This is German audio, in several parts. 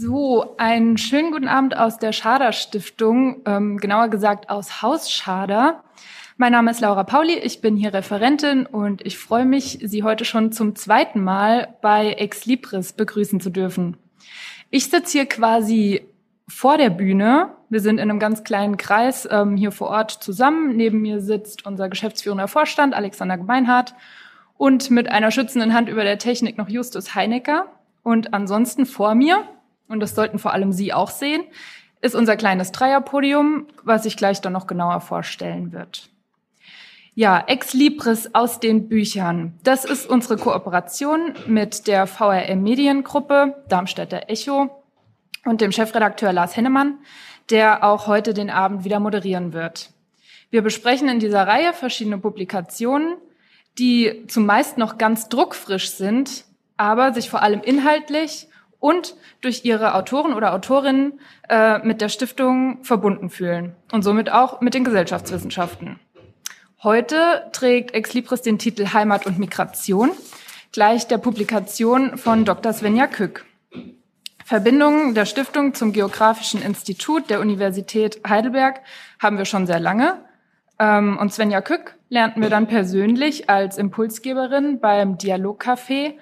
So, einen schönen guten Abend aus der Schader Stiftung, ähm, genauer gesagt aus Haus Schader. Mein Name ist Laura Pauli, ich bin hier Referentin und ich freue mich, Sie heute schon zum zweiten Mal bei Ex Libris begrüßen zu dürfen. Ich sitze hier quasi vor der Bühne. Wir sind in einem ganz kleinen Kreis ähm, hier vor Ort zusammen. Neben mir sitzt unser geschäftsführender Vorstand Alexander Gemeinhardt und mit einer schützenden Hand über der Technik noch Justus Heinecker. Und ansonsten vor mir und das sollten vor allem Sie auch sehen, ist unser kleines Dreierpodium, was sich gleich dann noch genauer vorstellen wird. Ja, Ex Libris aus den Büchern. Das ist unsere Kooperation mit der VRM Mediengruppe, Darmstädter Echo und dem Chefredakteur Lars Hennemann, der auch heute den Abend wieder moderieren wird. Wir besprechen in dieser Reihe verschiedene Publikationen, die zumeist noch ganz druckfrisch sind, aber sich vor allem inhaltlich und durch ihre Autoren oder Autorinnen äh, mit der Stiftung verbunden fühlen und somit auch mit den Gesellschaftswissenschaften. Heute trägt Ex Libris den Titel Heimat und Migration, gleich der Publikation von Dr. Svenja Kück. Verbindungen der Stiftung zum Geografischen Institut der Universität Heidelberg haben wir schon sehr lange. Ähm, und Svenja Kück lernten wir dann persönlich als Impulsgeberin beim Dialogcafé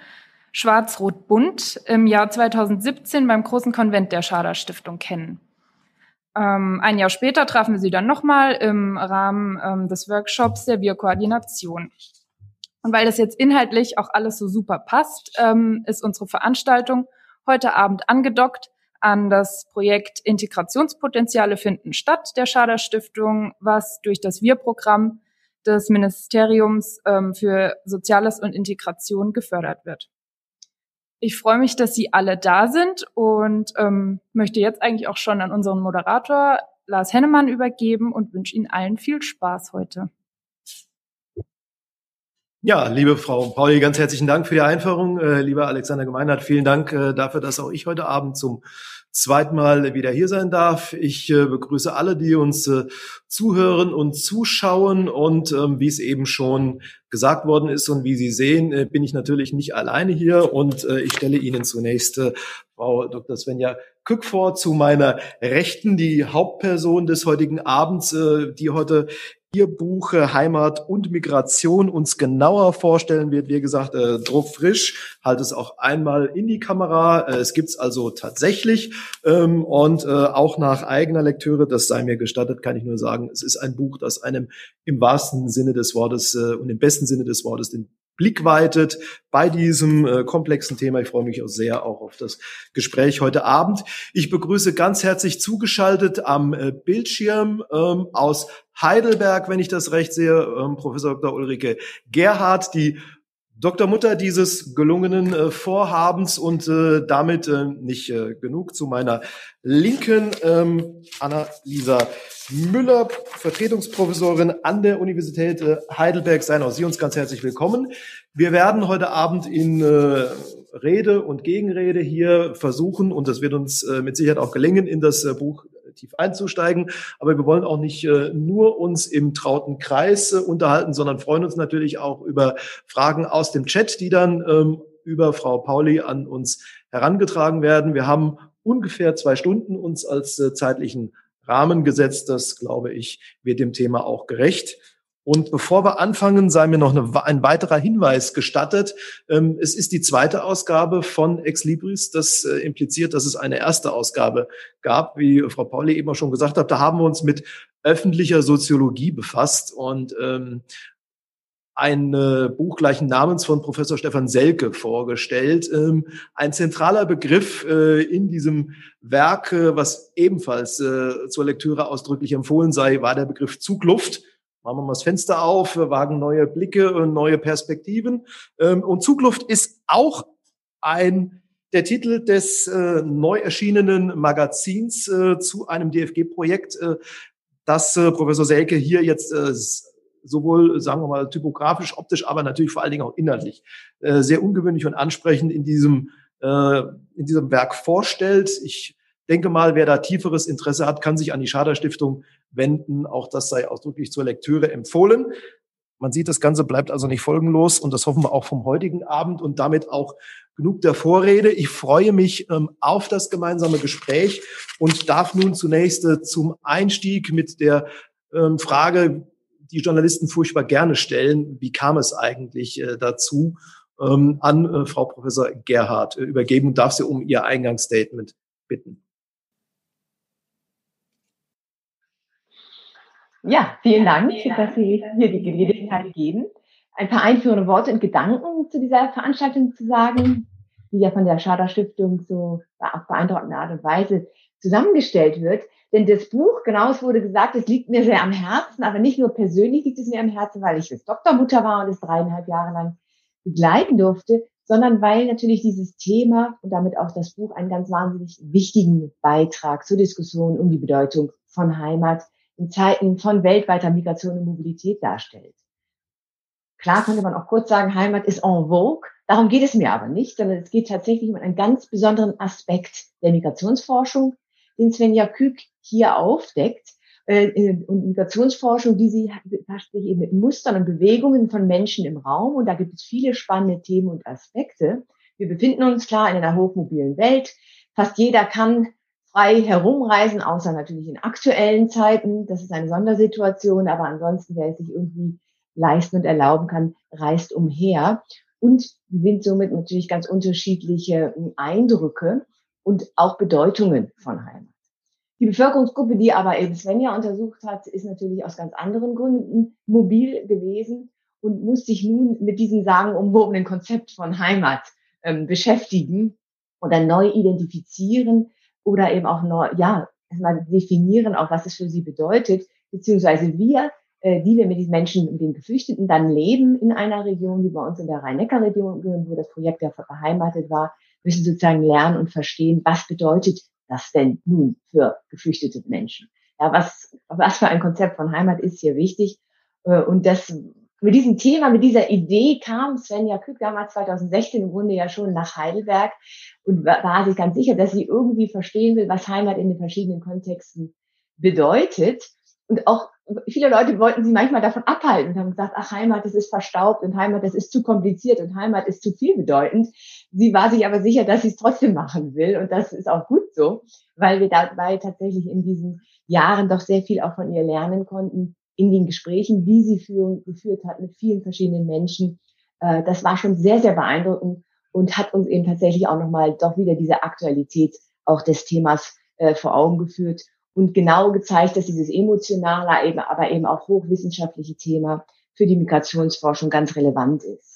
Schwarz-Rot-Bunt im Jahr 2017 beim großen Konvent der Schader Stiftung kennen. Ähm, ein Jahr später trafen wir sie dann nochmal im Rahmen ähm, des Workshops der Wir-Koordination. Und weil das jetzt inhaltlich auch alles so super passt, ähm, ist unsere Veranstaltung heute Abend angedockt an das Projekt Integrationspotenziale finden statt der Schader Stiftung, was durch das Wir-Programm des Ministeriums ähm, für Soziales und Integration gefördert wird. Ich freue mich, dass Sie alle da sind und ähm, möchte jetzt eigentlich auch schon an unseren Moderator Lars Hennemann übergeben und wünsche Ihnen allen viel Spaß heute. Ja, liebe Frau Pauli, ganz herzlichen Dank für die Einführung. Äh, lieber Alexander Gemeinhardt, vielen Dank äh, dafür, dass auch ich heute Abend zum zweiten Mal wieder hier sein darf. Ich äh, begrüße alle, die uns äh, zuhören und zuschauen. Und ähm, wie es eben schon gesagt worden ist und wie Sie sehen, äh, bin ich natürlich nicht alleine hier. Und äh, ich stelle Ihnen zunächst äh, Frau Dr. Svenja Kück vor zu meiner Rechten, die Hauptperson des heutigen Abends, äh, die heute Ihr Buch Heimat und Migration uns genauer vorstellen wird. Wie gesagt, äh, druckfrisch, halt es auch einmal in die Kamera. Äh, es gibt's also tatsächlich ähm, und äh, auch nach eigener Lektüre, das sei mir gestattet, kann ich nur sagen, es ist ein Buch, das einem im wahrsten Sinne des Wortes äh, und im besten Sinne des Wortes den Blick weitet bei diesem äh, komplexen Thema. Ich freue mich auch sehr auch auf das Gespräch heute Abend. Ich begrüße ganz herzlich zugeschaltet am äh, Bildschirm ähm, aus Heidelberg, wenn ich das recht sehe, ähm, Professor Dr. Ulrike Gerhardt, die Dr. Mutter dieses gelungenen äh, Vorhabens und äh, damit äh, nicht äh, genug zu meiner Linken, ähm, Anna-Lisa Müller, Vertretungsprofessorin an der Universität äh, Heidelberg. Seien auch Sie uns ganz herzlich willkommen. Wir werden heute Abend in äh, Rede und Gegenrede hier versuchen, und das wird uns äh, mit Sicherheit auch gelingen, in das äh, Buch tief einzusteigen. Aber wir wollen auch nicht äh, nur uns im trauten Kreis äh, unterhalten, sondern freuen uns natürlich auch über Fragen aus dem Chat, die dann ähm, über Frau Pauli an uns herangetragen werden. Wir haben ungefähr zwei Stunden uns als äh, zeitlichen Rahmen gesetzt. Das, glaube ich, wird dem Thema auch gerecht. Und bevor wir anfangen, sei mir noch eine, ein weiterer Hinweis gestattet. Ähm, es ist die zweite Ausgabe von Ex Libris. Das äh, impliziert, dass es eine erste Ausgabe gab, wie Frau Pauli eben auch schon gesagt hat. Da haben wir uns mit öffentlicher Soziologie befasst und ähm, ein äh, Buch gleichen Namens von Professor Stefan Selke vorgestellt. Ähm, ein zentraler Begriff äh, in diesem Werk, äh, was ebenfalls äh, zur Lektüre ausdrücklich empfohlen sei, war der Begriff Zugluft machen wir mal das Fenster auf, wir wagen neue Blicke und neue Perspektiven. Ähm, und Zugluft ist auch ein der Titel des äh, neu erschienenen Magazins äh, zu einem DFG-Projekt, äh, das äh, Professor Selke hier jetzt äh, sowohl, sagen wir mal, typografisch, optisch, aber natürlich vor allen Dingen auch inhaltlich äh, sehr ungewöhnlich und ansprechend in diesem, in diesem Werk vorstellt. Ich denke mal, wer da tieferes Interesse hat, kann sich an die Schader Stiftung wenden. Auch das sei ausdrücklich zur Lektüre empfohlen. Man sieht, das Ganze bleibt also nicht folgenlos und das hoffen wir auch vom heutigen Abend und damit auch genug der Vorrede. Ich freue mich ähm, auf das gemeinsame Gespräch und darf nun zunächst äh, zum Einstieg mit der ähm, Frage, die Journalisten furchtbar gerne stellen, wie kam es eigentlich äh, dazu, ähm, an äh, Frau Professor Gerhard äh, übergeben und darf sie um ihr Eingangsstatement bitten. Ja, vielen Dank, dass Sie hier die Gelegenheit geben, ein paar einführende Worte und Gedanken zu dieser Veranstaltung zu sagen, die ja von der Schader Stiftung so auf beeindruckende Art und Weise zusammengestellt wird. Denn das Buch, genau, es wurde gesagt, es liegt mir sehr am Herzen, aber nicht nur persönlich liegt es mir am Herzen, weil ich jetzt Doktormutter war und es dreieinhalb Jahre lang begleiten durfte, sondern weil natürlich dieses Thema und damit auch das Buch einen ganz wahnsinnig wichtigen Beitrag zur Diskussion um die Bedeutung von Heimat in Zeiten von weltweiter Migration und Mobilität darstellt. Klar könnte man auch kurz sagen, Heimat ist en vogue. Darum geht es mir aber nicht, sondern es geht tatsächlich um einen ganz besonderen Aspekt der Migrationsforschung, den Svenja Kück hier aufdeckt. Äh, äh, und Migrationsforschung, die sie befasst sich eben mit Mustern und Bewegungen von Menschen im Raum. Und da gibt es viele spannende Themen und Aspekte. Wir befinden uns klar in einer hochmobilen Welt. Fast jeder kann frei herumreisen, außer natürlich in aktuellen Zeiten. Das ist eine Sondersituation, aber ansonsten, wer es sich irgendwie leisten und erlauben kann, reist umher und gewinnt somit natürlich ganz unterschiedliche Eindrücke und auch Bedeutungen von Heimat. Die Bevölkerungsgruppe, die aber eben Svenja untersucht hat, ist natürlich aus ganz anderen Gründen mobil gewesen und muss sich nun mit diesem sagenumwobenen Konzept von Heimat ähm, beschäftigen oder neu identifizieren oder eben auch neu, ja, erstmal definieren, auch was es für sie bedeutet, beziehungsweise wir, äh, die wir mit diesen Menschen, mit den Geflüchteten dann leben in einer Region, wie bei uns in der Rhein-Neckar-Region, wo das Projekt ja beheimatet war, müssen sozusagen lernen und verstehen, was bedeutet das denn nun für geflüchtete Menschen? Ja, was, was für ein Konzept von Heimat ist hier wichtig? Äh, und das, mit diesem Thema, mit dieser Idee kam Svenja Kück damals 2016 im Grunde ja schon nach Heidelberg und war sich ganz sicher, dass sie irgendwie verstehen will, was Heimat in den verschiedenen Kontexten bedeutet. Und auch viele Leute wollten sie manchmal davon abhalten und haben gesagt, ach, Heimat, das ist verstaubt und Heimat, das ist zu kompliziert und Heimat ist zu viel bedeutend. Sie war sich aber sicher, dass sie es trotzdem machen will und das ist auch gut so, weil wir dabei tatsächlich in diesen Jahren doch sehr viel auch von ihr lernen konnten, in den Gesprächen, die sie führen, geführt hat mit vielen verschiedenen Menschen. Äh, das war schon sehr, sehr beeindruckend und hat uns eben tatsächlich auch nochmal doch wieder diese Aktualität auch des Themas äh, vor Augen geführt und genau gezeigt, dass dieses emotionale, eben, aber eben auch hochwissenschaftliche Thema für die Migrationsforschung ganz relevant ist.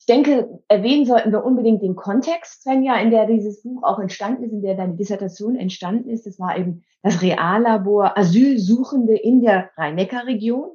Ich denke, erwähnen sollten wir unbedingt den Kontext, Svenja, in der dieses Buch auch entstanden ist, in der deine Dissertation entstanden ist. Das war eben das Reallabor Asylsuchende in der Rhein-Neckar-Region,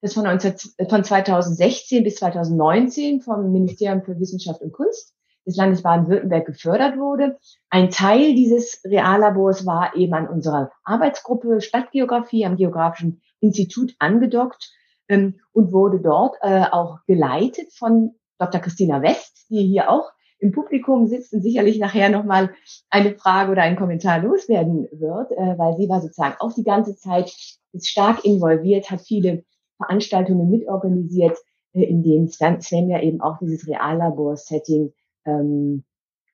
das von, 19, von 2016 bis 2019 vom Ministerium für Wissenschaft und Kunst des Landes Baden-Württemberg gefördert wurde. Ein Teil dieses Reallabors war eben an unserer Arbeitsgruppe Stadtgeografie am Geografischen Institut angedockt ähm, und wurde dort äh, auch geleitet von Dr. Christina West, die hier auch im Publikum sitzt und sicherlich nachher nochmal eine Frage oder einen Kommentar loswerden wird, äh, weil sie war sozusagen auch die ganze Zeit ist stark involviert, hat viele Veranstaltungen mitorganisiert, äh, in denen Sven ja eben auch dieses Reallabor-Setting ähm,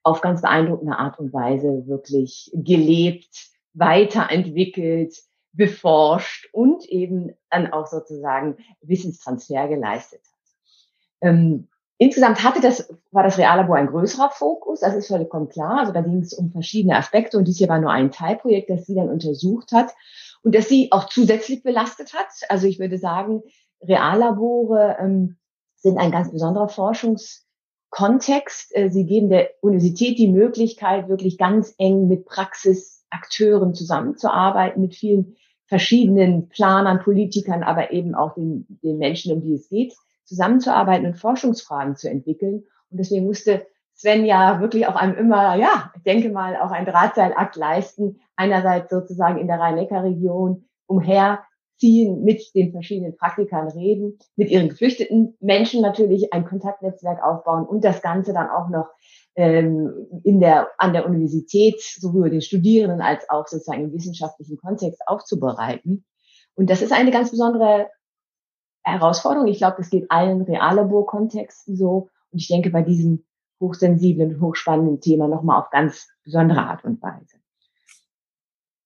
auf ganz beeindruckende Art und Weise wirklich gelebt, weiterentwickelt, beforscht und eben dann auch sozusagen Wissenstransfer geleistet hat. Ähm, insgesamt hatte das, war das Reallabor ein größerer Fokus, das ist vollkommen klar. Also da ging es um verschiedene Aspekte und dies hier war nur ein Teilprojekt, das sie dann untersucht hat und das sie auch zusätzlich belastet hat. Also ich würde sagen, Reallabore ähm, sind ein ganz besonderer Forschungs Kontext. Äh, sie geben der Universität die Möglichkeit, wirklich ganz eng mit Praxisakteuren zusammenzuarbeiten, mit vielen verschiedenen Planern, Politikern, aber eben auch den, den Menschen, um die es geht, zusammenzuarbeiten und Forschungsfragen zu entwickeln. Und deswegen musste Sven ja wirklich auf einem immer, ja, ich denke mal, auch ein Drahtseilakt leisten. Einerseits sozusagen in der Rhein-Neckar-Region umher ziehen, mit den verschiedenen Praktikern reden, mit ihren geflüchteten Menschen natürlich ein Kontaktnetzwerk aufbauen und das Ganze dann auch noch ähm, in der, an der Universität sowohl den Studierenden als auch sozusagen im wissenschaftlichen Kontext aufzubereiten. Und das ist eine ganz besondere Herausforderung. Ich glaube, das geht allen Reallabor-Kontexten so. Und ich denke, bei diesem hochsensiblen, hochspannenden Thema nochmal auf ganz besondere Art und Weise.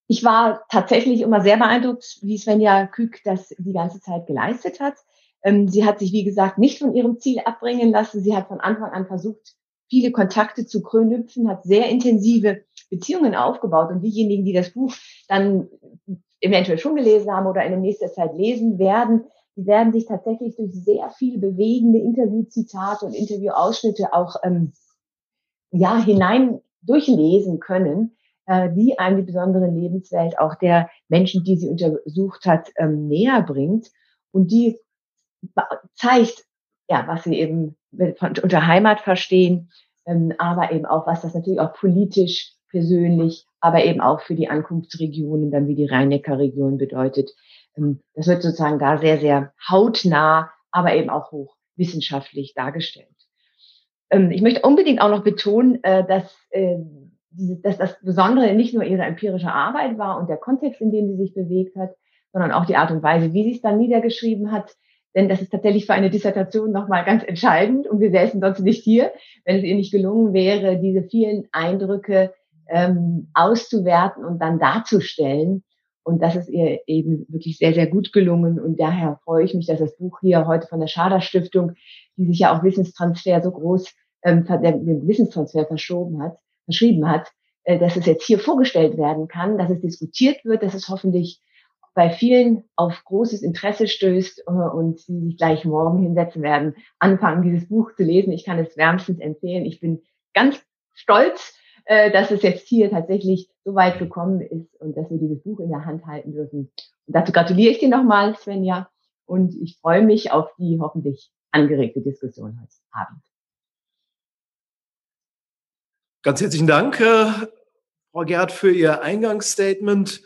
Ich war tatsächlich immer sehr beeindruckt, wie Svenja Kück das die ganze Zeit geleistet hat. Ähm, sie hat sich, wie gesagt, nicht von ihrem Ziel abbringen lassen. Sie hat von Anfang an versucht, viele Kontakte zu knüpfen, hat sehr intensive Beziehungen aufgebaut. Und diejenigen, die das Buch dann eventuell schon gelesen haben oder in der nächsten Zeit lesen werden, die werden sich tatsächlich durch sehr viel bewegende Interviewzitate und Interviewausschnitte auch ähm, ja hinein durchlesen können, äh, die einem die besondere Lebenswelt auch der Menschen, die sie untersucht hat, ähm, näher bringt und die zeigt, ja, was sie eben unter Heimat verstehen, ähm, aber eben auch, was das natürlich auch politisch, persönlich, aber eben auch für die Ankunftsregionen, dann wie die Rhein-Neckar-Region bedeutet. Ähm, das wird sozusagen da sehr, sehr hautnah, aber eben auch hoch wissenschaftlich dargestellt. Ähm, ich möchte unbedingt auch noch betonen, äh, dass, äh, dass das Besondere nicht nur ihre empirische Arbeit war und der Kontext, in dem sie sich bewegt hat, sondern auch die Art und Weise, wie sie es dann niedergeschrieben hat. Denn das ist tatsächlich für eine Dissertation nochmal ganz entscheidend und wir säßen sonst nicht hier, wenn es ihr nicht gelungen wäre, diese vielen Eindrücke ähm, auszuwerten und dann darzustellen. Und das ist ihr eben wirklich sehr, sehr gut gelungen. Und daher freue ich mich, dass das Buch hier heute von der Schader Stiftung, die sich ja auch Wissenstransfer so groß, ähm, den Wissenstransfer verschoben hat, verschrieben hat, äh, dass es jetzt hier vorgestellt werden kann, dass es diskutiert wird, dass es hoffentlich bei vielen auf großes Interesse stößt äh, und sie sich gleich morgen hinsetzen werden, anfangen, dieses Buch zu lesen. Ich kann es wärmstens empfehlen. Ich bin ganz stolz, äh, dass es jetzt hier tatsächlich so weit gekommen ist und dass wir dieses Buch in der Hand halten dürfen. Und dazu gratuliere ich dir nochmal, Svenja, und ich freue mich auf die hoffentlich angeregte Diskussion heute Abend. Ganz herzlichen Dank, äh, Frau Gerd, für Ihr Eingangsstatement.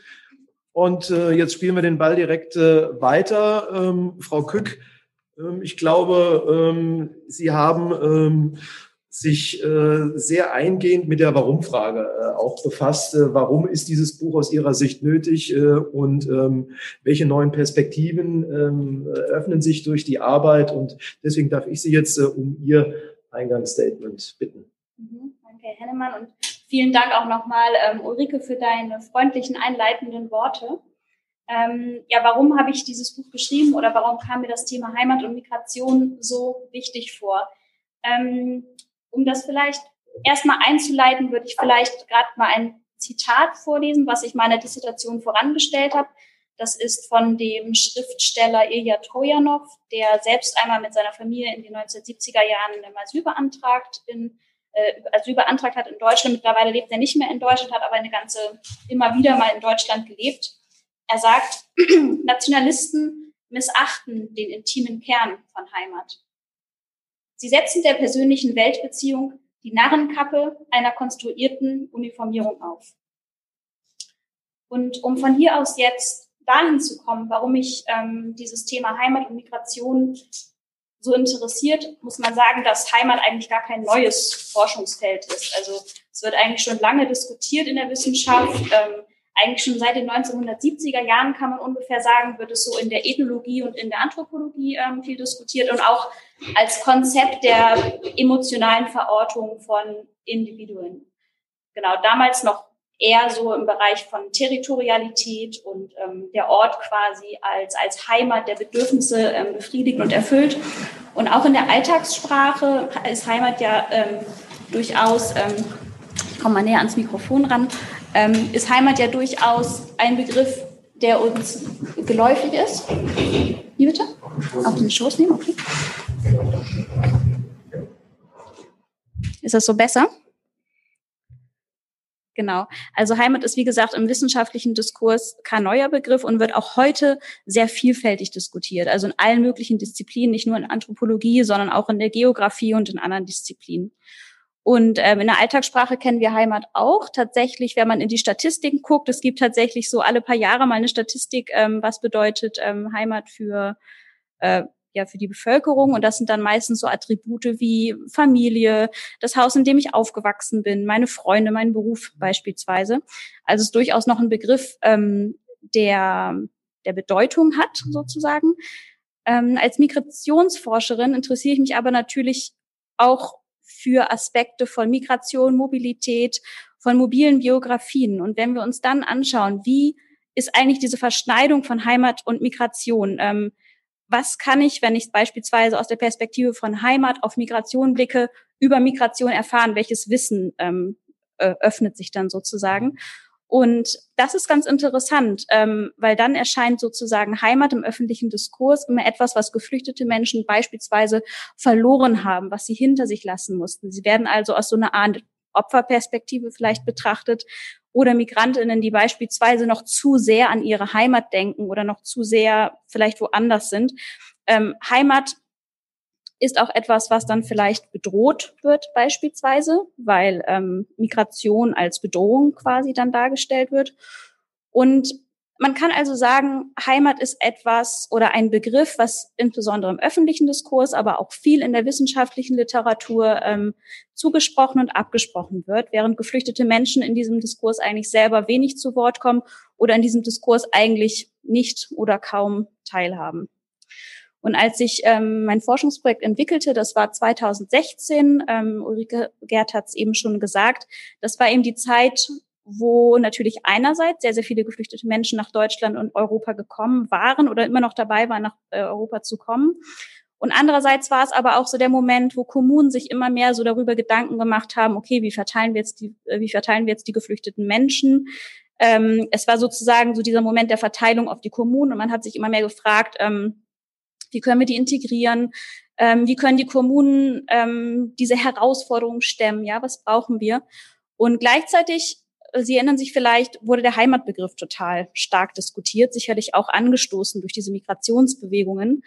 Und äh, jetzt spielen wir den Ball direkt äh, weiter. Ähm, Frau Kück, ähm, ich glaube, ähm, Sie haben ähm, sich äh, sehr eingehend mit der Warum-Frage äh, auch befasst. Äh, warum ist dieses Buch aus Ihrer Sicht nötig äh, und ähm, welche neuen Perspektiven ähm, öffnen sich durch die Arbeit? Und deswegen darf ich Sie jetzt äh, um Ihr Eingangsstatement bitten. Mhm, danke, Hennemann. Und vielen Dank auch nochmal, ähm, Ulrike, für deine freundlichen einleitenden Worte. Ähm, ja, warum habe ich dieses Buch geschrieben oder warum kam mir das Thema Heimat und Migration so wichtig vor? Ähm, um das vielleicht erstmal einzuleiten, würde ich vielleicht gerade mal ein Zitat vorlesen, was ich meiner Dissertation vorangestellt habe. Das ist von dem Schriftsteller Ilya Trojanov, der selbst einmal mit seiner Familie in den 1970er Jahren Asyl beantragt, in, äh, Asyl beantragt hat in Deutschland. Mittlerweile lebt er nicht mehr in Deutschland, hat aber eine ganze, immer wieder mal in Deutschland gelebt. Er sagt, Nationalisten missachten den intimen Kern von Heimat. Sie setzen der persönlichen Weltbeziehung die Narrenkappe einer konstruierten Uniformierung auf. Und um von hier aus jetzt dahin zu kommen, warum mich ähm, dieses Thema Heimat und Migration so interessiert, muss man sagen, dass Heimat eigentlich gar kein neues Forschungsfeld ist. Also es wird eigentlich schon lange diskutiert in der Wissenschaft. Ähm, eigentlich schon seit den 1970er Jahren kann man ungefähr sagen, wird es so in der Ethnologie und in der Anthropologie ähm, viel diskutiert und auch als Konzept der emotionalen Verortung von Individuen. Genau, damals noch eher so im Bereich von Territorialität und ähm, der Ort quasi als, als Heimat der Bedürfnisse ähm, befriedigt und erfüllt. Und auch in der Alltagssprache ist Heimat ja ähm, durchaus, ähm, ich komme mal näher ans Mikrofon ran, ähm, ist Heimat ja durchaus ein Begriff, der uns geläufig ist. Wie bitte? Auf den Schoß nehmen, okay. Ist das so besser? Genau. Also Heimat ist, wie gesagt, im wissenschaftlichen Diskurs kein neuer Begriff und wird auch heute sehr vielfältig diskutiert. Also in allen möglichen Disziplinen, nicht nur in Anthropologie, sondern auch in der Geografie und in anderen Disziplinen. Und ähm, in der Alltagssprache kennen wir Heimat auch. Tatsächlich, wenn man in die Statistiken guckt, es gibt tatsächlich so alle paar Jahre mal eine Statistik, ähm, was bedeutet ähm, Heimat für äh, ja für die Bevölkerung. Und das sind dann meistens so Attribute wie Familie, das Haus, in dem ich aufgewachsen bin, meine Freunde, mein Beruf beispielsweise. Also es ist durchaus noch ein Begriff, ähm, der der Bedeutung hat sozusagen. Ähm, als Migrationsforscherin interessiere ich mich aber natürlich auch für Aspekte von Migration, Mobilität, von mobilen Biografien. Und wenn wir uns dann anschauen, wie ist eigentlich diese Verschneidung von Heimat und Migration? Ähm, was kann ich, wenn ich beispielsweise aus der Perspektive von Heimat auf Migration blicke, über Migration erfahren? Welches Wissen ähm, öffnet sich dann sozusagen? Und das ist ganz interessant, ähm, weil dann erscheint sozusagen Heimat im öffentlichen Diskurs immer etwas, was geflüchtete Menschen beispielsweise verloren haben, was sie hinter sich lassen mussten. Sie werden also aus so einer Art Opferperspektive vielleicht betrachtet oder Migrantinnen, die beispielsweise noch zu sehr an ihre Heimat denken oder noch zu sehr vielleicht woanders sind. Ähm, Heimat ist auch etwas, was dann vielleicht bedroht wird beispielsweise, weil ähm, Migration als Bedrohung quasi dann dargestellt wird. Und man kann also sagen, Heimat ist etwas oder ein Begriff, was insbesondere im öffentlichen Diskurs, aber auch viel in der wissenschaftlichen Literatur ähm, zugesprochen und abgesprochen wird, während geflüchtete Menschen in diesem Diskurs eigentlich selber wenig zu Wort kommen oder in diesem Diskurs eigentlich nicht oder kaum teilhaben. Und als ich ähm, mein Forschungsprojekt entwickelte, das war 2016, ähm, Ulrike Gerd hat es eben schon gesagt, das war eben die Zeit, wo natürlich einerseits sehr, sehr viele geflüchtete Menschen nach Deutschland und Europa gekommen waren oder immer noch dabei waren, nach äh, Europa zu kommen. Und andererseits war es aber auch so der Moment, wo Kommunen sich immer mehr so darüber Gedanken gemacht haben, okay, wie verteilen wir jetzt die, äh, wie verteilen wir jetzt die geflüchteten Menschen? Ähm, es war sozusagen so dieser Moment der Verteilung auf die Kommunen und man hat sich immer mehr gefragt, ähm, wie können wir die integrieren? Ähm, wie können die Kommunen ähm, diese Herausforderungen stemmen? Ja, was brauchen wir? Und gleichzeitig Sie erinnern sich vielleicht, wurde der Heimatbegriff total stark diskutiert, sicherlich auch angestoßen durch diese Migrationsbewegungen.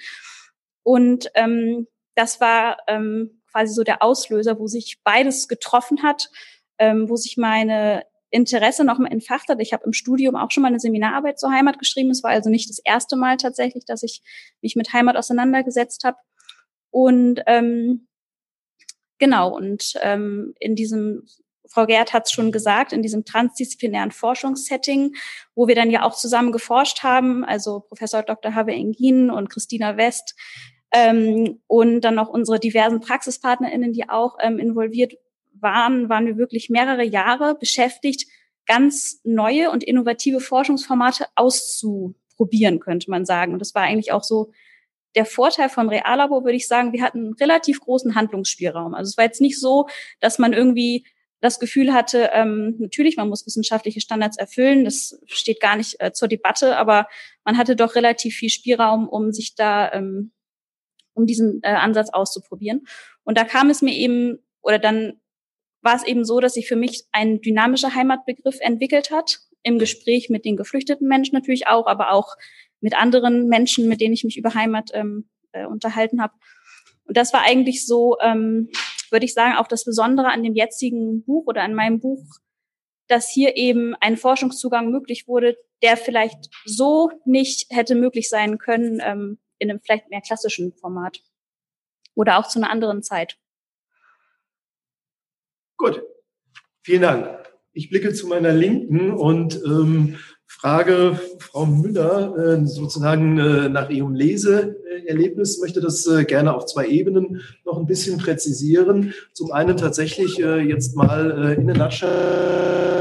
Und ähm, das war ähm, quasi so der Auslöser, wo sich beides getroffen hat, ähm, wo sich meine Interesse noch mal entfacht hat. Ich habe im Studium auch schon mal eine Seminararbeit zur Heimat geschrieben. Es war also nicht das erste Mal tatsächlich, dass ich mich mit Heimat auseinandergesetzt habe. Und ähm, genau, und ähm, in diesem Frau Gerd hat es schon gesagt, in diesem transdisziplinären Forschungssetting, wo wir dann ja auch zusammen geforscht haben, also Professor Dr. Have Engin und Christina West ähm, und dann noch unsere diversen PraxispartnerInnen, die auch ähm, involviert waren, waren wir wirklich mehrere Jahre beschäftigt, ganz neue und innovative Forschungsformate auszuprobieren, könnte man sagen. Und das war eigentlich auch so der Vorteil vom Reallabor, würde ich sagen, wir hatten einen relativ großen Handlungsspielraum. Also es war jetzt nicht so, dass man irgendwie das Gefühl hatte, ähm, natürlich, man muss wissenschaftliche Standards erfüllen, das steht gar nicht äh, zur Debatte, aber man hatte doch relativ viel Spielraum, um sich da, ähm, um diesen äh, Ansatz auszuprobieren. Und da kam es mir eben, oder dann war es eben so, dass sich für mich ein dynamischer Heimatbegriff entwickelt hat, im Gespräch mit den geflüchteten Menschen natürlich auch, aber auch mit anderen Menschen, mit denen ich mich über Heimat ähm, äh, unterhalten habe. Und das war eigentlich so, ähm, würde ich sagen, auch das Besondere an dem jetzigen Buch oder an meinem Buch, dass hier eben ein Forschungszugang möglich wurde, der vielleicht so nicht hätte möglich sein können ähm, in einem vielleicht mehr klassischen Format oder auch zu einer anderen Zeit. Gut, vielen Dank. Ich blicke zu meiner Linken und ähm, frage Frau Müller äh, sozusagen äh, nach ihrem Leseerlebnis, möchte das äh, gerne auf zwei Ebenen noch ein bisschen präzisieren. Zum einen tatsächlich äh, jetzt mal äh, in der Nutshell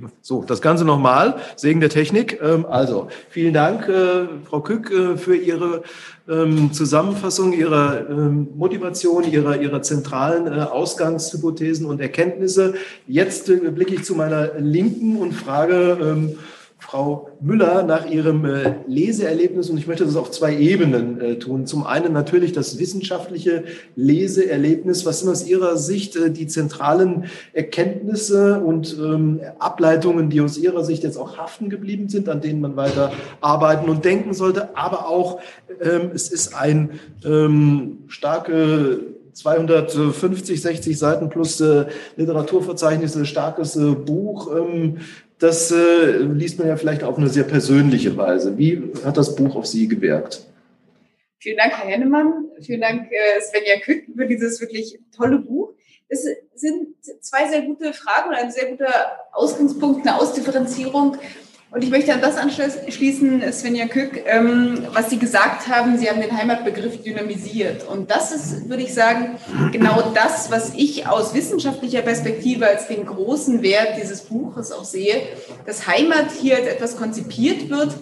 Eben so, das Ganze nochmal, Segen der Technik. Ähm, also, vielen Dank, äh, Frau Kück, äh, für Ihre ähm, Zusammenfassung, Ihrer ähm, Motivation, Ihrer, Ihrer zentralen äh, Ausgangshypothesen und Erkenntnisse. Jetzt blicke ich zu meiner Linken und frage, Frau Müller nach ihrem äh, Leseerlebnis und ich möchte das auf zwei Ebenen äh, tun. Zum einen natürlich das wissenschaftliche Leseerlebnis. Was sind aus Ihrer Sicht äh, die zentralen Erkenntnisse und ähm, Ableitungen, die aus Ihrer Sicht jetzt auch haften geblieben sind, an denen man weiter arbeiten und denken sollte? Aber auch, ähm, es ist ein ähm, starke 250, 60 Seiten plus äh, Literaturverzeichnisse, starkes äh, Buch. Ähm, das äh, liest man ja vielleicht auf eine sehr persönliche Weise. Wie hat das Buch auf Sie gewirkt? Vielen Dank, Herr Hennemann. Vielen Dank, äh, Svenja Kück, für dieses wirklich tolle Buch. Es sind zwei sehr gute Fragen und ein sehr guter Ausgangspunkt, eine Ausdifferenzierung. Und ich möchte an das anschließen, Svenja Kück, ähm, was Sie gesagt haben, Sie haben den Heimatbegriff dynamisiert. Und das ist, würde ich sagen, genau das, was ich aus wissenschaftlicher Perspektive als den großen Wert dieses Buches auch sehe, dass Heimat hier als etwas konzipiert wird,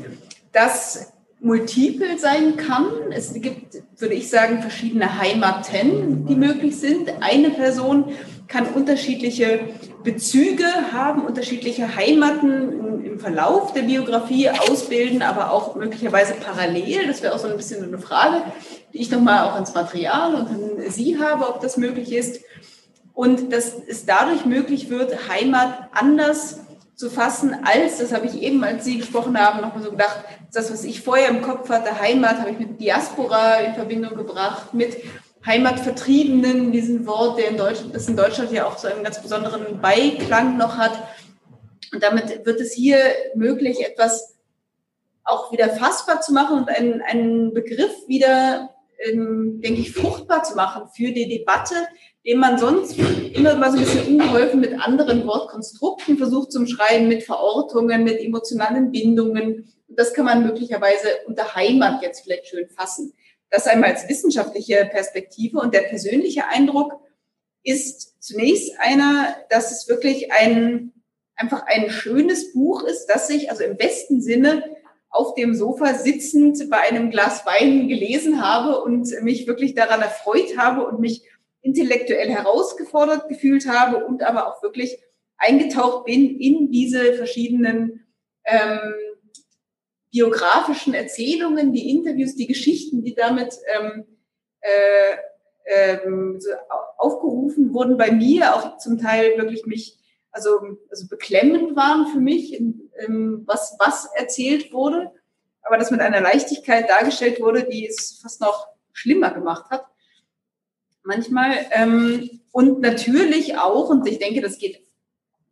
das multiple sein kann. Es gibt, würde ich sagen, verschiedene Heimaten, die möglich sind. Eine Person kann unterschiedliche Bezüge haben, unterschiedliche Heimaten im Verlauf der Biografie ausbilden, aber auch möglicherweise parallel. Das wäre auch so ein bisschen eine Frage, die ich nochmal auch ans Material und an Sie habe, ob das möglich ist. Und dass es dadurch möglich wird, Heimat anders zu fassen, als, das habe ich eben, als Sie gesprochen haben, nochmal so gedacht, das, was ich vorher im Kopf hatte, Heimat, habe ich mit Diaspora in Verbindung gebracht, mit Heimatvertriebenen, diesen Wort, der in Deutschland, das in Deutschland ja auch so einen ganz besonderen Beiklang noch hat. Und damit wird es hier möglich, etwas auch wieder fassbar zu machen und einen, einen Begriff wieder, ähm, denke ich, fruchtbar zu machen für die Debatte, den man sonst immer mal so ein bisschen ungeholfen mit anderen Wortkonstrukten versucht zu schreiben, mit Verortungen, mit emotionalen Bindungen. Und das kann man möglicherweise unter Heimat jetzt vielleicht schön fassen. Das einmal als wissenschaftliche Perspektive und der persönliche Eindruck ist zunächst einer, dass es wirklich ein, einfach ein schönes Buch ist, das sich also im besten Sinne auf dem Sofa sitzend bei einem Glas Wein gelesen habe und mich wirklich daran erfreut habe und mich intellektuell herausgefordert gefühlt habe und aber auch wirklich eingetaucht bin in diese verschiedenen ähm, biografischen Erzählungen, die Interviews, die Geschichten, die damit ähm, äh, ähm, so aufgerufen wurden bei mir, auch zum Teil wirklich mich, also, also beklemmend waren für mich, in, was, was erzählt wurde, aber das mit einer Leichtigkeit dargestellt wurde, die es fast noch schlimmer gemacht hat manchmal. Ähm, und natürlich auch, und ich denke, das geht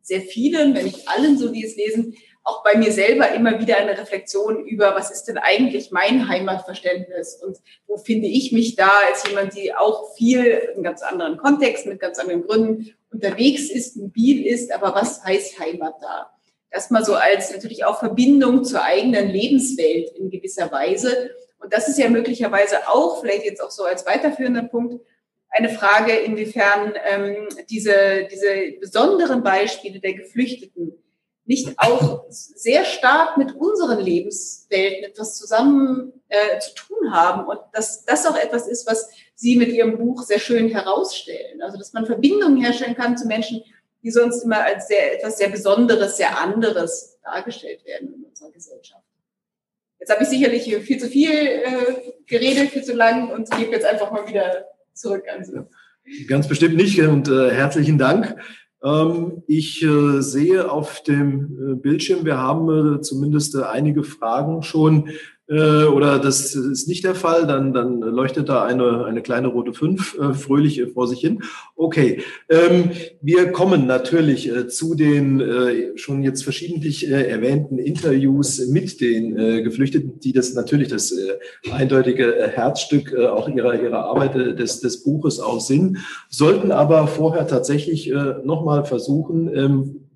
sehr vielen, wenn nicht allen so, die es lesen, auch bei mir selber immer wieder eine Reflexion über, was ist denn eigentlich mein Heimatverständnis und wo finde ich mich da als jemand, die auch viel in ganz anderen Kontext, mit ganz anderen Gründen unterwegs ist, mobil ist, aber was heißt Heimat da? Das mal so als natürlich auch Verbindung zur eigenen Lebenswelt in gewisser Weise. Und das ist ja möglicherweise auch, vielleicht jetzt auch so als weiterführender Punkt, eine Frage, inwiefern ähm, diese, diese besonderen Beispiele der Geflüchteten nicht auch sehr stark mit unseren Lebenswelten etwas zusammen äh, zu tun haben und dass das auch etwas ist, was Sie mit Ihrem Buch sehr schön herausstellen. Also dass man Verbindungen herstellen kann zu Menschen, die sonst immer als sehr etwas sehr Besonderes, sehr anderes dargestellt werden in unserer Gesellschaft. Jetzt habe ich sicherlich viel zu viel äh, geredet, viel zu lang und gebe jetzt einfach mal wieder zurück an Sie. Ganz bestimmt nicht und äh, herzlichen Dank. Ähm, ich äh, sehe auf dem äh, Bildschirm, wir haben äh, zumindest einige Fragen schon äh, oder das ist nicht der Fall, dann, dann leuchtet da eine, eine kleine rote 5 äh, fröhlich äh, vor sich hin. Okay, ähm, wir kommen natürlich äh, zu den äh, schon jetzt verschiedentlich äh, erwähnten Interviews mit den Geflüchteten, die das natürlich das eindeutige Herzstück auch ihrer, ihrer Arbeit des, des Buches auch sind, sollten aber vorher tatsächlich nochmal versuchen, ähm,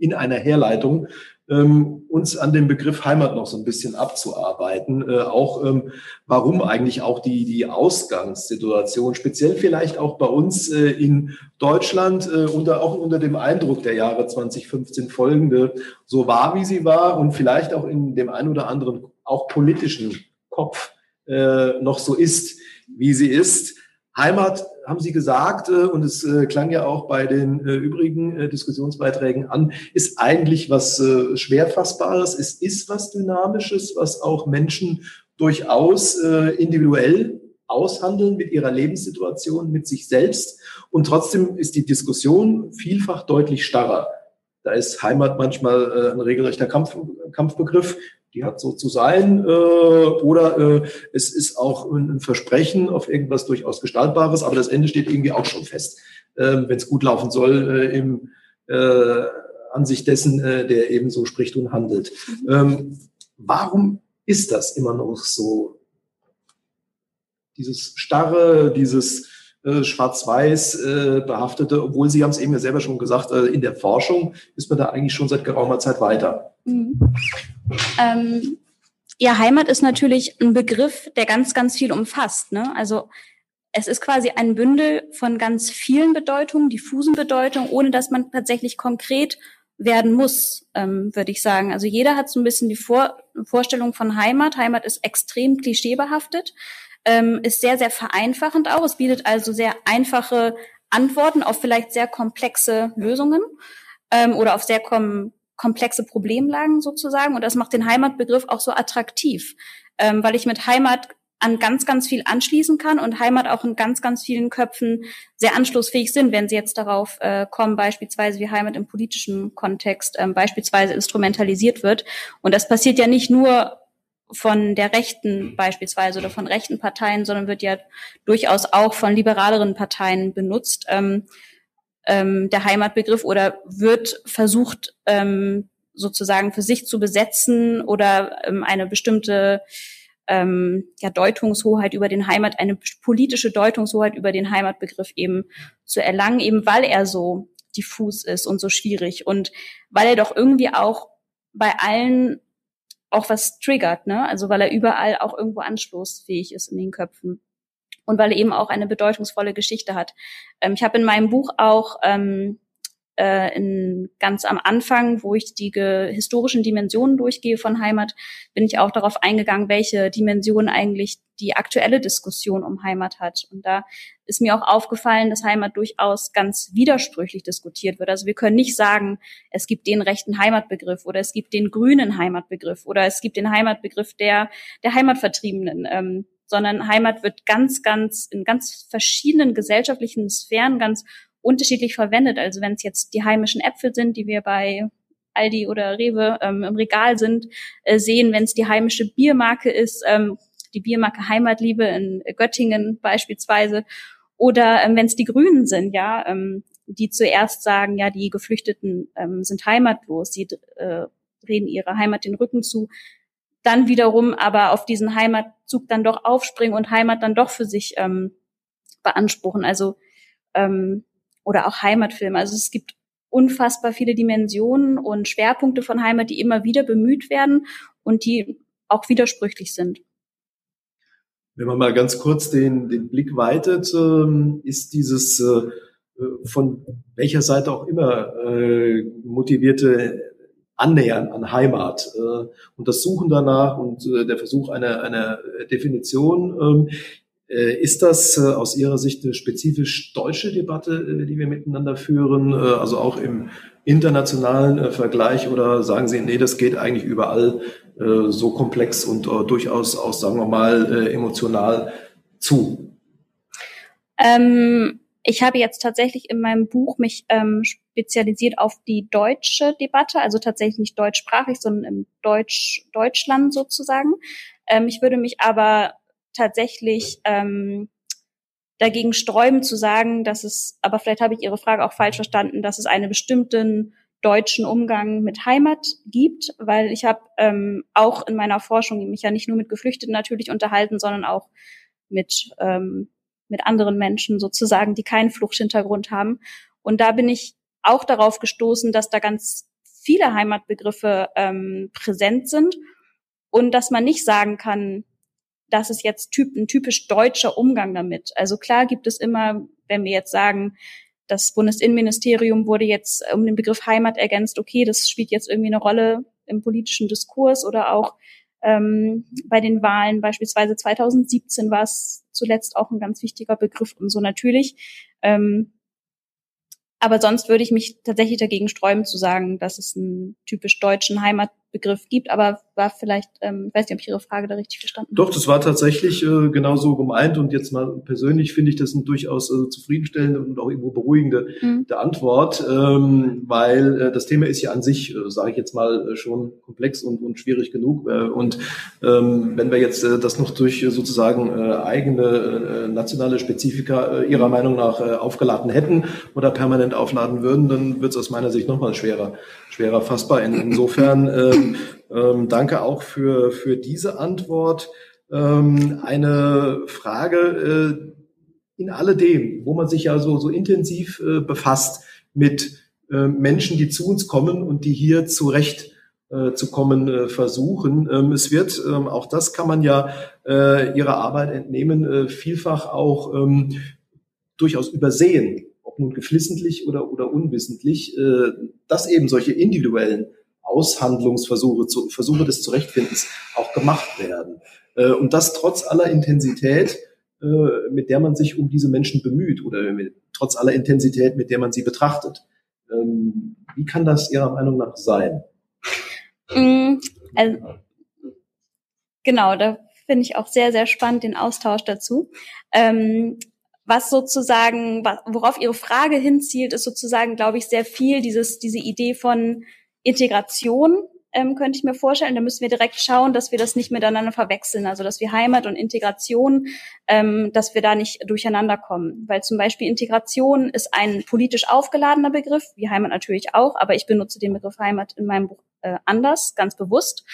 in einer Herleitung ähm, uns an dem Begriff Heimat noch so ein bisschen abzuarbeiten. Äh, auch ähm, warum eigentlich auch die, die Ausgangssituation, speziell vielleicht auch bei uns äh, in Deutschland, äh, unter, auch unter dem Eindruck der Jahre 2015 folgende, so war, wie sie war und vielleicht auch in dem ein oder anderen auch politischen Kopf äh, noch so ist, wie sie ist. Heimat, haben Sie gesagt, äh, und es äh, klang ja auch bei den äh, übrigen Diskussionsbeiträgen an, ist eigentlich was schwer fassbares. Es ist was Dynamisches, was auch Menschen durchaus individuell aushandeln mit ihrer Lebenssituation, mit sich selbst. Und trotzdem ist die Diskussion vielfach deutlich starrer. Da ist Heimat manchmal ein regelrechter Kampf, Kampfbegriff die hat so zu sein, äh, oder äh, es ist auch ein Versprechen auf irgendwas durchaus Gestaltbares, aber das Ende steht irgendwie auch schon fest, äh, wenn es gut laufen soll äh, im äh, Ansicht dessen, äh, der eben so spricht und handelt. Mhm. Ähm, warum ist das immer noch so? Dieses starre, dieses äh, schwarz-weiß äh, behaftete, obwohl Sie haben es eben ja selber schon gesagt, äh, in der Forschung ist man da eigentlich schon seit geraumer Zeit weiter. Mhm. Ähm, ja, Heimat ist natürlich ein Begriff, der ganz, ganz viel umfasst. Ne? Also es ist quasi ein Bündel von ganz vielen Bedeutungen, diffusen Bedeutungen, ohne dass man tatsächlich konkret werden muss, ähm, würde ich sagen. Also jeder hat so ein bisschen die Vor Vorstellung von Heimat. Heimat ist extrem klischeebehaftet, ähm, ist sehr, sehr vereinfachend auch. Es bietet also sehr einfache Antworten auf vielleicht sehr komplexe Lösungen ähm, oder auf sehr kom komplexe Problemlagen sozusagen. Und das macht den Heimatbegriff auch so attraktiv, ähm, weil ich mit Heimat an ganz, ganz viel anschließen kann und Heimat auch in ganz, ganz vielen Köpfen sehr anschlussfähig sind, wenn sie jetzt darauf äh, kommen, beispielsweise wie Heimat im politischen Kontext ähm, beispielsweise instrumentalisiert wird. Und das passiert ja nicht nur von der Rechten beispielsweise oder von rechten Parteien, sondern wird ja durchaus auch von liberaleren Parteien benutzt. Ähm, ähm, der Heimatbegriff oder wird versucht ähm, sozusagen für sich zu besetzen oder ähm, eine bestimmte ähm, ja, Deutungshoheit über den Heimat, eine politische Deutungshoheit über den Heimatbegriff eben zu erlangen, eben weil er so diffus ist und so schwierig und weil er doch irgendwie auch bei allen auch was triggert, ne? Also weil er überall auch irgendwo anstoßfähig ist in den Köpfen und weil er eben auch eine bedeutungsvolle Geschichte hat. Ähm, ich habe in meinem Buch auch ähm, äh, in, ganz am Anfang, wo ich die historischen Dimensionen durchgehe von Heimat, bin ich auch darauf eingegangen, welche Dimensionen eigentlich die aktuelle Diskussion um Heimat hat. Und da ist mir auch aufgefallen, dass Heimat durchaus ganz widersprüchlich diskutiert wird. Also wir können nicht sagen, es gibt den rechten Heimatbegriff oder es gibt den grünen Heimatbegriff oder es gibt den Heimatbegriff der, der Heimatvertriebenen. Ähm, sondern Heimat wird ganz, ganz in ganz verschiedenen gesellschaftlichen Sphären ganz unterschiedlich verwendet. Also wenn es jetzt die heimischen Äpfel sind, die wir bei Aldi oder Rewe ähm, im Regal sind, äh, sehen, wenn es die heimische Biermarke ist, ähm, die Biermarke Heimatliebe in Göttingen beispielsweise, oder ähm, wenn es die Grünen sind, ja, ähm, die zuerst sagen, ja, die Geflüchteten ähm, sind heimatlos, sie äh, drehen ihre Heimat den Rücken zu, dann wiederum aber auf diesen Heimatzug dann doch aufspringen und Heimat dann doch für sich ähm, beanspruchen. Also ähm, oder auch Heimatfilme. Also es gibt unfassbar viele Dimensionen und Schwerpunkte von Heimat, die immer wieder bemüht werden und die auch widersprüchlich sind. Wenn man mal ganz kurz den, den Blick weitet, ist dieses äh, von welcher Seite auch immer äh, motivierte Annähern an Heimat äh, und das Suchen danach und der Versuch einer, einer Definition ähm, äh, ist das äh, aus Ihrer Sicht eine spezifisch deutsche Debatte, äh, die wir miteinander führen, also auch im internationalen Vergleich oder sagen Sie, nee, das geht eigentlich überall so komplex und durchaus auch, sagen wir mal, emotional zu? Ähm, ich habe jetzt tatsächlich in meinem Buch mich ähm, spezialisiert auf die deutsche Debatte, also tatsächlich nicht deutschsprachig, sondern im Deutsch, Deutschland sozusagen. Ähm, ich würde mich aber tatsächlich ähm, dagegen sträuben zu sagen, dass es, aber vielleicht habe ich Ihre Frage auch falsch verstanden, dass es einen bestimmten deutschen Umgang mit Heimat gibt, weil ich habe ähm, auch in meiner Forschung mich ja nicht nur mit Geflüchteten natürlich unterhalten, sondern auch mit ähm, mit anderen Menschen sozusagen, die keinen Fluchthintergrund haben. Und da bin ich auch darauf gestoßen, dass da ganz viele Heimatbegriffe ähm, präsent sind und dass man nicht sagen kann, das ist jetzt typ, ein typisch deutscher Umgang damit. Also klar gibt es immer, wenn wir jetzt sagen, das Bundesinnenministerium wurde jetzt um den Begriff Heimat ergänzt, okay, das spielt jetzt irgendwie eine Rolle im politischen Diskurs oder auch ähm, bei den Wahlen, beispielsweise 2017 war es zuletzt auch ein ganz wichtiger Begriff und so natürlich. Ähm, aber sonst würde ich mich tatsächlich dagegen sträuben zu sagen, dass es einen typisch deutschen Heimat Begriff gibt, aber war vielleicht, ähm, weiß nicht, ob ich Ihre Frage da richtig verstanden habe. Doch, das war tatsächlich äh, genau so gemeint und jetzt mal persönlich finde ich das eine durchaus äh, zufriedenstellende und auch irgendwo beruhigende mhm. Antwort, ähm, weil äh, das Thema ist ja an sich, äh, sage ich jetzt mal, äh, schon komplex und, und schwierig genug äh, und ähm, wenn wir jetzt äh, das noch durch äh, sozusagen äh, eigene äh, nationale Spezifika äh, Ihrer Meinung nach äh, aufgeladen hätten oder permanent aufladen würden, dann wird es aus meiner Sicht nochmal schwerer, schwerer fassbar. In, insofern äh, ähm, danke auch für, für diese Antwort. Ähm, eine Frage, äh, in alledem, wo man sich ja so, so intensiv äh, befasst mit äh, Menschen, die zu uns kommen und die hier zurecht äh, zu kommen äh, versuchen. Ähm, es wird, ähm, auch das kann man ja äh, ihrer Arbeit entnehmen, vielfach auch ähm, durchaus übersehen, nun geflissentlich oder, oder unwissentlich, äh, dass eben solche individuellen Aushandlungsversuche, zu, Versuche des Zurechtfindens auch gemacht werden. Äh, und das trotz aller Intensität, äh, mit der man sich um diese Menschen bemüht oder mit, trotz aller Intensität, mit der man sie betrachtet. Ähm, wie kann das Ihrer Meinung nach sein? Mm, also, genau, da finde ich auch sehr, sehr spannend den Austausch dazu. Ähm, was sozusagen, worauf Ihre Frage hinzielt, ist sozusagen, glaube ich, sehr viel dieses, diese Idee von Integration, ähm, könnte ich mir vorstellen. Da müssen wir direkt schauen, dass wir das nicht miteinander verwechseln. Also dass wir Heimat und Integration, ähm, dass wir da nicht durcheinander kommen. Weil zum Beispiel Integration ist ein politisch aufgeladener Begriff, wie Heimat natürlich auch, aber ich benutze den Begriff Heimat in meinem Buch äh, anders, ganz bewusst.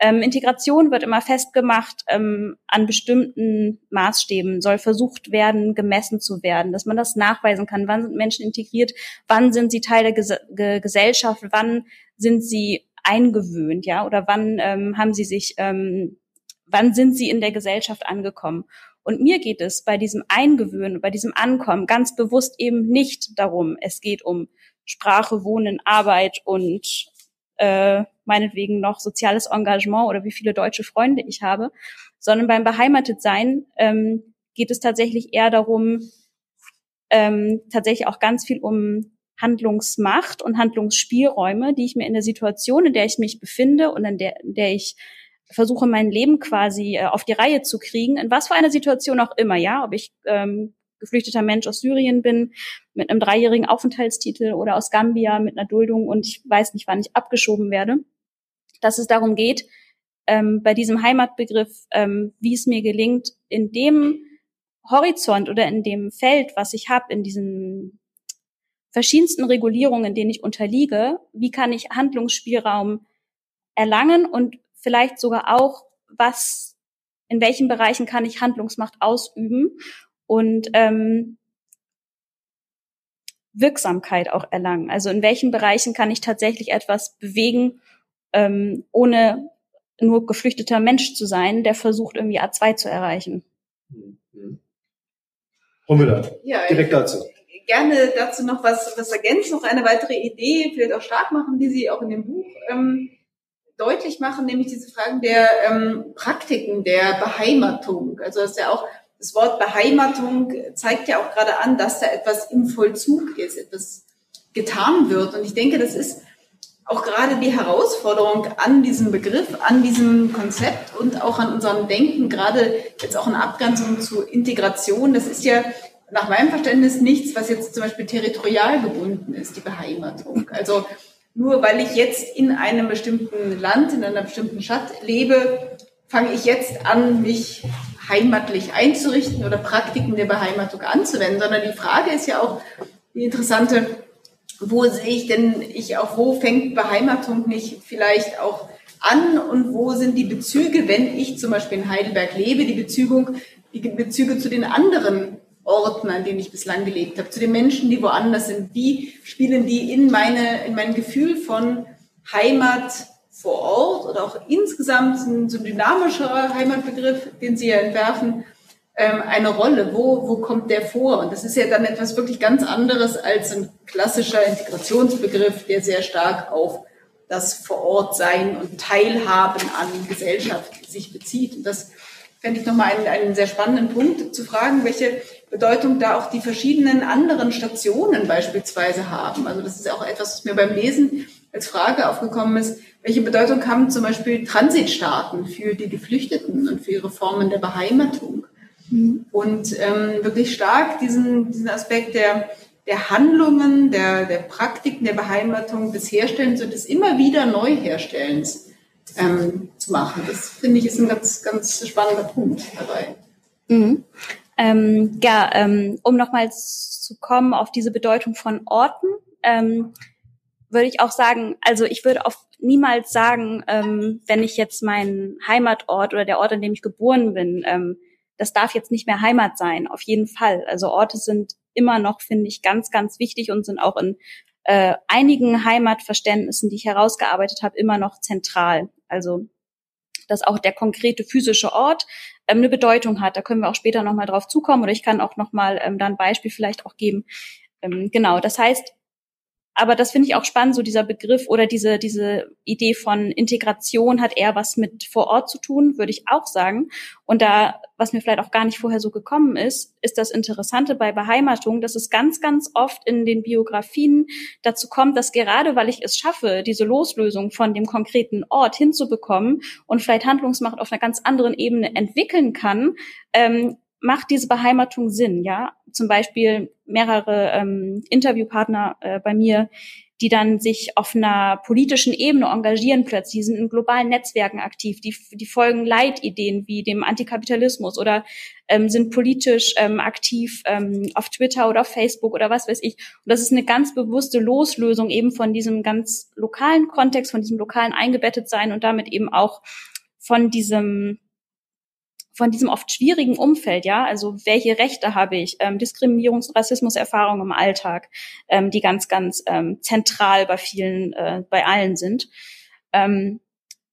Ähm, Integration wird immer festgemacht ähm, an bestimmten Maßstäben, soll versucht werden, gemessen zu werden, dass man das nachweisen kann. Wann sind Menschen integriert? Wann sind sie Teil der Ges Ge Gesellschaft? Wann sind sie eingewöhnt, ja? Oder wann ähm, haben sie sich, ähm, wann sind sie in der Gesellschaft angekommen? Und mir geht es bei diesem Eingewöhnen, bei diesem Ankommen ganz bewusst eben nicht darum, es geht um Sprache, Wohnen, Arbeit und äh, meinetwegen noch soziales Engagement oder wie viele deutsche Freunde ich habe, sondern beim Beheimatetsein ähm, geht es tatsächlich eher darum, ähm, tatsächlich auch ganz viel um Handlungsmacht und Handlungsspielräume, die ich mir in der Situation, in der ich mich befinde und in der, in der ich versuche, mein Leben quasi äh, auf die Reihe zu kriegen, in was für einer Situation auch immer, ja, ob ich ähm, geflüchteter Mensch aus Syrien bin, mit einem dreijährigen Aufenthaltstitel oder aus Gambia mit einer Duldung und ich weiß nicht, wann ich abgeschoben werde, dass es darum geht, ähm, bei diesem Heimatbegriff, ähm, wie es mir gelingt, in dem Horizont oder in dem Feld, was ich habe, in diesen verschiedensten Regulierungen, denen ich unterliege, wie kann ich Handlungsspielraum erlangen und vielleicht sogar auch, was, in welchen Bereichen kann ich Handlungsmacht ausüben und ähm, Wirksamkeit auch erlangen. Also in welchen Bereichen kann ich tatsächlich etwas bewegen, ähm, ohne nur geflüchteter Mensch zu sein, der versucht, irgendwie A2 zu erreichen. Mhm. Frau Müller, ja, direkt dazu gerne dazu noch was, was ergänzen, noch eine weitere Idee, vielleicht auch stark machen, die Sie auch in dem Buch ähm, deutlich machen, nämlich diese Fragen der ähm, Praktiken der Beheimatung. Also das ist ja auch das Wort Beheimatung zeigt ja auch gerade an, dass da etwas im Vollzug ist, etwas getan wird. Und ich denke, das ist auch gerade die Herausforderung an diesem Begriff, an diesem Konzept und auch an unserem Denken, gerade jetzt auch in Abgrenzung zu Integration. Das ist ja nach meinem Verständnis nichts, was jetzt zum Beispiel territorial gebunden ist, die Beheimatung. Also nur weil ich jetzt in einem bestimmten Land, in einer bestimmten Stadt lebe, fange ich jetzt an, mich heimatlich einzurichten oder Praktiken der Beheimatung anzuwenden, sondern die Frage ist ja auch die interessante, wo sehe ich denn ich auch, wo fängt Beheimatung nicht vielleicht auch an und wo sind die Bezüge, wenn ich zum Beispiel in Heidelberg lebe, die Bezügung, die Bezüge zu den anderen Orten, an denen ich bislang gelebt habe, zu den Menschen, die woanders sind. Wie spielen die in meine, in mein Gefühl von Heimat vor Ort oder auch insgesamt ein so dynamischerer Heimatbegriff, den Sie ja entwerfen, ähm, eine Rolle? Wo, wo kommt der vor? Und das ist ja dann etwas wirklich ganz anderes als ein klassischer Integrationsbegriff, der sehr stark auf das Vorortsein und Teilhaben an Gesellschaft sich bezieht. Und das fände ich nochmal einen, einen sehr spannenden Punkt zu fragen, welche Bedeutung da auch die verschiedenen anderen Stationen beispielsweise haben. Also das ist auch etwas, was mir beim Lesen als Frage aufgekommen ist. Welche Bedeutung haben zum Beispiel Transitstaaten für die Geflüchteten und für ihre Formen der Beheimatung? Mhm. Und ähm, wirklich stark diesen, diesen Aspekt der, der Handlungen, der, der Praktiken der Beheimatung, des Herstellens und des immer wieder Neuherstellens ähm, zu machen. Das finde ich ist ein ganz, ganz spannender Punkt dabei. Mhm. Ähm, ja, ähm, um nochmal zu kommen auf diese Bedeutung von Orten, ähm, würde ich auch sagen, also ich würde auch niemals sagen, ähm, wenn ich jetzt meinen Heimatort oder der Ort, an dem ich geboren bin, ähm, das darf jetzt nicht mehr Heimat sein, auf jeden Fall. Also Orte sind immer noch, finde ich, ganz, ganz wichtig und sind auch in äh, einigen Heimatverständnissen, die ich herausgearbeitet habe, immer noch zentral. Also dass auch der konkrete physische Ort ähm, eine Bedeutung hat. Da können wir auch später nochmal drauf zukommen oder ich kann auch nochmal ähm, da ein Beispiel vielleicht auch geben. Ähm, genau, das heißt, aber das finde ich auch spannend, so dieser Begriff oder diese, diese Idee von Integration hat eher was mit vor Ort zu tun, würde ich auch sagen. Und da, was mir vielleicht auch gar nicht vorher so gekommen ist, ist das Interessante bei Beheimatung, dass es ganz, ganz oft in den Biografien dazu kommt, dass gerade weil ich es schaffe, diese Loslösung von dem konkreten Ort hinzubekommen und vielleicht Handlungsmacht auf einer ganz anderen Ebene entwickeln kann, ähm, macht diese Beheimatung Sinn, ja? Zum Beispiel mehrere ähm, Interviewpartner äh, bei mir, die dann sich auf einer politischen Ebene engagieren plötzlich, die sind in globalen Netzwerken aktiv, die, die folgen Leitideen wie dem Antikapitalismus oder ähm, sind politisch ähm, aktiv ähm, auf Twitter oder auf Facebook oder was weiß ich. Und das ist eine ganz bewusste Loslösung eben von diesem ganz lokalen Kontext, von diesem lokalen eingebettet sein und damit eben auch von diesem von diesem oft schwierigen Umfeld, ja, also welche Rechte habe ich, ähm, Diskriminierungs- und Rassismuserfahrungen im Alltag, ähm, die ganz, ganz ähm, zentral bei vielen, äh, bei allen sind. Ähm,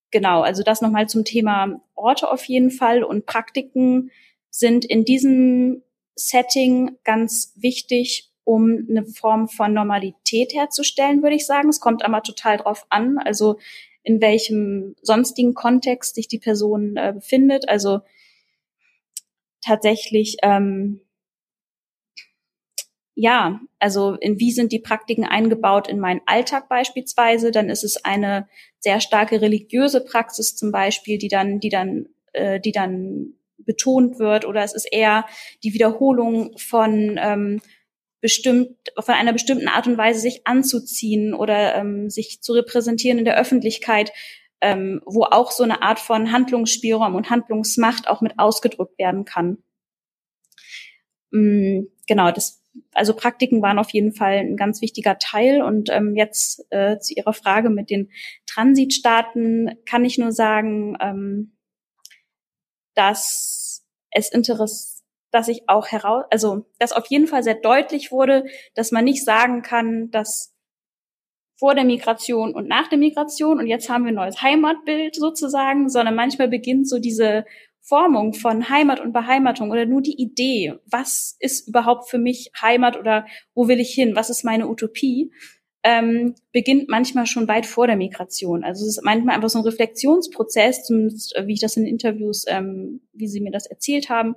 genau, also das nochmal zum Thema Orte auf jeden Fall und Praktiken sind in diesem Setting ganz wichtig, um eine Form von Normalität herzustellen, würde ich sagen. Es kommt aber total drauf an, also in welchem sonstigen Kontext sich die Person äh, befindet. Also tatsächlich, ähm, ja, also in wie sind die Praktiken eingebaut in meinen Alltag beispielsweise, dann ist es eine sehr starke religiöse Praxis zum Beispiel, die dann, die dann, äh, die dann betont wird, oder es ist eher die Wiederholung von ähm, bestimmt von einer bestimmten Art und Weise sich anzuziehen oder ähm, sich zu repräsentieren in der Öffentlichkeit, ähm, wo auch so eine Art von Handlungsspielraum und Handlungsmacht auch mit ausgedrückt werden kann. Mm, genau, das, also Praktiken waren auf jeden Fall ein ganz wichtiger Teil. Und ähm, jetzt äh, zu Ihrer Frage mit den Transitstaaten kann ich nur sagen, ähm, dass es interessiert dass ich auch heraus, also dass auf jeden Fall sehr deutlich wurde, dass man nicht sagen kann, dass vor der Migration und nach der Migration. Und jetzt haben wir ein neues Heimatbild sozusagen, sondern manchmal beginnt so diese Formung von Heimat und Beheimatung oder nur die Idee, was ist überhaupt für mich Heimat oder wo will ich hin, was ist meine Utopie, ähm, beginnt manchmal schon weit vor der Migration. Also es ist manchmal einfach so ein Reflexionsprozess, zumindest äh, wie ich das in Interviews, ähm, wie Sie mir das erzählt haben,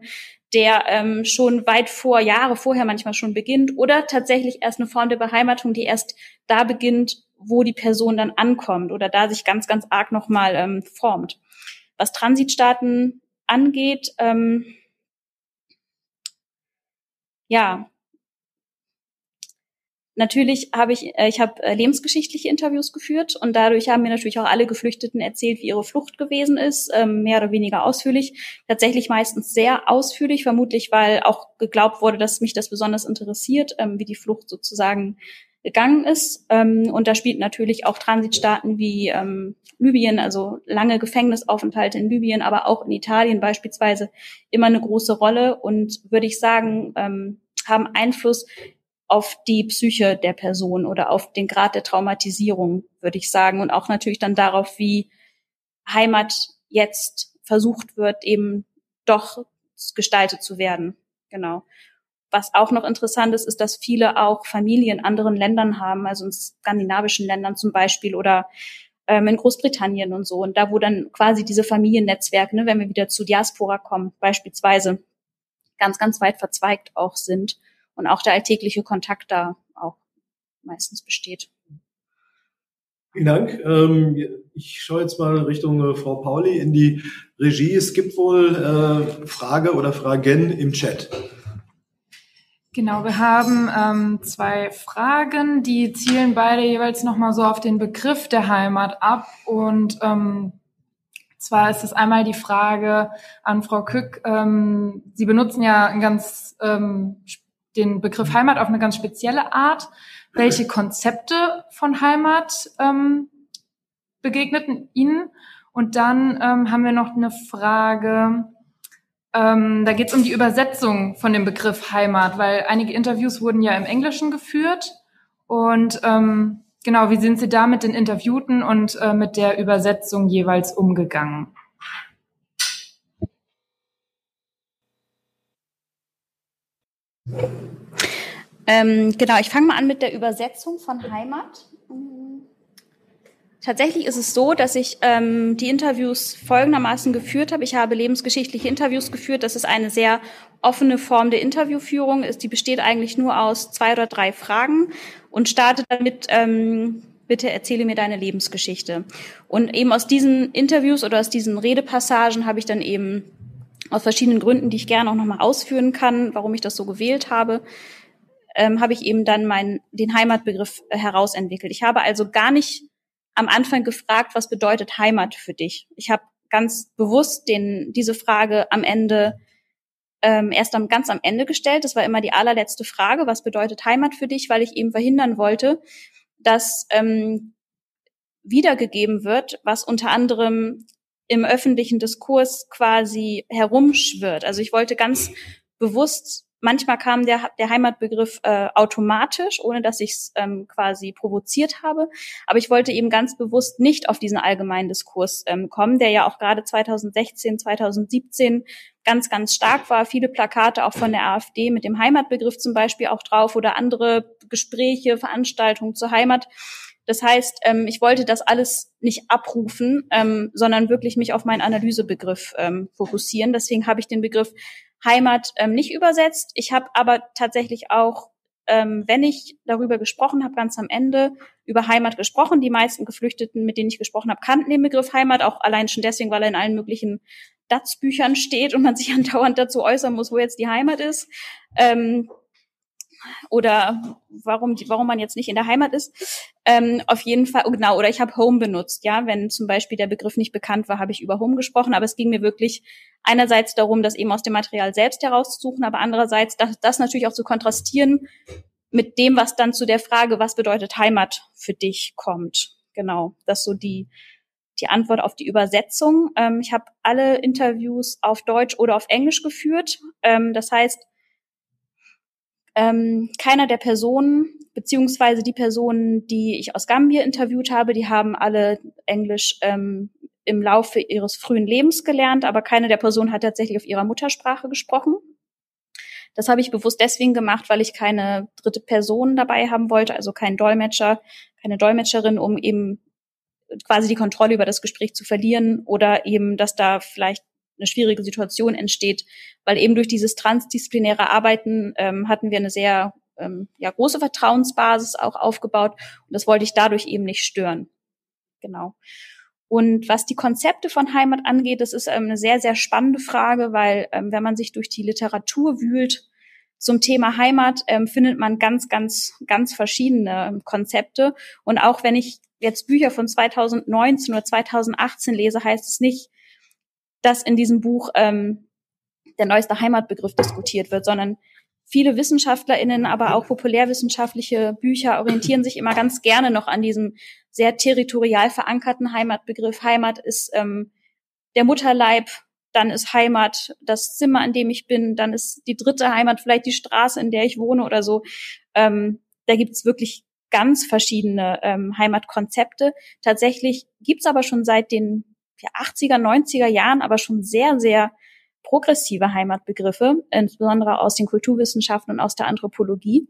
der ähm, schon weit vor, Jahre vorher manchmal schon beginnt oder tatsächlich erst eine Form der Beheimatung, die erst da beginnt, wo die Person dann ankommt oder da sich ganz, ganz arg nochmal ähm, formt. Was Transitstaaten angeht, ähm, ja, Natürlich habe ich, äh, ich habe äh, lebensgeschichtliche Interviews geführt und dadurch haben mir natürlich auch alle Geflüchteten erzählt, wie ihre Flucht gewesen ist, ähm, mehr oder weniger ausführlich. Tatsächlich meistens sehr ausführlich, vermutlich, weil auch geglaubt wurde, dass mich das besonders interessiert, ähm, wie die Flucht sozusagen gegangen ist. Ähm, und da spielt natürlich auch Transitstaaten wie Libyen, also lange Gefängnisaufenthalte in Libyen, aber auch in Italien beispielsweise immer eine große Rolle und würde ich sagen, haben Einfluss auf die Psyche der Person oder auf den Grad der Traumatisierung, würde ich sagen. Und auch natürlich dann darauf, wie Heimat jetzt versucht wird, eben doch gestaltet zu werden. Genau. Was auch noch interessant ist, ist, dass viele auch Familien in anderen Ländern haben, also in skandinavischen Ländern zum Beispiel oder ähm, in Großbritannien und so. Und da, wo dann quasi diese Familiennetzwerke, ne, wenn wir wieder zu Diaspora kommen, beispielsweise ganz, ganz weit verzweigt auch sind und auch der alltägliche Kontakt da auch meistens besteht. Vielen Dank. Ähm, ich schaue jetzt mal Richtung äh, Frau Pauli in die Regie. Es gibt wohl äh, Frage oder Fragen im Chat. Genau, wir haben ähm, zwei Fragen, die zielen beide jeweils nochmal so auf den Begriff der Heimat ab. Und ähm, zwar ist es einmal die Frage an Frau Kück. Ähm, Sie benutzen ja ein ganz ähm, den Begriff Heimat auf eine ganz spezielle Art. Welche Konzepte von Heimat ähm, begegneten Ihnen? Und dann ähm, haben wir noch eine Frage Ähm, da geht es um die Übersetzung von dem Begriff Heimat, weil einige Interviews wurden ja im Englischen geführt. Und ähm, genau, wie sind Sie da mit den Interviewten und äh, mit der Übersetzung jeweils umgegangen? Ähm, genau, ich fange mal an mit der Übersetzung von Heimat. Tatsächlich ist es so, dass ich ähm, die Interviews folgendermaßen geführt habe. Ich habe lebensgeschichtliche Interviews geführt. Das ist eine sehr offene Form der Interviewführung. Die besteht eigentlich nur aus zwei oder drei Fragen und startet damit, ähm, bitte erzähle mir deine Lebensgeschichte. Und eben aus diesen Interviews oder aus diesen Redepassagen habe ich dann eben aus verschiedenen Gründen, die ich gerne auch nochmal ausführen kann, warum ich das so gewählt habe, ähm, habe ich eben dann meinen den Heimatbegriff äh, herausentwickelt. Ich habe also gar nicht am Anfang gefragt, was bedeutet Heimat für dich? Ich habe ganz bewusst den, diese Frage am Ende ähm, erst am, ganz am Ende gestellt. Das war immer die allerletzte Frage, was bedeutet Heimat für dich, weil ich eben verhindern wollte, dass ähm, wiedergegeben wird, was unter anderem im öffentlichen Diskurs quasi herumschwirrt. Also ich wollte ganz bewusst Manchmal kam der, der Heimatbegriff äh, automatisch, ohne dass ich es ähm, quasi provoziert habe. Aber ich wollte eben ganz bewusst nicht auf diesen allgemeinen Diskurs ähm, kommen, der ja auch gerade 2016, 2017 ganz, ganz stark war. Viele Plakate auch von der AfD mit dem Heimatbegriff zum Beispiel auch drauf oder andere Gespräche, Veranstaltungen zur Heimat. Das heißt, ähm, ich wollte das alles nicht abrufen, ähm, sondern wirklich mich auf meinen Analysebegriff ähm, fokussieren. Deswegen habe ich den Begriff Heimat ähm, nicht übersetzt. Ich habe aber tatsächlich auch, ähm, wenn ich darüber gesprochen habe, ganz am Ende über Heimat gesprochen. Die meisten Geflüchteten, mit denen ich gesprochen habe, kannten den Begriff Heimat, auch allein schon deswegen, weil er in allen möglichen DATS-Büchern steht und man sich andauernd dazu äußern muss, wo jetzt die Heimat ist. Ähm, oder warum, warum man jetzt nicht in der Heimat ist. Ähm, auf jeden Fall, oh, genau, oder ich habe Home benutzt, ja, wenn zum Beispiel der Begriff nicht bekannt war, habe ich über Home gesprochen, aber es ging mir wirklich einerseits darum, das eben aus dem Material selbst herauszusuchen, aber andererseits das, das natürlich auch zu kontrastieren mit dem, was dann zu der Frage, was bedeutet Heimat für dich kommt. Genau, das so die die Antwort auf die Übersetzung. Ähm, ich habe alle Interviews auf Deutsch oder auf Englisch geführt. Ähm, das heißt, ähm, keiner der Personen, beziehungsweise die Personen, die ich aus Gambia interviewt habe, die haben alle Englisch ähm, im Laufe ihres frühen Lebens gelernt, aber keine der Personen hat tatsächlich auf ihrer Muttersprache gesprochen. Das habe ich bewusst deswegen gemacht, weil ich keine dritte Person dabei haben wollte, also keinen Dolmetscher, keine Dolmetscherin, um eben quasi die Kontrolle über das Gespräch zu verlieren oder eben, dass da vielleicht eine schwierige Situation entsteht, weil eben durch dieses transdisziplinäre Arbeiten ähm, hatten wir eine sehr ähm, ja, große Vertrauensbasis auch aufgebaut und das wollte ich dadurch eben nicht stören. Genau. Und was die Konzepte von Heimat angeht, das ist ähm, eine sehr, sehr spannende Frage, weil ähm, wenn man sich durch die Literatur wühlt zum Thema Heimat, ähm, findet man ganz, ganz, ganz verschiedene ähm, Konzepte. Und auch wenn ich jetzt Bücher von 2019 oder 2018 lese, heißt es nicht, dass in diesem Buch ähm, der neueste Heimatbegriff diskutiert wird, sondern viele WissenschaftlerInnen, aber auch populärwissenschaftliche Bücher orientieren sich immer ganz gerne noch an diesem sehr territorial verankerten Heimatbegriff. Heimat ist ähm, der Mutterleib, dann ist Heimat das Zimmer, an dem ich bin, dann ist die dritte Heimat vielleicht die Straße, in der ich wohne oder so. Ähm, da gibt's wirklich ganz verschiedene ähm, Heimatkonzepte. Tatsächlich gibt's aber schon seit den 80er, 90er Jahren aber schon sehr, sehr progressive Heimatbegriffe, insbesondere aus den Kulturwissenschaften und aus der Anthropologie,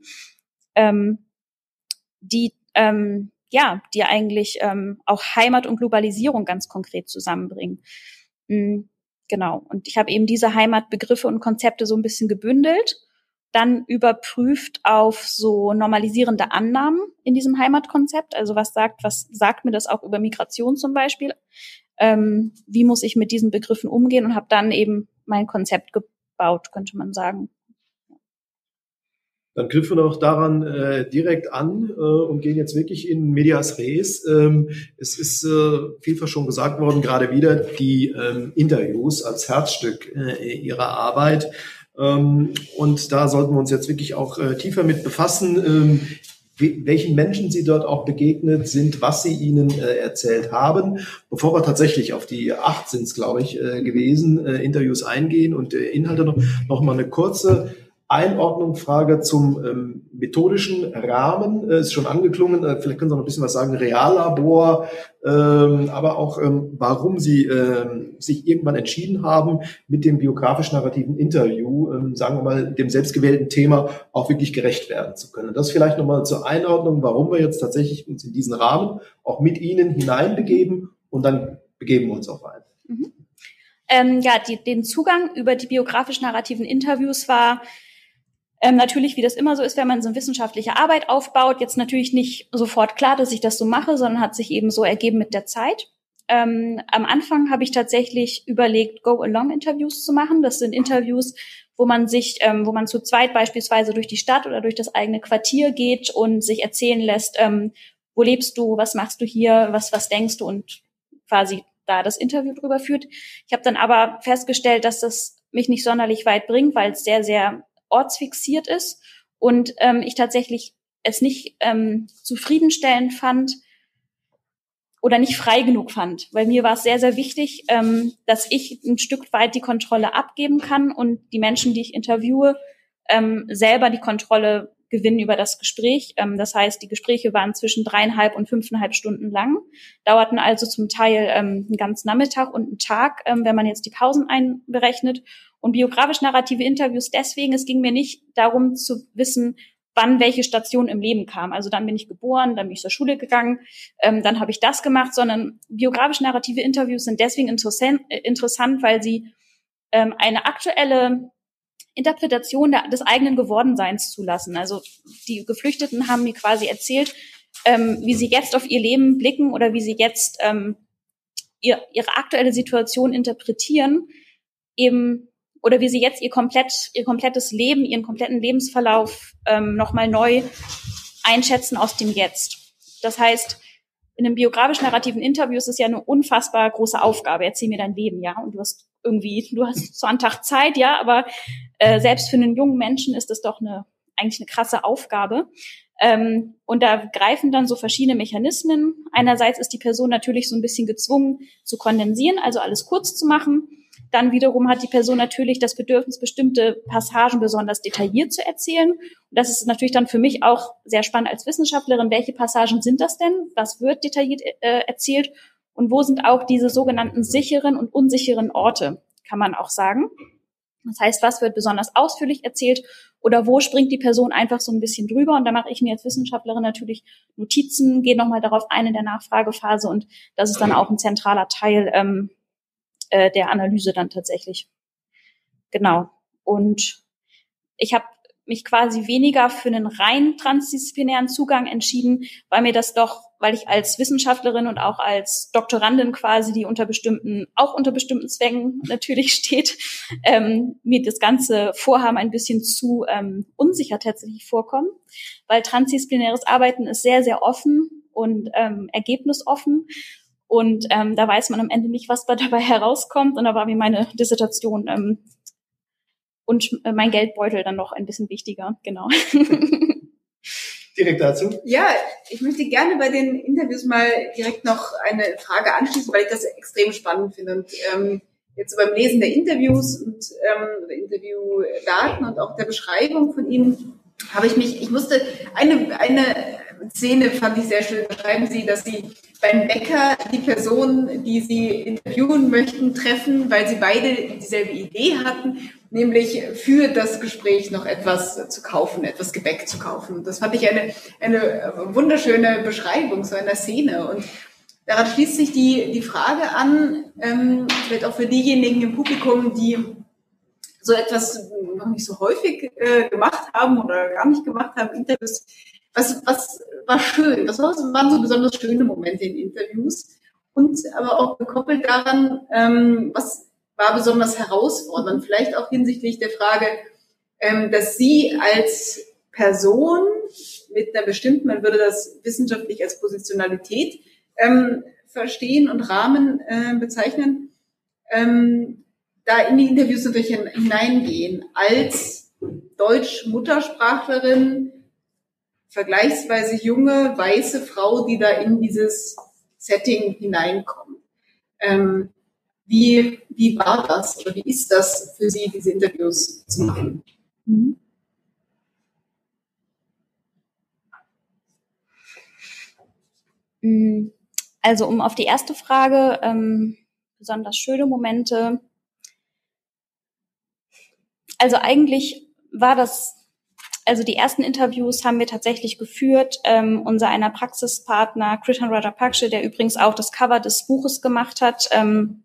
ähm, die ähm, ja, die eigentlich ähm, auch Heimat und Globalisierung ganz konkret zusammenbringen. Mhm, genau. Und ich habe eben diese Heimatbegriffe und Konzepte so ein bisschen gebündelt, dann überprüft auf so normalisierende Annahmen in diesem Heimatkonzept. Also was sagt, was sagt mir das auch über Migration zum Beispiel? Ähm, wie muss ich mit diesen Begriffen umgehen und habe dann eben mein Konzept gebaut, könnte man sagen. Dann knüpfen wir noch daran äh, direkt an äh, und gehen jetzt wirklich in Medias Res. Ähm, es ist äh, vielfach schon gesagt worden, gerade wieder die ähm, Interviews als Herzstück äh, ihrer Arbeit. Ähm, und da sollten wir uns jetzt wirklich auch äh, tiefer mit befassen. Ähm, welchen Menschen Sie dort auch begegnet sind, was Sie ihnen äh, erzählt haben. Bevor wir tatsächlich auf die acht sind es, glaube ich, äh, gewesen, äh, Interviews eingehen und äh, Inhalte noch, noch mal eine kurze Einordnung, Frage zum ähm, methodischen Rahmen. Äh, ist schon angeklungen, äh, vielleicht können Sie noch ein bisschen was sagen, Reallabor, ähm, aber auch ähm, warum Sie ähm, sich irgendwann entschieden haben, mit dem biografisch-narrativen Interview, ähm, sagen wir mal, dem selbstgewählten Thema auch wirklich gerecht werden zu können. Das vielleicht nochmal zur Einordnung, warum wir jetzt tatsächlich uns in diesen Rahmen auch mit Ihnen hineinbegeben und dann begeben wir uns auch weiter. Mhm. Ähm, ja, die, den Zugang über die biografisch-narrativen Interviews war ähm, natürlich, wie das immer so ist, wenn man so eine wissenschaftliche Arbeit aufbaut, jetzt natürlich nicht sofort klar, dass ich das so mache, sondern hat sich eben so ergeben mit der Zeit. Ähm, am Anfang habe ich tatsächlich überlegt, Go-Along-Interviews zu machen. Das sind Interviews, wo man sich, ähm, wo man zu zweit beispielsweise durch die Stadt oder durch das eigene Quartier geht und sich erzählen lässt, ähm, wo lebst du, was machst du hier, was, was denkst du und quasi da das Interview drüber führt. Ich habe dann aber festgestellt, dass das mich nicht sonderlich weit bringt, weil es sehr, sehr ortsfixiert ist und ähm, ich tatsächlich es nicht ähm, zufriedenstellend fand oder nicht frei genug fand, weil mir war es sehr, sehr wichtig, ähm, dass ich ein Stück weit die Kontrolle abgeben kann und die Menschen, die ich interviewe, ähm, selber die Kontrolle gewinnen über das Gespräch. Ähm, das heißt, die Gespräche waren zwischen dreieinhalb und fünfeinhalb Stunden lang, dauerten also zum Teil ähm, einen ganzen Nachmittag und einen Tag, ähm, wenn man jetzt die Pausen einberechnet und biografisch-narrative Interviews deswegen, es ging mir nicht darum zu wissen, wann welche Station im Leben kam. Also dann bin ich geboren, dann bin ich zur Schule gegangen, ähm, dann habe ich das gemacht, sondern biografisch-narrative Interviews sind deswegen interessant, äh, interessant weil sie ähm, eine aktuelle Interpretation des eigenen Gewordenseins zulassen. Also die Geflüchteten haben mir quasi erzählt, ähm, wie sie jetzt auf ihr Leben blicken oder wie sie jetzt ähm, ihr, ihre aktuelle Situation interpretieren, eben oder wie sie jetzt ihr komplett ihr komplettes Leben, ihren kompletten Lebensverlauf ähm, nochmal neu einschätzen aus dem Jetzt. Das heißt, in einem biografisch-narrativen Interview ist es ja eine unfassbar große Aufgabe. Erzähl mir dein Leben, ja. Und du hast irgendwie, du hast so einen Tag Zeit, ja, aber äh, selbst für einen jungen Menschen ist das doch eine eigentlich eine krasse Aufgabe. Ähm, und da greifen dann so verschiedene Mechanismen. Einerseits ist die Person natürlich so ein bisschen gezwungen zu kondensieren, also alles kurz zu machen. Dann wiederum hat die Person natürlich das Bedürfnis, bestimmte Passagen besonders detailliert zu erzählen. Und das ist natürlich dann für mich auch sehr spannend als Wissenschaftlerin. Welche Passagen sind das denn? Was wird detailliert äh, erzählt? Und wo sind auch diese sogenannten sicheren und unsicheren Orte, kann man auch sagen. Das heißt, was wird besonders ausführlich erzählt oder wo springt die Person einfach so ein bisschen drüber? Und da mache ich mir als Wissenschaftlerin natürlich Notizen, gehe nochmal darauf ein in der Nachfragephase und das ist dann auch ein zentraler Teil ähm, äh, der Analyse dann tatsächlich. Genau. Und ich habe mich quasi weniger für einen rein transdisziplinären Zugang entschieden, weil mir das doch, weil ich als Wissenschaftlerin und auch als Doktorandin quasi, die unter bestimmten, auch unter bestimmten Zwängen natürlich steht, ähm, mir das ganze Vorhaben ein bisschen zu ähm, unsicher tatsächlich vorkommen, weil transdisziplinäres Arbeiten ist sehr, sehr offen und ähm, ergebnisoffen und ähm, da weiß man am Ende nicht, was dabei herauskommt. Und da war mir meine Dissertation ähm, und äh, mein Geldbeutel dann noch ein bisschen wichtiger, genau. direkt dazu? Ja, ich möchte gerne bei den Interviews mal direkt noch eine Frage anschließen, weil ich das extrem spannend finde. Und ähm, jetzt beim Lesen der Interviews und ähm, Interviewdaten und auch der Beschreibung von Ihnen habe ich mich, ich musste eine, eine Szene fand ich sehr schön. Schreiben Sie, dass Sie beim Bäcker die Person, die Sie interviewen möchten, treffen, weil Sie beide dieselbe Idee hatten, nämlich für das Gespräch noch etwas zu kaufen, etwas Gebäck zu kaufen. Das fand ich eine, eine wunderschöne Beschreibung so einer Szene. Und daran schließt sich die, die Frage an, ähm, vielleicht auch für diejenigen im Publikum, die so etwas noch nicht so häufig äh, gemacht haben oder gar nicht gemacht haben, Interviews was, was war schön? Was waren so besonders schöne Momente in Interviews? Und aber auch gekoppelt daran, ähm, was war besonders herausfordernd? Vielleicht auch hinsichtlich der Frage, ähm, dass Sie als Person mit einer bestimmten, man würde das wissenschaftlich als Positionalität ähm, verstehen und Rahmen äh, bezeichnen, ähm, da in die Interviews natürlich hineingehen als Deutsch-Muttersprachlerin vergleichsweise junge, weiße Frau, die da in dieses Setting hineinkommt. Ähm, wie, wie war das oder wie ist das für Sie, diese Interviews zu machen? Mhm. Mm, also um auf die erste Frage, ähm, besonders schöne Momente. Also eigentlich war das, also die ersten Interviews haben wir tatsächlich geführt. Ähm, unser einer Praxispartner, Krishan Rajapakshe, der übrigens auch das Cover des Buches gemacht hat, ähm,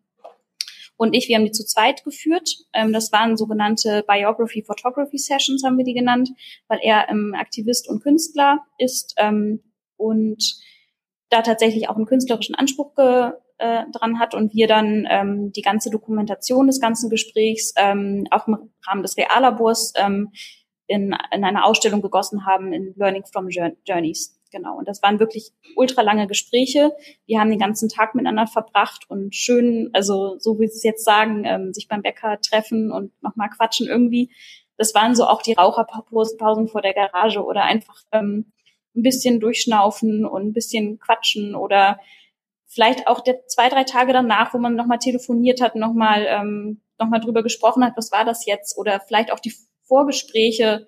und ich, wir haben die zu zweit geführt. Ähm, das waren sogenannte Biography Photography Sessions, haben wir die genannt, weil er ähm, Aktivist und Künstler ist ähm, und da tatsächlich auch einen künstlerischen Anspruch ge, äh, dran hat und wir dann ähm, die ganze Dokumentation des ganzen Gesprächs ähm, auch im Rahmen des Reallabors ähm, in, in eine Ausstellung gegossen haben in Learning from Journeys. Genau. Und das waren wirklich ultra lange Gespräche. Wir haben den ganzen Tag miteinander verbracht und schön, also so wie Sie es jetzt sagen, ähm, sich beim Bäcker treffen und nochmal quatschen irgendwie. Das waren so auch die Raucherpausen vor der Garage oder einfach ähm, ein bisschen durchschnaufen und ein bisschen quatschen oder vielleicht auch der zwei, drei Tage danach, wo man nochmal telefoniert hat, nochmal ähm, noch drüber gesprochen hat, was war das jetzt? Oder vielleicht auch die Vorgespräche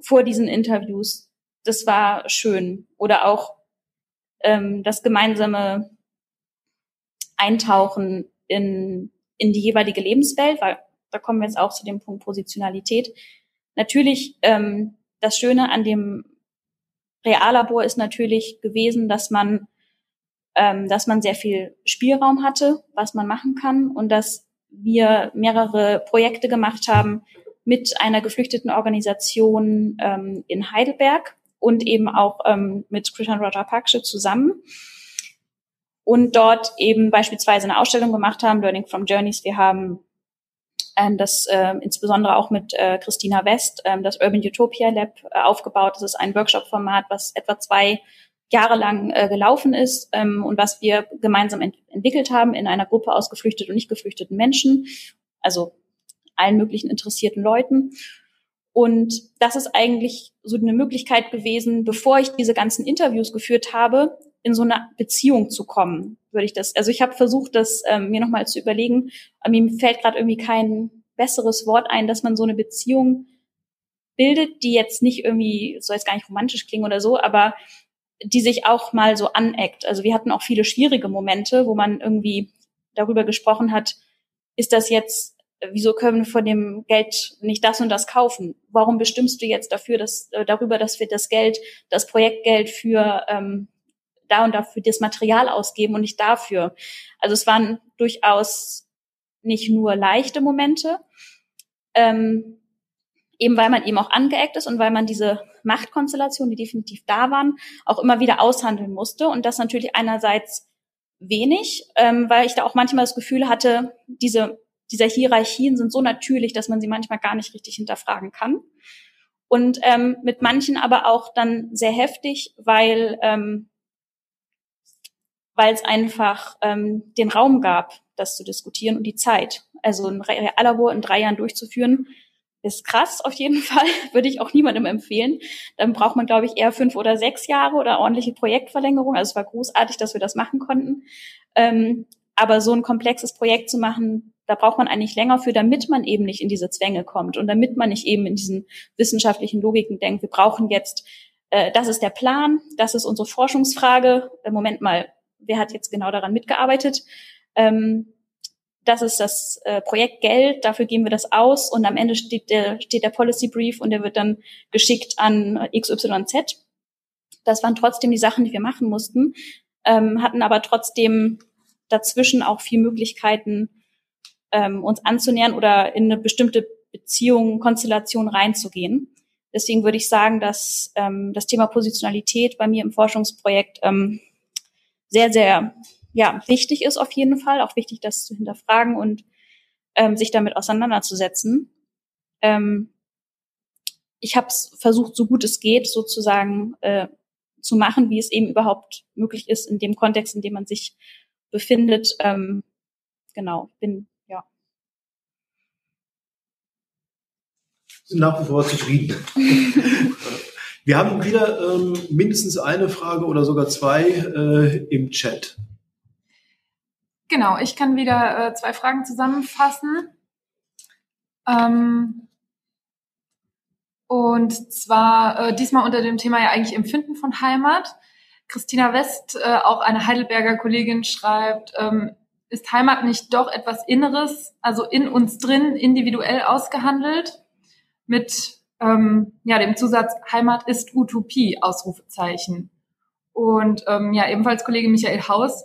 vor diesen Interviews das war schön. Oder auch ähm, das gemeinsame Eintauchen in, in die jeweilige Lebenswelt, weil da kommen wir jetzt auch zu dem Punkt Positionalität. Natürlich, ähm, das Schöne an dem Reallabor ist natürlich gewesen, dass man, ähm, dass man sehr viel Spielraum hatte, was man machen kann und dass wir mehrere Projekte gemacht haben mit einer geflüchteten Organisation ähm, in Heidelberg, und eben auch ähm, mit Krishan Rajapakshe zusammen und dort eben beispielsweise eine Ausstellung gemacht haben, Learning from Journeys. Wir haben ähm, das äh, insbesondere auch mit äh, Christina West, ähm, das Urban Utopia Lab äh, aufgebaut. Das ist ein Workshop-Format, was etwa zwei Jahre lang äh, gelaufen ist ähm, und was wir gemeinsam ent entwickelt haben in einer Gruppe aus geflüchteten und nicht geflüchteten Menschen, also allen möglichen interessierten Leuten. Und das ist eigentlich so eine Möglichkeit gewesen, bevor ich diese ganzen Interviews geführt habe, in so eine Beziehung zu kommen, würde ich das. Also ich habe versucht, das ähm, mir nochmal zu überlegen. Mir fällt gerade irgendwie kein besseres Wort ein, dass man so eine Beziehung bildet, die jetzt nicht irgendwie, soll jetzt gar nicht romantisch klingen oder so, aber die sich auch mal so aneckt. Also wir hatten auch viele schwierige Momente, wo man irgendwie darüber gesprochen hat, ist das jetzt wieso können wir von dem Geld nicht das und das kaufen? Warum bestimmst du jetzt dafür, dass äh, darüber, dass wir das Geld, das Projektgeld für ähm, da und dafür das Material ausgeben und nicht dafür? Also es waren durchaus nicht nur leichte Momente, ähm, eben weil man eben auch angeeckt ist und weil man diese Machtkonstellationen, die definitiv da waren, auch immer wieder aushandeln musste und das natürlich einerseits wenig, ähm, weil ich da auch manchmal das Gefühl hatte, diese dieser Hierarchien sind so natürlich, dass man sie manchmal gar nicht richtig hinterfragen kann. Und ähm, mit manchen aber auch dann sehr heftig, weil ähm, weil es einfach ähm, den Raum gab, das zu diskutieren und die Zeit. Also ein Reallabor in drei Jahren durchzuführen, ist krass auf jeden Fall, würde ich auch niemandem empfehlen. Dann braucht man, glaube ich, eher fünf oder sechs Jahre oder ordentliche Projektverlängerung. Also es war großartig, dass wir das machen konnten. Ähm, aber so ein komplexes Projekt zu machen, da braucht man eigentlich länger für, damit man eben nicht in diese Zwänge kommt und damit man nicht eben in diesen wissenschaftlichen Logiken denkt, wir brauchen jetzt, äh, das ist der Plan, das ist unsere Forschungsfrage. Äh, Moment mal, wer hat jetzt genau daran mitgearbeitet? Ähm, das ist das äh, Projekt Geld, dafür geben wir das aus und am Ende steht der, steht der Policy Brief und der wird dann geschickt an XYZ. Das waren trotzdem die Sachen, die wir machen mussten, ähm, hatten aber trotzdem dazwischen auch vier Möglichkeiten, ähm, uns anzunähern oder in eine bestimmte Beziehung, Konstellation reinzugehen. Deswegen würde ich sagen, dass ähm, das Thema Positionalität bei mir im Forschungsprojekt ähm, sehr, sehr ja, wichtig ist auf jeden Fall. Auch wichtig, das zu hinterfragen und ähm, sich damit auseinanderzusetzen. Ähm, ich habe es versucht, so gut es geht, sozusagen äh, zu machen, wie es eben überhaupt möglich ist in dem Kontext, in dem man sich befindet. Ähm, genau, bin sind nach wie vor zufrieden. Wir haben wieder ähm, mindestens eine Frage oder sogar zwei äh, im Chat. Genau, ich kann wieder äh, zwei Fragen zusammenfassen. Ähm, und zwar äh, diesmal unter dem Thema ja eigentlich Empfinden von Heimat. Christina West, äh, auch eine Heidelberger Kollegin, schreibt, ähm, ist Heimat nicht doch etwas Inneres, also in uns drin, individuell ausgehandelt, mit ähm, ja, dem Zusatz Heimat ist Utopie, Ausrufezeichen. Und ähm, ja, ebenfalls Kollege Michael Haus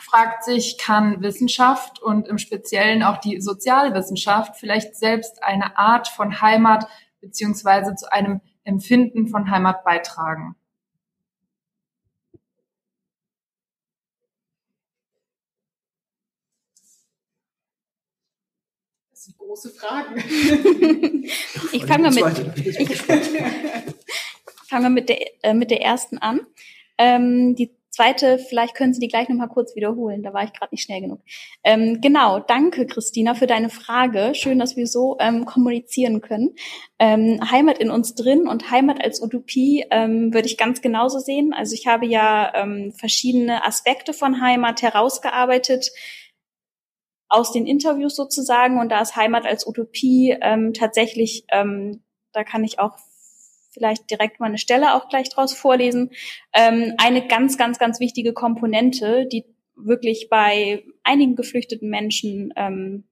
fragt sich, kann Wissenschaft und im Speziellen auch die Sozialwissenschaft vielleicht selbst eine Art von Heimat beziehungsweise zu einem Empfinden von Heimat beitragen? Große Fragen. ich fange mit, ich fange mit der, äh, mit der ersten an. Ähm, die zweite, vielleicht können Sie die gleich nochmal kurz wiederholen. Da war ich gerade nicht schnell genug. Ähm, genau, danke Christina für deine Frage. Schön, dass wir so ähm, kommunizieren können. Ähm, Heimat in uns drin und Heimat als Utopie ähm, würde ich ganz genauso sehen. Also ich habe ja ähm, verschiedene Aspekte von Heimat herausgearbeitet aus den Interviews sozusagen und da ist Heimat als Utopie ähm, tatsächlich, ähm, da kann ich auch vielleicht direkt mal eine Stelle auch gleich draus vorlesen, ähm, eine ganz, ganz, ganz wichtige Komponente, die wirklich bei einigen geflüchteten Menschen ähm,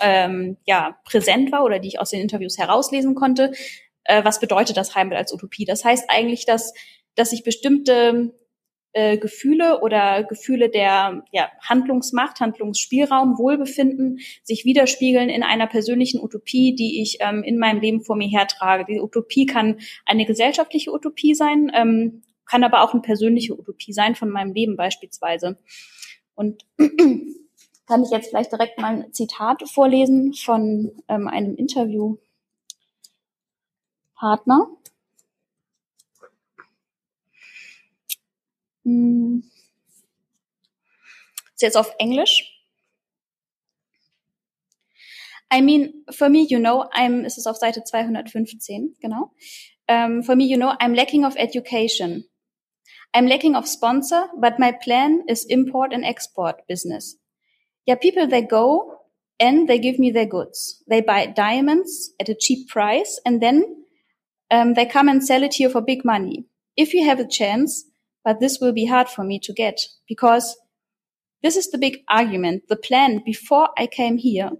ähm, ja präsent war oder die ich aus den Interviews herauslesen konnte. Äh, was bedeutet das Heimat als Utopie? Das heißt eigentlich, dass dass sich bestimmte äh, Gefühle oder Gefühle der ja, Handlungsmacht, Handlungsspielraum, Wohlbefinden sich widerspiegeln in einer persönlichen Utopie, die ich ähm, in meinem Leben vor mir hertrage. Die Utopie kann eine gesellschaftliche Utopie sein, ähm, kann aber auch eine persönliche Utopie sein von meinem Leben beispielsweise. Und kann ich jetzt vielleicht direkt mal ein Zitat vorlesen von ähm, einem Interviewpartner. Hm. Ist jetzt auf Englisch. I mean, for me, you know, I'm, ist es auf Seite 215, genau. Um, for me, you know, I'm lacking of education. I'm lacking of sponsor, but my plan is import and export business. Yeah, people, they go and they give me their goods. They buy diamonds at a cheap price and then um, they come and sell it here for big money. If you have a chance, but this will be hard for me to get because this is the big argument, the plan before I came here.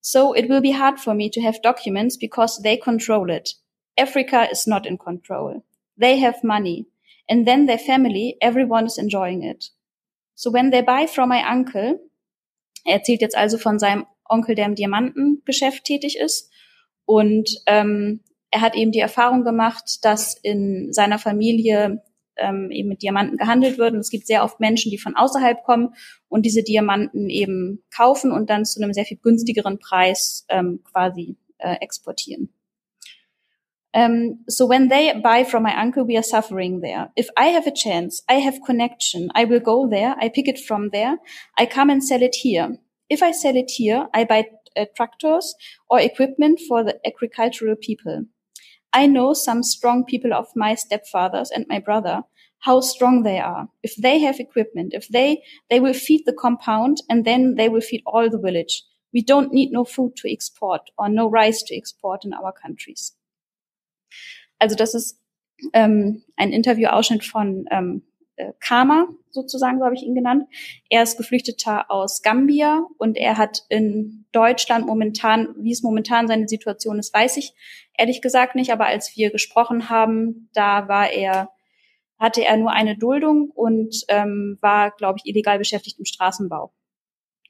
So it will be hard for me to have documents because they control it. Africa is not in control. They have money and then their family, everyone is enjoying it. So when they buy from my uncle, er erzählt jetzt also von seinem Onkel, der im Diamantengeschäft tätig ist und ähm, er hat eben die Erfahrung gemacht, dass in seiner Familie ähm, eben mit Diamanten gehandelt wird. Und es gibt sehr oft Menschen, die von außerhalb kommen und diese Diamanten eben kaufen und dann zu einem sehr viel günstigeren Preis ähm, quasi äh, exportieren. Um, so when they buy from my uncle, we are suffering there. If I have a chance, I have connection, I will go there, I pick it from there, I come and sell it here. If I sell it here, I buy uh, tractors or equipment for the agricultural people. I know some strong people of my stepfathers and my brother, how strong they are. If they have equipment, if they, they will feed the compound and then they will feed all the village. We don't need no food to export or no rice to export in our countries. Also das ist ähm, ein Interviewausschnitt von ähm, äh, Kama, sozusagen, so habe ich ihn genannt. Er ist Geflüchteter aus Gambia und er hat in Deutschland momentan, wie es momentan seine Situation ist, weiß ich ehrlich gesagt nicht, aber als wir gesprochen haben, da war er, hatte er nur eine Duldung und ähm, war, glaube ich, illegal beschäftigt im Straßenbau.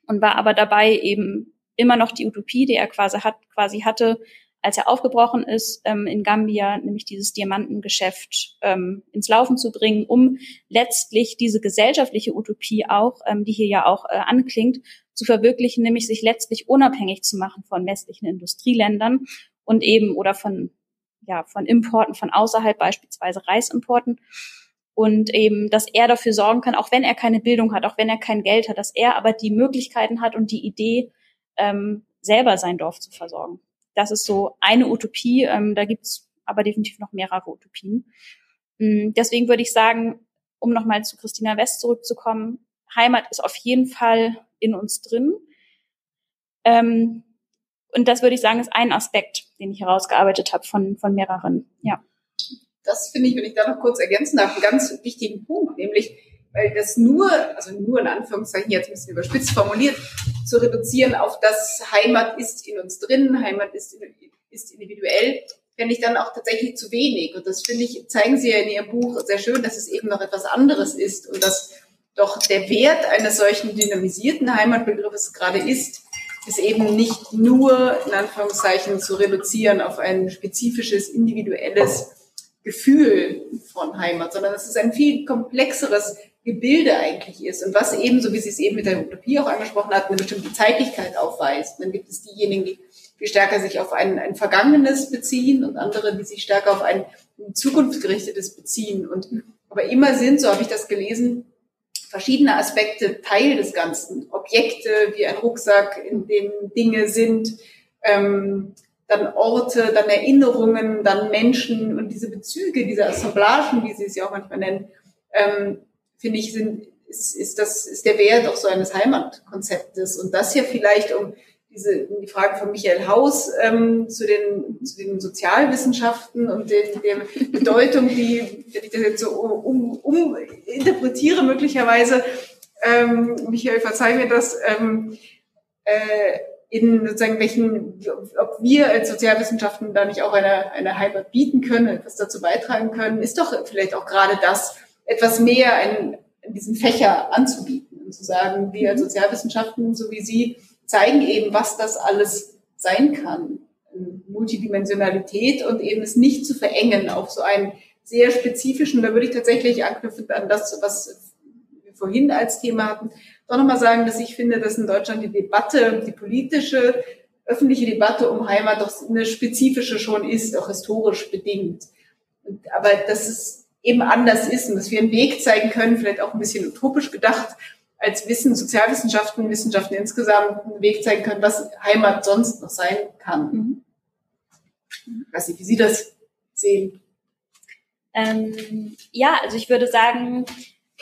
Und war aber dabei eben immer noch die Utopie, die er quasi hat, quasi hatte, als er aufgebrochen ist ähm, in Gambia, nämlich dieses Diamantengeschäft ähm, ins Laufen zu bringen, um letztlich diese gesellschaftliche Utopie auch, ähm, die hier ja auch äh, anklingt, zu verwirklichen, nämlich sich letztlich unabhängig zu machen von westlichen Industrieländern und eben oder von ja von Importen von außerhalb beispielsweise Reisimporten. Und eben, dass er dafür sorgen kann, auch wenn er keine Bildung hat, auch wenn er kein Geld hat, dass er aber die Möglichkeiten hat und die Idee, ähm, selber sein Dorf zu versorgen das ist so eine Utopie. Ähm, da gibt's aber definitiv noch mehrere Utopien. Mm, deswegen würde ich sagen, um nochmal zu Christina West zurückzukommen, Heimat ist auf jeden Fall in uns drin. Ähm, und das würde ich sagen, ist ein Aspekt, den ich herausgearbeitet habe von, von mehreren. Ja. Das finde ich, wenn ich da noch kurz ergänzen darf, einen ganz wichtigen Punkt, nämlich, weil das nur, also nur in Anführungszeichen jetzt ein bisschen überspitzt formuliert, zu reduzieren auf das Heimat ist in uns drin, Heimat ist, ist individuell, fände ich dann auch tatsächlich zu wenig. Und das finde ich, zeigen Sie ja in Ihrem Buch sehr schön, dass es eben noch etwas anderes ist und dass doch der Wert eines solchen dynamisierten Heimatbegriffes gerade ist, ist eben nicht nur in Anführungszeichen zu reduzieren auf ein spezifisches, individuelles Gefühl von Heimat, sondern es ein viel komplexeres Gebilde eigentlich ist und was eben, so wie Sie es eben mit der Utopie auch angesprochen hat, eine bestimmte Zeitlichkeit aufweist. Dann gibt es diejenigen, die viel stärker sich auf ein, ein Vergangenes beziehen und andere, die sich stärker auf ein zukunftsgerichtetes beziehen. Und aber immer sind, so habe ich das gelesen, verschiedene Aspekte Teil des Ganzen. Objekte wie ein Rucksack, in dem Dinge sind, ähm, dann Orte, dann Erinnerungen, dann Menschen und diese Bezüge, diese Assemblagen, wie Sie es ja auch manchmal nennen, ähm, finde ich, sind, ist, ist, das, ist der Wert auch so eines Heimatkonzeptes. Und das hier vielleicht, um diese, die Frage von Michael Haus ähm, zu, den, zu den Sozialwissenschaften und den, der Bedeutung, die, wenn ich das jetzt so um, um interpretiere möglicherweise, ähm, Michael, verzeih mir das, ähm, äh, in sozusagen welchen, ob wir als Sozialwissenschaften da nicht auch eine, eine Heimat bieten können, etwas dazu beitragen können, ist doch vielleicht auch gerade das, etwas mehr in, in diesen Fächer anzubieten und zu sagen, wir als mhm. Sozialwissenschaften, so wie Sie, zeigen eben, was das alles sein kann. Multidimensionalität und eben es nicht zu verengen auf so einen sehr spezifischen, da würde ich tatsächlich anknüpfen an das, was wir vorhin als Thema hatten, doch nochmal sagen, dass ich finde, dass in Deutschland die Debatte, die politische, öffentliche Debatte um Heimat doch eine spezifische schon ist, auch historisch bedingt. aber dass es eben anders ist und dass wir einen Weg zeigen können, vielleicht auch ein bisschen utopisch gedacht, als Wissen, Sozialwissenschaften, Wissenschaften insgesamt einen Weg zeigen können, was Heimat sonst noch sein kann. Mhm. Ich weiß nicht, wie Sie das sehen. Ähm, ja, also ich würde sagen,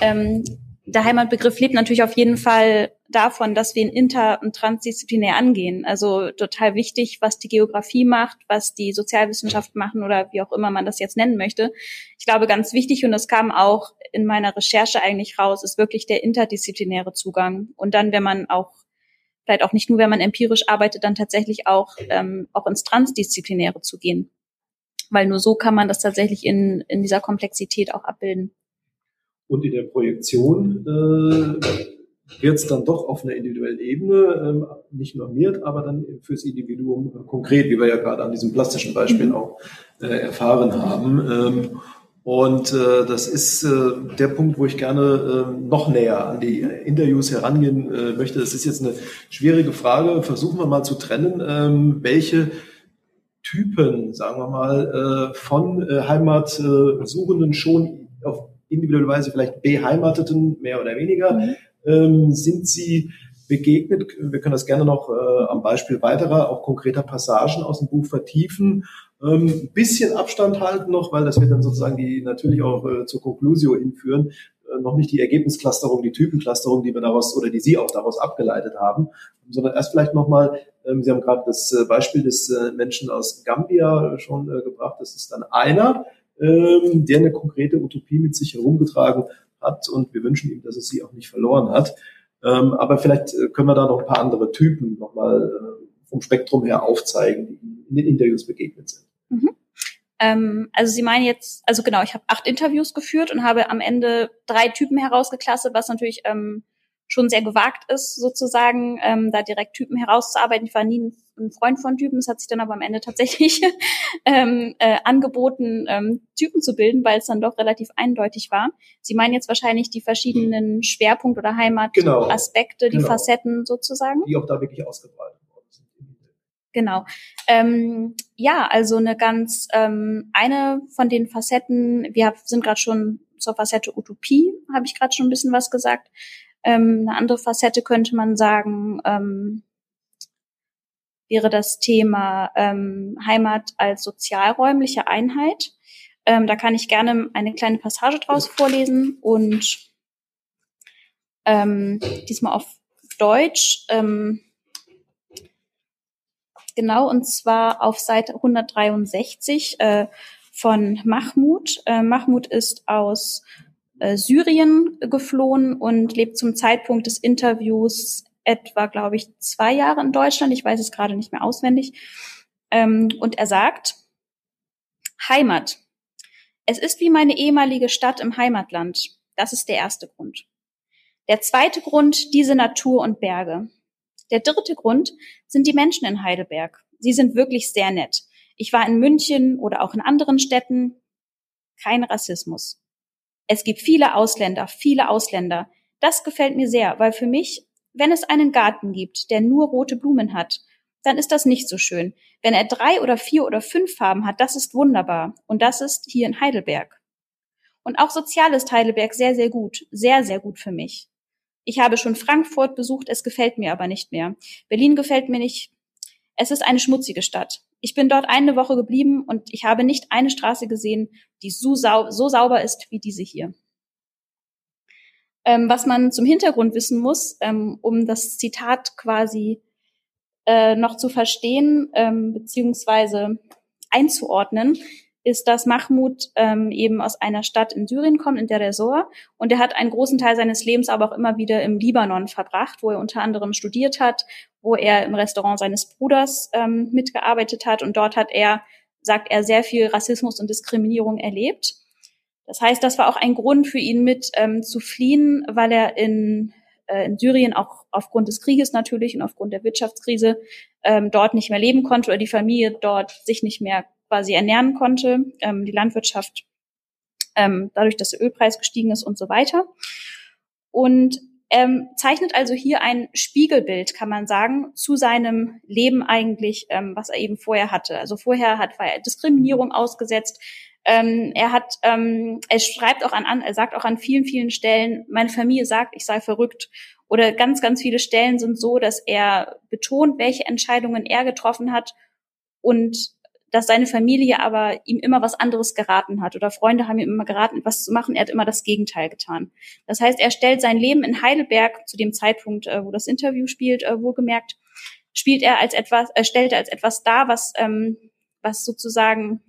ähm, der Heimatbegriff lebt natürlich auf jeden Fall davon, dass wir ihn inter- und transdisziplinär angehen. Also total wichtig, was die Geografie macht, was die Sozialwissenschaften machen oder wie auch immer man das jetzt nennen möchte. Ich glaube, ganz wichtig, und das kam auch in meiner Recherche eigentlich raus, ist wirklich der interdisziplinäre Zugang. Und dann, wenn man auch, vielleicht auch nicht nur, wenn man empirisch arbeitet, dann tatsächlich auch, ähm, auch ins Transdisziplinäre zu gehen. Weil nur so kann man das tatsächlich in, in dieser Komplexität auch abbilden. Und in der Projektion äh, wird es dann doch auf einer individuellen Ebene ähm, nicht normiert, aber dann fürs Individuum äh, konkret, wie wir ja gerade an diesem plastischen Beispiel mhm. auch äh, erfahren haben. Ähm, und äh, das ist äh, der Punkt, wo ich gerne äh, noch näher an die Interviews herangehen äh, möchte. Das ist jetzt eine schwierige Frage. Versuchen wir mal zu trennen, ähm, welche Typen, sagen wir mal, äh, von äh, Heimatsuchenden schon auf individuelle Weise vielleicht beheimateten, mehr oder weniger, mhm ähm, sind Sie begegnet? Wir können das gerne noch äh, am Beispiel weiterer, auch konkreter Passagen aus dem Buch vertiefen. Ähm, ein bisschen Abstand halten noch, weil das wird dann sozusagen die natürlich auch äh, zur Conclusio hinführen. Äh, noch nicht die Ergebnisclusterung, die Typenclusterung, die wir daraus oder die Sie auch daraus abgeleitet haben, sondern erst vielleicht nochmal, ähm, Sie haben gerade das äh, Beispiel des äh, Menschen aus Gambia schon äh, gebracht. Das ist dann einer, ähm, der eine konkrete Utopie mit sich herumgetragen hat und wir wünschen ihm, dass er sie auch nicht verloren hat. Ähm, aber vielleicht äh, können wir da noch ein paar andere Typen nochmal äh, vom Spektrum her aufzeigen, die in den Interviews begegnet sind. Mhm. Ähm, also Sie meinen jetzt, also genau, ich habe acht Interviews geführt und habe am Ende drei Typen herausgeklasset, was natürlich ähm, schon sehr gewagt ist, sozusagen, ähm, da direkt Typen herauszuarbeiten. Ich war nie ein, ein Freund von Typen, es hat sich dann aber am Ende tatsächlich ähm, äh, angeboten, ähm, Typen zu bilden, weil es dann doch relativ eindeutig war. Sie meinen jetzt wahrscheinlich die verschiedenen Schwerpunkt- oder Heimataspekte, genau, die genau. Facetten sozusagen? Die auch da wirklich ausgebreitet worden sind. Genau. Ähm, ja, also eine ganz ähm, eine von den Facetten, wir sind gerade schon zur Facette Utopie, habe ich gerade schon ein bisschen was gesagt. Ähm, eine andere Facette könnte man sagen, ähm, wäre das Thema ähm, Heimat als sozialräumliche Einheit. Ähm, da kann ich gerne eine kleine Passage draus vorlesen und ähm, diesmal auf Deutsch. Ähm, genau, und zwar auf Seite 163 äh, von Mahmoud. Äh, Mahmoud ist aus äh, Syrien geflohen und lebt zum Zeitpunkt des Interviews etwa, glaube ich, zwei Jahre in Deutschland. Ich weiß es gerade nicht mehr auswendig. Ähm, und er sagt, Heimat. Es ist wie meine ehemalige Stadt im Heimatland. Das ist der erste Grund. Der zweite Grund, diese Natur und Berge. Der dritte Grund sind die Menschen in Heidelberg. Sie sind wirklich sehr nett. Ich war in München oder auch in anderen Städten. Kein Rassismus. Es gibt viele Ausländer, viele Ausländer. Das gefällt mir sehr, weil für mich wenn es einen Garten gibt, der nur rote Blumen hat, dann ist das nicht so schön. Wenn er drei oder vier oder fünf Farben hat, das ist wunderbar. Und das ist hier in Heidelberg. Und auch sozial ist Heidelberg sehr, sehr gut. Sehr, sehr gut für mich. Ich habe schon Frankfurt besucht, es gefällt mir aber nicht mehr. Berlin gefällt mir nicht. Es ist eine schmutzige Stadt. Ich bin dort eine Woche geblieben und ich habe nicht eine Straße gesehen, die so, sau so sauber ist wie diese hier. Ähm, was man zum Hintergrund wissen muss, ähm, um das Zitat quasi äh, noch zu verstehen ähm, beziehungsweise einzuordnen, ist, dass Mahmoud ähm, eben aus einer Stadt in Syrien kommt, in der Resor, und er hat einen großen Teil seines Lebens aber auch immer wieder im Libanon verbracht, wo er unter anderem studiert hat, wo er im Restaurant seines Bruders ähm, mitgearbeitet hat und dort hat er, sagt er, sehr viel Rassismus und Diskriminierung erlebt. Das heißt, das war auch ein Grund für ihn mit ähm, zu fliehen, weil er in, äh, in Syrien auch aufgrund des Krieges natürlich und aufgrund der Wirtschaftskrise ähm, dort nicht mehr leben konnte oder die Familie dort sich nicht mehr quasi ernähren konnte, ähm, die Landwirtschaft ähm, dadurch, dass der Ölpreis gestiegen ist und so weiter. Und ähm, zeichnet also hier ein Spiegelbild, kann man sagen, zu seinem Leben eigentlich, ähm, was er eben vorher hatte. Also vorher hat war er Diskriminierung ausgesetzt, ähm, er hat, ähm, er schreibt auch an, er sagt auch an vielen, vielen Stellen, meine Familie sagt, ich sei verrückt. Oder ganz, ganz viele Stellen sind so, dass er betont, welche Entscheidungen er getroffen hat und dass seine Familie aber ihm immer was anderes geraten hat oder Freunde haben ihm immer geraten, was zu machen. Er hat immer das Gegenteil getan. Das heißt, er stellt sein Leben in Heidelberg zu dem Zeitpunkt, äh, wo das Interview spielt, äh, wohlgemerkt, spielt er als etwas, äh, stellt er als etwas dar, was, ähm, was sozusagen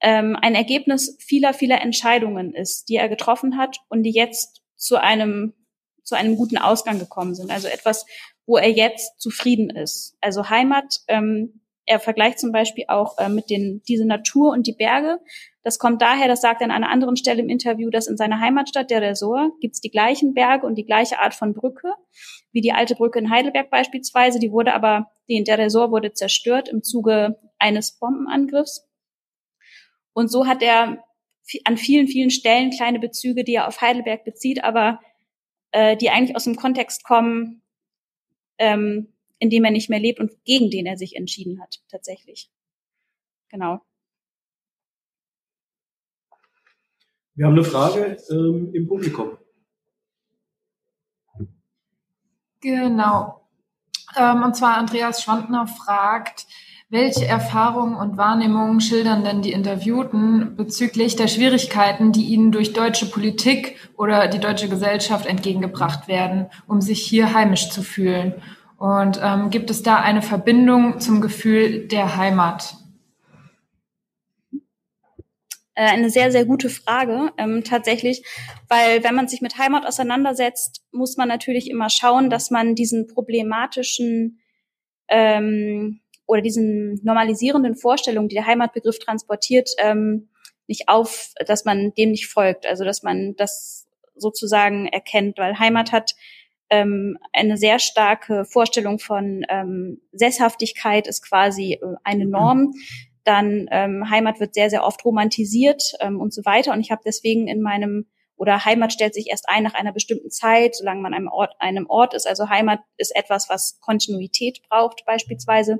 ähm, ein Ergebnis vieler, vieler Entscheidungen ist, die er getroffen hat und die jetzt zu einem, zu einem guten Ausgang gekommen sind. Also etwas, wo er jetzt zufrieden ist. Also Heimat, ähm, er vergleicht zum Beispiel auch äh, mit den, diese Natur und die Berge. Das kommt daher, das sagt er an einer anderen Stelle im Interview, dass in seiner Heimatstadt der Resort gibt es die gleichen Berge und die gleiche Art von Brücke, wie die alte Brücke in Heidelberg beispielsweise. Die wurde aber, die der Resort wurde zerstört im Zuge eines Bombenangriffs. Und so hat er an vielen, vielen Stellen kleine Bezüge, die er auf Heidelberg bezieht, aber äh, die eigentlich aus dem Kontext kommen, ähm, in dem er nicht mehr lebt und gegen den er sich entschieden hat, tatsächlich. Genau. Wir haben eine Frage ähm, im Publikum. Genau. Ähm, und zwar Andreas Schwandner fragt, welche Erfahrungen und Wahrnehmungen schildern denn die Interviewten bezüglich der Schwierigkeiten, die ihnen durch deutsche Politik oder die deutsche Gesellschaft entgegengebracht werden, um sich hier heimisch zu fühlen? Und ähm, gibt es da eine Verbindung zum Gefühl der Heimat? Äh, eine sehr, sehr gute Frage, ähm, tatsächlich, weil wenn man sich mit Heimat auseinandersetzt, muss man natürlich immer schauen, dass man diesen problematischen ähm, oder diesen normalisierenden Vorstellungen, die der Heimatbegriff transportiert, ähm, nicht auf, dass man dem nicht folgt, also dass man das sozusagen erkennt, weil Heimat hat ähm, eine sehr starke Vorstellung von ähm, Sesshaftigkeit ist quasi äh, eine Norm. Dann ähm, Heimat wird sehr, sehr oft romantisiert ähm, und so weiter. Und ich habe deswegen in meinem oder Heimat stellt sich erst ein nach einer bestimmten Zeit, solange man einem Ort, einem Ort ist. Also Heimat ist etwas, was Kontinuität braucht beispielsweise.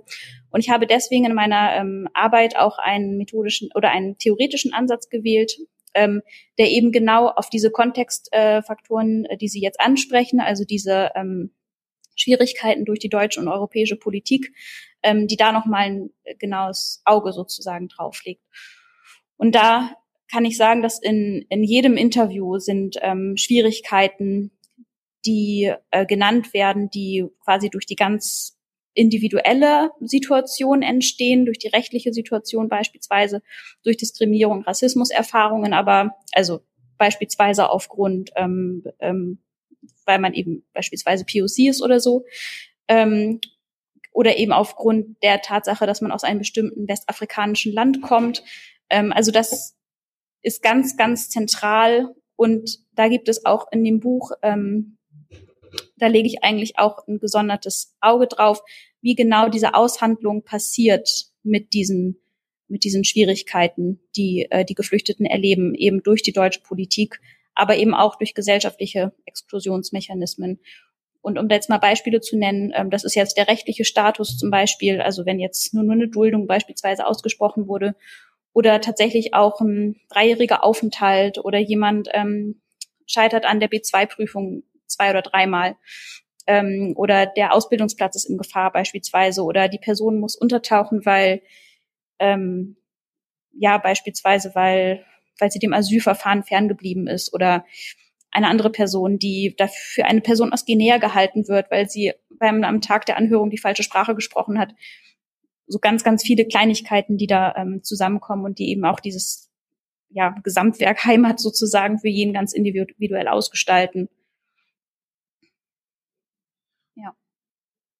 Und ich habe deswegen in meiner ähm, Arbeit auch einen methodischen oder einen theoretischen Ansatz gewählt, ähm, der eben genau auf diese Kontextfaktoren, äh, die Sie jetzt ansprechen, also diese ähm, Schwierigkeiten durch die deutsche und europäische Politik, ähm, die da nochmal ein genaues Auge sozusagen drauflegt. Und da kann ich sagen, dass in, in jedem Interview sind ähm, Schwierigkeiten, die äh, genannt werden, die quasi durch die ganz individuelle Situation entstehen, durch die rechtliche Situation beispielsweise, durch Diskriminierung, Rassismuserfahrungen, aber also beispielsweise aufgrund, ähm, ähm, weil man eben beispielsweise POC ist oder so, ähm, oder eben aufgrund der Tatsache, dass man aus einem bestimmten westafrikanischen Land kommt. Ähm, also das ist ganz, ganz zentral und da gibt es auch in dem Buch ähm, da lege ich eigentlich auch ein gesondertes Auge drauf, wie genau diese Aushandlung passiert mit diesen mit diesen Schwierigkeiten, die äh, die Geflüchteten erleben, eben durch die deutsche Politik, aber eben auch durch gesellschaftliche Exklusionsmechanismen. Und um da jetzt mal Beispiele zu nennen, ähm, das ist jetzt der rechtliche Status zum Beispiel, also wenn jetzt nur, nur eine Duldung beispielsweise ausgesprochen wurde oder tatsächlich auch ein dreijähriger Aufenthalt oder jemand ähm, scheitert an der B2-Prüfung zwei oder dreimal. Ähm, oder der Ausbildungsplatz ist in Gefahr beispielsweise oder die Person muss untertauchen, weil ähm, ja beispielsweise weil weil sie dem Asylverfahren ferngeblieben ist oder eine andere Person, die dafür eine Person aus Guinea gehalten wird, weil sie beim am Tag der Anhörung die falsche Sprache gesprochen hat. So ganz, ganz viele Kleinigkeiten, die da ähm, zusammenkommen und die eben auch dieses ja, Gesamtwerk Heimat sozusagen für jeden ganz individuell ausgestalten.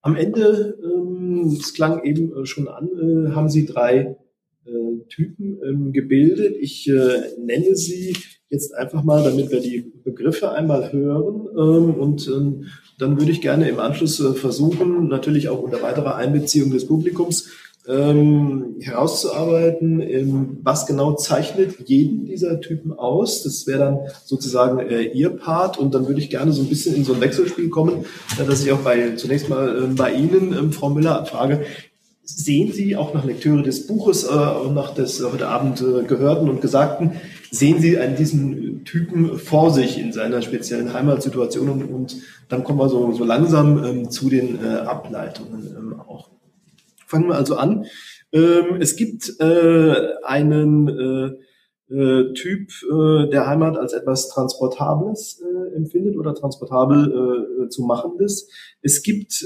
Am Ende, ähm, es klang eben äh, schon an, äh, haben Sie drei äh, Typen ähm, gebildet. Ich äh, nenne sie jetzt einfach mal, damit wir die Begriffe einmal hören. Ähm, und ähm, dann würde ich gerne im Anschluss äh, versuchen, natürlich auch unter weiterer Einbeziehung des Publikums, ähm, herauszuarbeiten, ähm, was genau zeichnet jeden dieser Typen aus. Das wäre dann sozusagen äh, Ihr Part und dann würde ich gerne so ein bisschen in so ein Wechselspiel kommen, äh, dass ich auch bei zunächst mal äh, bei Ihnen, ähm, Frau Müller, frage, sehen Sie auch nach Lektüre des Buches äh, und nach des heute Abend äh, Gehörten und Gesagten, sehen Sie einen diesen Typen vor sich in seiner speziellen Heimatsituation und, und dann kommen wir so, so langsam ähm, zu den äh, Ableitungen ähm, auch. Fangen wir also an. Ähm, es gibt äh, einen äh, äh, Typ äh, der Heimat als etwas Transportables äh, empfindet oder transportabel äh, zu machendes. Es gibt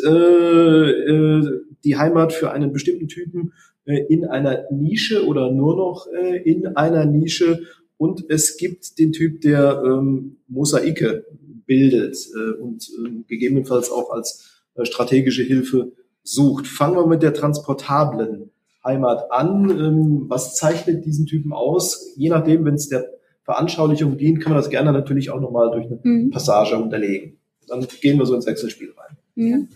die Heimat für einen bestimmten Typen in einer Nische oder nur noch in einer Nische und es gibt den Typ, der ähm, Mosaike bildet und äh, gegebenenfalls auch als strategische Hilfe sucht. Fangen wir mit der transportablen Heimat an. Ähm, was zeichnet diesen Typen aus? Je nachdem, wenn es der Veranschaulichung dient, kann man das gerne natürlich auch nochmal durch eine mhm. Passage unterlegen. Dann gehen wir so ins Wechselspiel rein. Mhm.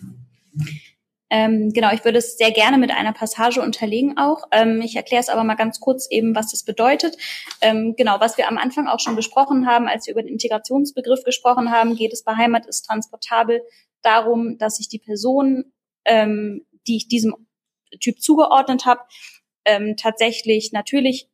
Ähm, genau, ich würde es sehr gerne mit einer Passage unterlegen auch. Ähm, ich erkläre es aber mal ganz kurz eben, was das bedeutet. Ähm, genau, was wir am Anfang auch schon besprochen haben, als wir über den Integrationsbegriff gesprochen haben, geht es bei Heimat ist transportabel darum, dass sich die Person ähm, die ich diesem Typ zugeordnet habe, ähm, tatsächlich natürlich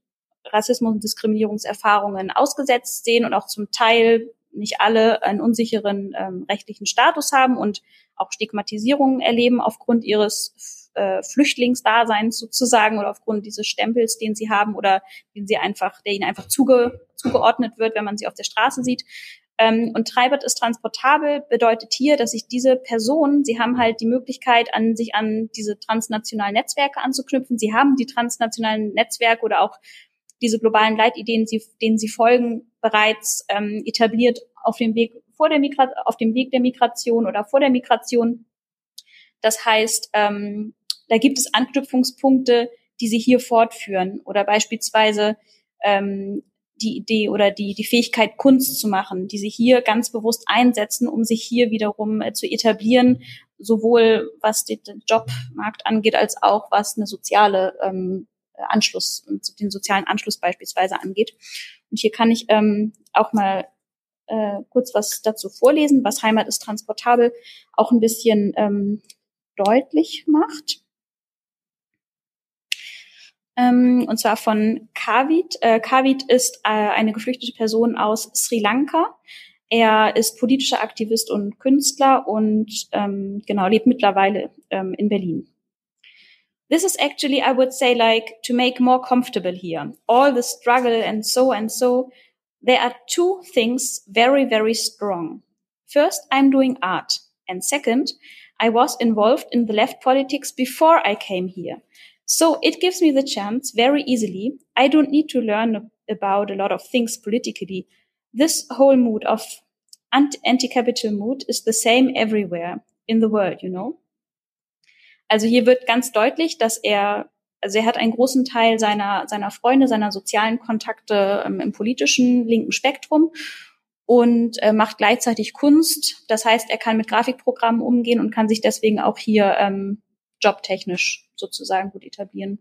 Rassismus und Diskriminierungserfahrungen ausgesetzt sehen und auch zum Teil nicht alle einen unsicheren ähm, rechtlichen Status haben und auch Stigmatisierungen erleben aufgrund ihres äh, Flüchtlingsdaseins sozusagen oder aufgrund dieses Stempels, den sie haben oder den sie einfach, der ihnen einfach zuge, zugeordnet wird, wenn man sie auf der Straße sieht. Ähm, und Treibert ist transportabel bedeutet hier, dass sich diese Personen, sie haben halt die Möglichkeit, an sich an diese transnationalen Netzwerke anzuknüpfen. Sie haben die transnationalen Netzwerke oder auch diese globalen Leitideen, sie, denen sie folgen, bereits ähm, etabliert auf dem Weg vor der Migra auf dem Weg der Migration oder vor der Migration. Das heißt, ähm, da gibt es Anknüpfungspunkte, die sie hier fortführen oder beispielsweise ähm, die Idee oder die, die Fähigkeit, Kunst zu machen, die sie hier ganz bewusst einsetzen, um sich hier wiederum äh, zu etablieren, sowohl was den, Jobmarkt angeht, als auch was eine soziale ähm, Anschluss, den sozialen Anschluss beispielsweise angeht. Und hier kann ich ähm, auch mal äh, kurz was dazu vorlesen, was Heimat ist transportabel auch ein bisschen ähm, deutlich macht ähm, und zwar von Kavit. Äh, Kavit ist äh, eine geflüchtete Person aus Sri Lanka. Er ist politischer Aktivist und Künstler und ähm, genau lebt mittlerweile ähm, in Berlin. This is actually, I would say, like to make more comfortable here. All the struggle and so and so. There are two things very, very strong. First, I'm doing art. And second, I was involved in the left politics before I came here. So it gives me the chance very easily. I don't need to learn about a lot of things politically. This whole mood of anti-capital mood is the same everywhere in the world, you know? Also hier wird ganz deutlich, dass er, also er hat einen großen Teil seiner, seiner Freunde, seiner sozialen Kontakte ähm, im politischen linken Spektrum und äh, macht gleichzeitig Kunst. Das heißt, er kann mit Grafikprogrammen umgehen und kann sich deswegen auch hier ähm, jobtechnisch sozusagen gut etablieren.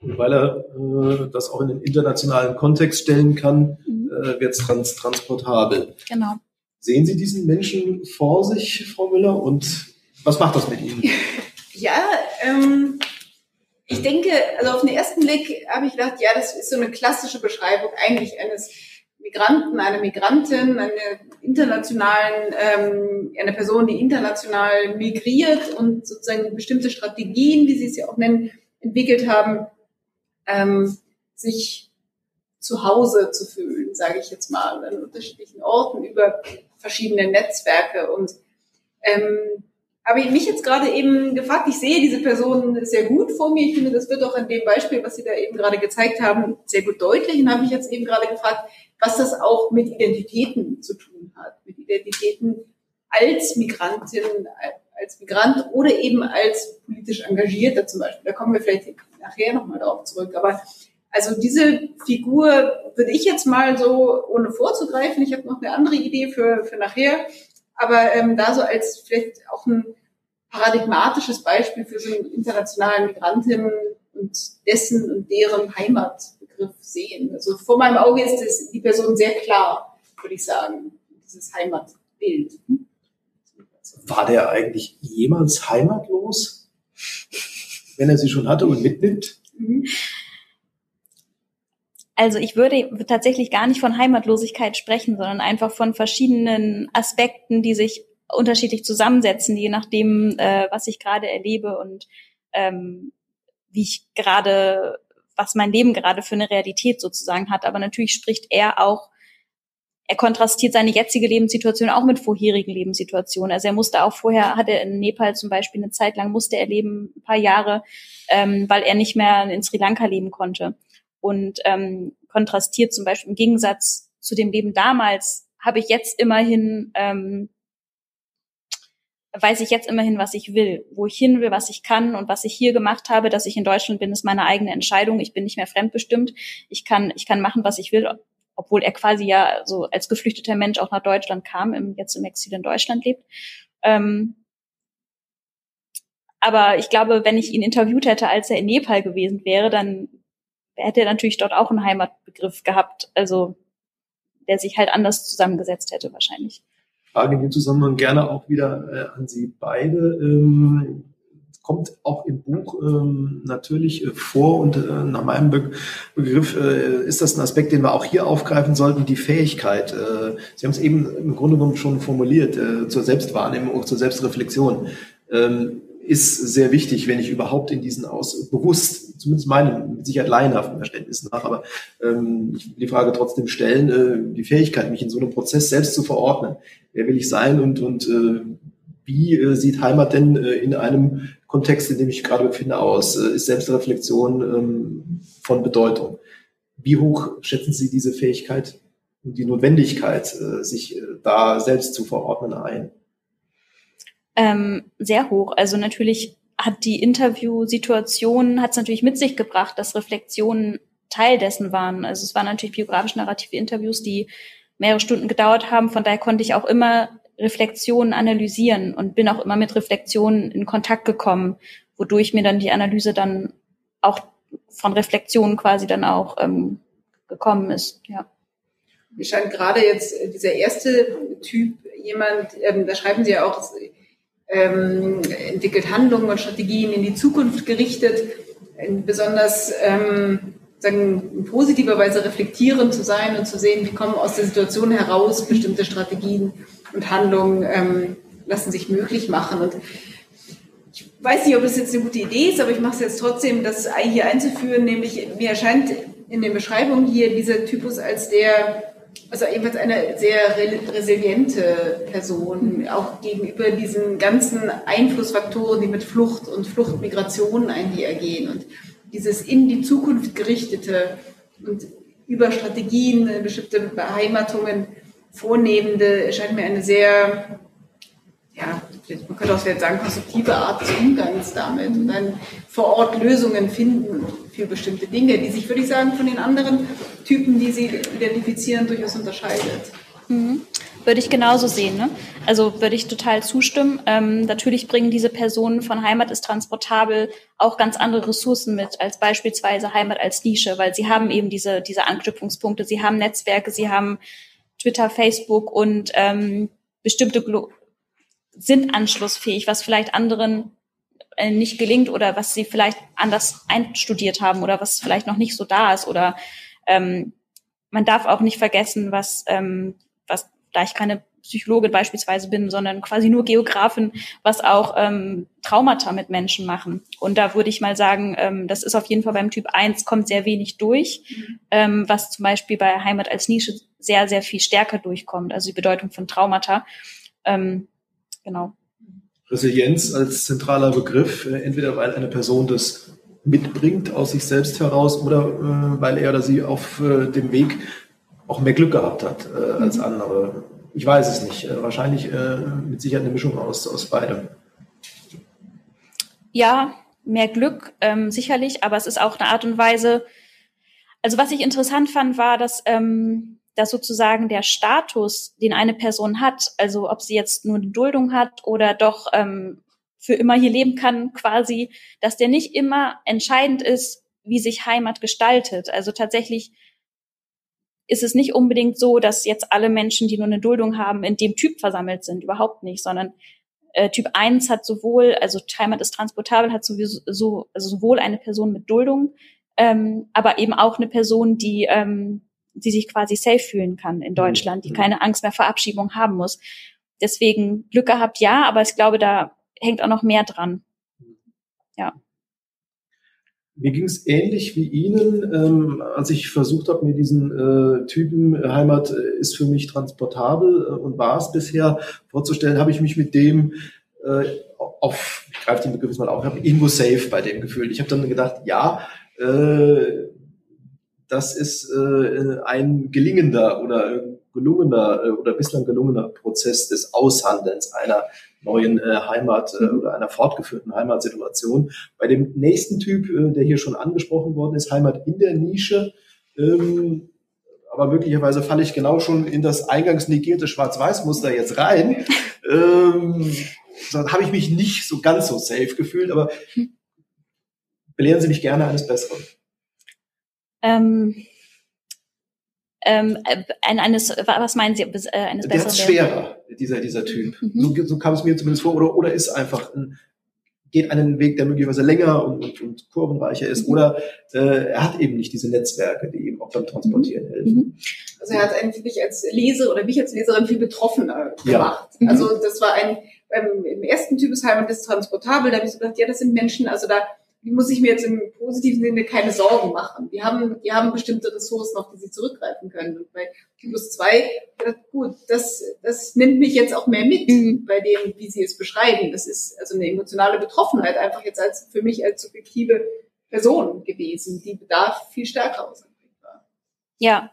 Und weil er äh, das auch in den internationalen Kontext stellen kann, mhm. äh, wird es trans transportabel. Genau. Sehen Sie diesen Menschen vor sich, Frau Müller, und was macht das mit Ihnen? ja, ähm, ich denke, also auf den ersten Blick habe ich gedacht, ja, das ist so eine klassische Beschreibung eigentlich eines Migranten, einer Migrantin, einer internationalen, ähm, eine Person, die international migriert und sozusagen bestimmte Strategien, wie Sie es ja auch nennen, entwickelt haben, ähm, sich zu Hause zu fühlen, sage ich jetzt mal, an unterschiedlichen Orten über verschiedene Netzwerke. Und ähm, habe ich mich jetzt gerade eben gefragt, ich sehe diese Person sehr gut vor mir. Ich finde, das wird auch in dem Beispiel, was Sie da eben gerade gezeigt haben, sehr gut deutlich. Und habe mich jetzt eben gerade gefragt, was das auch mit Identitäten zu tun hat, mit Identitäten als Migrantin, als Migrant oder eben als politisch Engagierter zum Beispiel. Da kommen wir vielleicht nachher nochmal darauf zurück. Aber also diese Figur würde ich jetzt mal so, ohne vorzugreifen, ich habe noch eine andere Idee für, für nachher, aber ähm, da so als vielleicht auch ein paradigmatisches Beispiel für so einen internationalen Migrantinnen und dessen und deren Heimatbegriff sehen. Also vor meinem Auge ist es die Person sehr klar, würde ich sagen, dieses Heimatbild. War der eigentlich jemals heimatlos, wenn er sie schon hatte und mitnimmt? Mhm. Also ich würde tatsächlich gar nicht von Heimatlosigkeit sprechen, sondern einfach von verschiedenen Aspekten, die sich unterschiedlich zusammensetzen, je nachdem, äh, was ich gerade erlebe und ähm, wie ich gerade, was mein Leben gerade für eine Realität sozusagen hat. Aber natürlich spricht er auch, er kontrastiert seine jetzige Lebenssituation auch mit vorherigen Lebenssituationen. Also er musste auch vorher, hatte in Nepal zum Beispiel eine Zeit lang, musste er leben, ein paar Jahre, ähm, weil er nicht mehr in Sri Lanka leben konnte und ähm, kontrastiert zum Beispiel im Gegensatz zu dem Leben damals habe ich jetzt immerhin ähm, weiß ich jetzt immerhin, was ich will, wo ich hin will, was ich kann und was ich hier gemacht habe, dass ich in Deutschland bin, ist meine eigene Entscheidung. Ich bin nicht mehr fremdbestimmt. Ich kann, ich kann machen, was ich will, obwohl er quasi ja so als geflüchteter Mensch auch nach Deutschland kam, im, jetzt im Exil in Deutschland lebt. Ähm, aber ich glaube, wenn ich ihn interviewt hätte, als er in Nepal gewesen wäre, dann hätte er natürlich dort auch einen Heimatbegriff gehabt, also der sich halt anders zusammengesetzt hätte wahrscheinlich. Frage in dem Zusammenhang gerne auch wieder äh, an Sie beide. Ähm, kommt auch im Buch ähm, natürlich äh, vor und äh, nach meinem Be Begriff äh, ist das ein Aspekt, den wir auch hier aufgreifen sollten, die Fähigkeit. Äh, Sie haben es eben im Grunde genommen schon formuliert, äh, zur Selbstwahrnehmung, zur Selbstreflexion. Ähm, ist sehr wichtig, wenn ich überhaupt in diesen aus bewusst, zumindest meinem mit Sicherheit laienhaften Verständnis nach, aber ähm, ich will die Frage trotzdem stellen, äh, die Fähigkeit, mich in so einem Prozess selbst zu verordnen. Wer will ich sein und, und äh, wie äh, sieht Heimat denn äh, in einem Kontext, in dem ich gerade befinde, aus? Äh, ist Selbstreflexion ähm, von Bedeutung? Wie hoch schätzen Sie diese Fähigkeit und die Notwendigkeit, äh, sich äh, da selbst zu verordnen ein? Ähm, sehr hoch. Also natürlich hat die Interviewsituation hat es natürlich mit sich gebracht, dass Reflexionen Teil dessen waren. Also es waren natürlich biografisch-narrative Interviews, die mehrere Stunden gedauert haben. Von daher konnte ich auch immer Reflexionen analysieren und bin auch immer mit Reflexionen in Kontakt gekommen, wodurch mir dann die Analyse dann auch von Reflexionen quasi dann auch ähm, gekommen ist. Ja. Mir scheint gerade jetzt dieser erste Typ jemand, ähm, da schreiben Sie ja auch, ähm, entwickelt Handlungen und Strategien in die Zukunft gerichtet, besonders ähm, sagen, in positiver Weise reflektierend zu sein und zu sehen, wie kommen aus der Situation heraus bestimmte Strategien und Handlungen ähm, lassen sich möglich machen. Und ich weiß nicht, ob das jetzt eine gute Idee ist, aber ich mache es jetzt trotzdem, das hier einzuführen, nämlich mir erscheint in den Beschreibungen hier dieser Typus als der, also ebenfalls eine sehr resiliente Person, auch gegenüber diesen ganzen Einflussfaktoren, die mit Flucht und Fluchtmigration einhergehen und dieses in die Zukunft gerichtete und über Strategien, bestimmte Beheimatungen vornehmende, erscheint mir eine sehr ja, man könnte auch jetzt sagen, konstruktive Art des Umgangs damit und dann vor Ort Lösungen finden für bestimmte Dinge, die sich, würde ich sagen, von den anderen Typen, die Sie identifizieren, durchaus unterscheidet. Mhm. Würde ich genauso sehen. Ne? Also würde ich total zustimmen. Ähm, natürlich bringen diese Personen von Heimat ist transportabel auch ganz andere Ressourcen mit als beispielsweise Heimat als Nische, weil sie haben eben diese, diese Anknüpfungspunkte, sie haben Netzwerke, sie haben Twitter, Facebook und ähm, bestimmte sind anschlussfähig, was vielleicht anderen äh, nicht gelingt oder was sie vielleicht anders einstudiert haben oder was vielleicht noch nicht so da ist oder ähm, man darf auch nicht vergessen, was, ähm, was da ich keine Psychologin beispielsweise bin, sondern quasi nur Geografin, was auch ähm, Traumata mit Menschen machen. Und da würde ich mal sagen, ähm, das ist auf jeden Fall beim Typ 1 kommt sehr wenig durch, mhm. ähm, was zum Beispiel bei Heimat als Nische sehr, sehr viel stärker durchkommt, also die Bedeutung von Traumata. Ähm, Genau. Resilienz als zentraler Begriff, äh, entweder weil eine Person das mitbringt aus sich selbst heraus oder äh, weil er oder sie auf äh, dem Weg auch mehr Glück gehabt hat äh, als mhm. andere. Ich weiß es nicht. Äh, wahrscheinlich äh, mit Sicherheit eine Mischung aus, aus beidem. Ja, mehr Glück ähm, sicherlich, aber es ist auch eine Art und Weise. Also was ich interessant fand, war, dass ähm, dass sozusagen der Status, den eine Person hat, also ob sie jetzt nur eine Duldung hat oder doch ähm, für immer hier leben kann, quasi, dass der nicht immer entscheidend ist, wie sich Heimat gestaltet. Also tatsächlich ist es nicht unbedingt so, dass jetzt alle Menschen, die nur eine Duldung haben, in dem Typ versammelt sind, überhaupt nicht, sondern äh, Typ 1 hat sowohl, also Heimat ist transportabel, hat sowieso so, also sowohl eine Person mit Duldung, ähm, aber eben auch eine Person, die ähm, die sich quasi safe fühlen kann in mhm. Deutschland, die keine Angst mehr vor Abschiebung haben muss. Deswegen Glück gehabt, ja, aber ich glaube, da hängt auch noch mehr dran. Ja. Mir ging es ähnlich wie Ihnen, ähm, als ich versucht habe, mir diesen äh, Typen Heimat äh, ist für mich transportabel äh, und war es bisher vorzustellen, habe ich mich mit dem äh, auf, ich greife den Begriff mal auf, habe irgendwo safe bei dem gefühlt. Ich habe dann gedacht, ja, äh, das ist äh, ein gelingender oder gelungener äh, oder bislang gelungener Prozess des Aushandelns einer neuen äh, Heimat äh, oder einer fortgeführten Heimatsituation. Bei dem nächsten Typ, äh, der hier schon angesprochen worden ist, Heimat in der Nische, ähm, aber möglicherweise falle ich genau schon in das eingangs negierte Schwarz-Weiß-Muster jetzt rein. ähm, dann habe ich mich nicht so ganz so safe gefühlt, aber belehren Sie mich gerne eines Besseren ähm, ähm, äh, eines, was meinen Sie, äh, eines Der ist schwerer, dieser, dieser Typ. Mhm. So, so kam es mir zumindest vor, oder, oder ist einfach ein, geht einen Weg, der möglicherweise länger und, und, und kurvenreicher ist, mhm. oder äh, er hat eben nicht diese Netzwerke, die ihm auch beim Transportieren mhm. helfen. Mhm. Also er hat eigentlich als Leser oder mich als Leserin viel betroffener gemacht. Ja. Also das war ein, ähm, im ersten Typusheim und das transportabel, da habe ich so gedacht, ja, das sind Menschen, also da die muss ich mir jetzt im positiven Sinne keine Sorgen machen. Die haben, die haben bestimmte Ressourcen, auf die sie zurückgreifen können. Und bei Typus 2, gut, das, das nimmt mich jetzt auch mehr mit mhm. bei dem, wie sie es beschreiben. Das ist also eine emotionale Betroffenheit einfach jetzt als, für mich als subjektive Person gewesen, die bedarf viel stärker ausgeprägt war. Ja,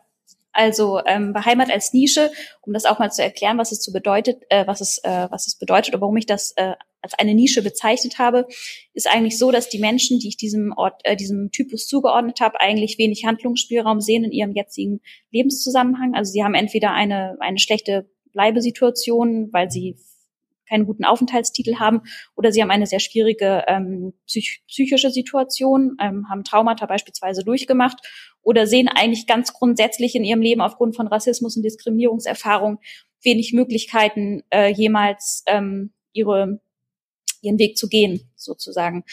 also ähm, bei Heimat als Nische, um das auch mal zu erklären, was es zu bedeutet, äh, was es äh, was es bedeutet oder warum ich das äh, als eine Nische bezeichnet habe, ist eigentlich so, dass die Menschen, die ich diesem Ort, äh, diesem Typus zugeordnet habe, eigentlich wenig Handlungsspielraum sehen in ihrem jetzigen Lebenszusammenhang. Also sie haben entweder eine eine schlechte Bleibesituation, weil sie keinen guten Aufenthaltstitel haben oder sie haben eine sehr schwierige ähm, psych psychische Situation, ähm, haben Traumata beispielsweise durchgemacht oder sehen eigentlich ganz grundsätzlich in ihrem Leben aufgrund von Rassismus und Diskriminierungserfahrung wenig Möglichkeiten, äh, jemals ähm, ihre, ihren Weg zu gehen, sozusagen.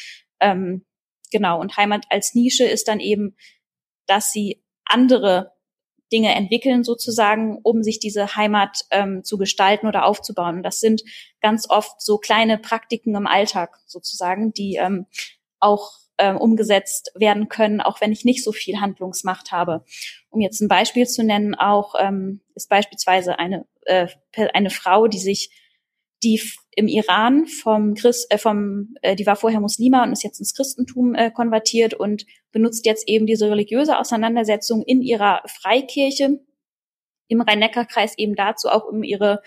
Ähm, genau, und Heimat als Nische ist dann eben dass sie andere Dinge entwickeln sozusagen, um sich diese Heimat ähm, zu gestalten oder aufzubauen. Und das sind ganz oft so kleine Praktiken im Alltag sozusagen, die ähm, auch ähm, umgesetzt werden können, auch wenn ich nicht so viel Handlungsmacht habe. Um jetzt ein Beispiel zu nennen, auch ähm, ist beispielsweise eine äh, eine Frau, die sich die im Iran vom Christ, äh, vom, äh, die war vorher Muslima und ist jetzt ins Christentum äh, konvertiert und benutzt jetzt eben diese religiöse Auseinandersetzung in ihrer Freikirche im Rhein-Neckar-Kreis eben dazu auch um ihre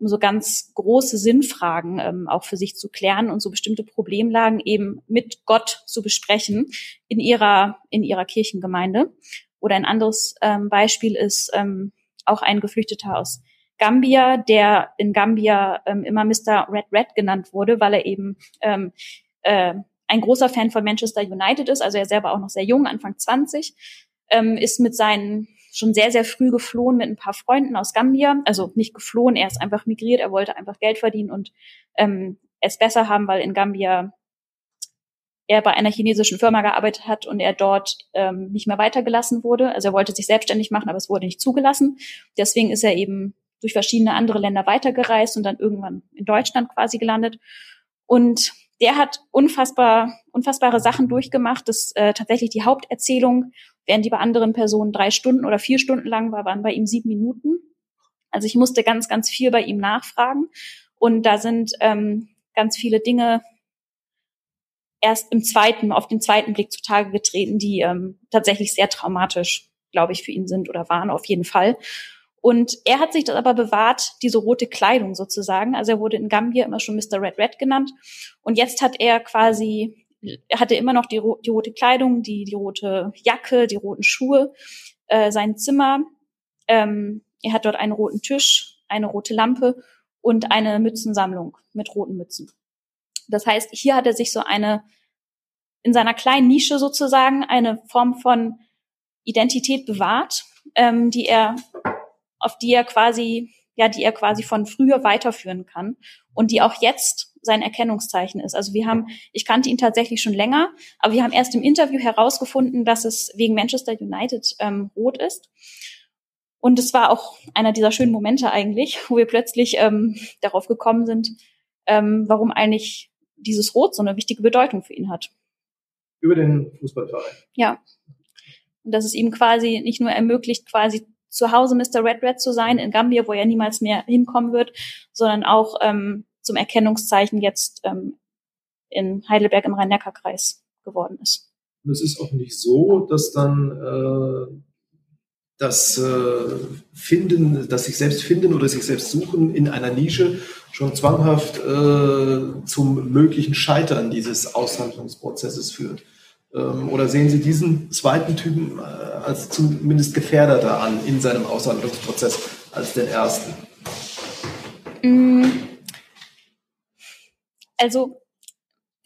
um so ganz große Sinnfragen ähm, auch für sich zu klären und so bestimmte Problemlagen eben mit Gott zu besprechen in ihrer in ihrer Kirchengemeinde. Oder ein anderes ähm, Beispiel ist ähm, auch ein Geflüchteter aus Gambia, der in Gambia ähm, immer Mr. Red Red genannt wurde, weil er eben ähm, äh, ein großer Fan von Manchester United ist, also er selber auch noch sehr jung, Anfang 20, ähm, ist mit seinen schon sehr, sehr früh geflohen mit ein paar Freunden aus Gambia. Also nicht geflohen, er ist einfach migriert, er wollte einfach Geld verdienen und ähm, es besser haben, weil in Gambia er bei einer chinesischen Firma gearbeitet hat und er dort ähm, nicht mehr weitergelassen wurde. Also er wollte sich selbstständig machen, aber es wurde nicht zugelassen. Deswegen ist er eben durch verschiedene andere Länder weitergereist und dann irgendwann in Deutschland quasi gelandet. Und der hat unfassbar, unfassbare Sachen durchgemacht. Das äh, tatsächlich die Haupterzählung, während die bei anderen Personen drei Stunden oder vier Stunden lang war, waren bei ihm sieben Minuten. Also ich musste ganz, ganz viel bei ihm nachfragen. Und da sind ähm, ganz viele Dinge erst im zweiten, auf den zweiten Blick zutage getreten, die ähm, tatsächlich sehr traumatisch, glaube ich, für ihn sind oder waren auf jeden Fall. Und er hat sich das aber bewahrt, diese rote Kleidung sozusagen. Also er wurde in Gambia immer schon Mr. Red Red genannt. Und jetzt hat er quasi, er hatte immer noch die, die rote Kleidung, die, die rote Jacke, die roten Schuhe, äh, sein Zimmer. Ähm, er hat dort einen roten Tisch, eine rote Lampe und eine Mützensammlung mit roten Mützen. Das heißt, hier hat er sich so eine, in seiner kleinen Nische sozusagen, eine Form von Identität bewahrt, ähm, die er auf die er quasi, ja, die er quasi von früher weiterführen kann und die auch jetzt sein Erkennungszeichen ist. Also wir haben, ich kannte ihn tatsächlich schon länger, aber wir haben erst im Interview herausgefunden, dass es wegen Manchester United ähm, rot ist. Und es war auch einer dieser schönen Momente eigentlich, wo wir plötzlich ähm, darauf gekommen sind, ähm, warum eigentlich dieses Rot so eine wichtige Bedeutung für ihn hat. Über den Fußballverein. Ja. Und dass es ihm quasi nicht nur ermöglicht, quasi zu Hause Mr. Red Red zu sein in Gambia, wo er niemals mehr hinkommen wird, sondern auch ähm, zum Erkennungszeichen jetzt ähm, in Heidelberg im Rhein-Neckar-Kreis geworden ist. Und es ist auch nicht so, dass dann äh, das äh, Finden, dass sich selbst finden oder sich selbst suchen in einer Nische schon zwanghaft äh, zum möglichen Scheitern dieses Aushandlungsprozesses führt. Ähm, oder sehen Sie diesen zweiten Typen äh, als zumindest gefährdeter an in seinem Aushandlungsprozess als den ersten? Mm. Also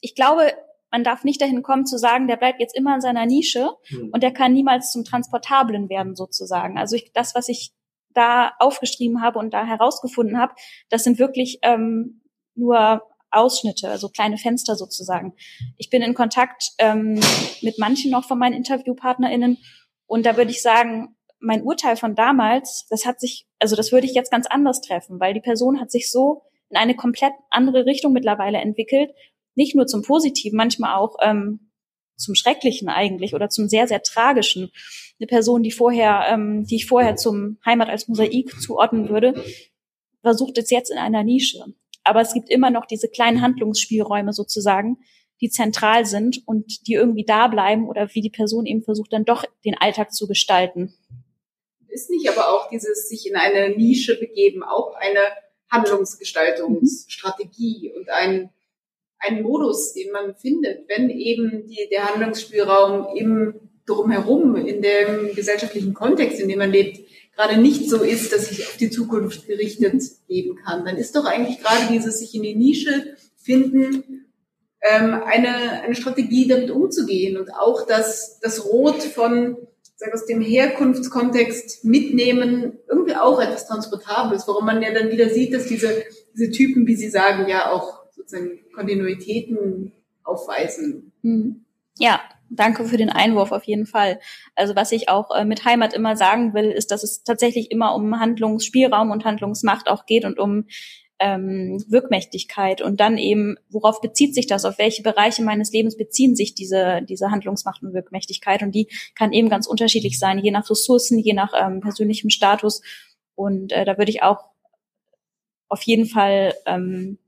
ich glaube, man darf nicht dahin kommen zu sagen, der bleibt jetzt immer in seiner Nische hm. und der kann niemals zum Transportablen werden sozusagen. Also ich, das, was ich da aufgeschrieben habe und da herausgefunden habe, das sind wirklich ähm, nur Ausschnitte, also kleine Fenster sozusagen. Ich bin in Kontakt ähm, mit manchen noch von meinen InterviewpartnerInnen und da würde ich sagen, mein Urteil von damals, das hat sich, also das würde ich jetzt ganz anders treffen, weil die Person hat sich so in eine komplett andere Richtung mittlerweile entwickelt, nicht nur zum Positiven, manchmal auch ähm, zum Schrecklichen eigentlich oder zum sehr, sehr Tragischen. Eine Person, die vorher, ähm, die ich vorher zum Heimat als Mosaik zuordnen würde, versucht es jetzt in einer Nische. Aber es gibt immer noch diese kleinen Handlungsspielräume sozusagen, die zentral sind und die irgendwie da bleiben oder wie die Person eben versucht, dann doch den Alltag zu gestalten. Ist nicht aber auch dieses sich in eine Nische begeben, auch eine Handlungsgestaltungsstrategie mhm. und ein, ein Modus, den man findet, wenn eben die, der Handlungsspielraum im drumherum, in dem gesellschaftlichen Kontext, in dem man lebt, gerade nicht so ist, dass ich auf die Zukunft gerichtet leben kann, dann ist doch eigentlich gerade dieses sich in die Nische finden ähm, eine, eine Strategie, damit umzugehen und auch das, das Rot von sag, aus dem Herkunftskontext mitnehmen, irgendwie auch etwas Transportables, warum man ja dann wieder sieht, dass diese, diese Typen, wie Sie sagen, ja auch sozusagen Kontinuitäten aufweisen. Hm. Ja, Danke für den Einwurf auf jeden Fall. Also was ich auch äh, mit Heimat immer sagen will, ist, dass es tatsächlich immer um Handlungsspielraum und Handlungsmacht auch geht und um ähm, Wirkmächtigkeit. Und dann eben, worauf bezieht sich das, auf welche Bereiche meines Lebens beziehen sich diese, diese Handlungsmacht und Wirkmächtigkeit? Und die kann eben ganz unterschiedlich sein, je nach Ressourcen, je nach ähm, persönlichem Status. Und äh, da würde ich auch auf jeden Fall ähm,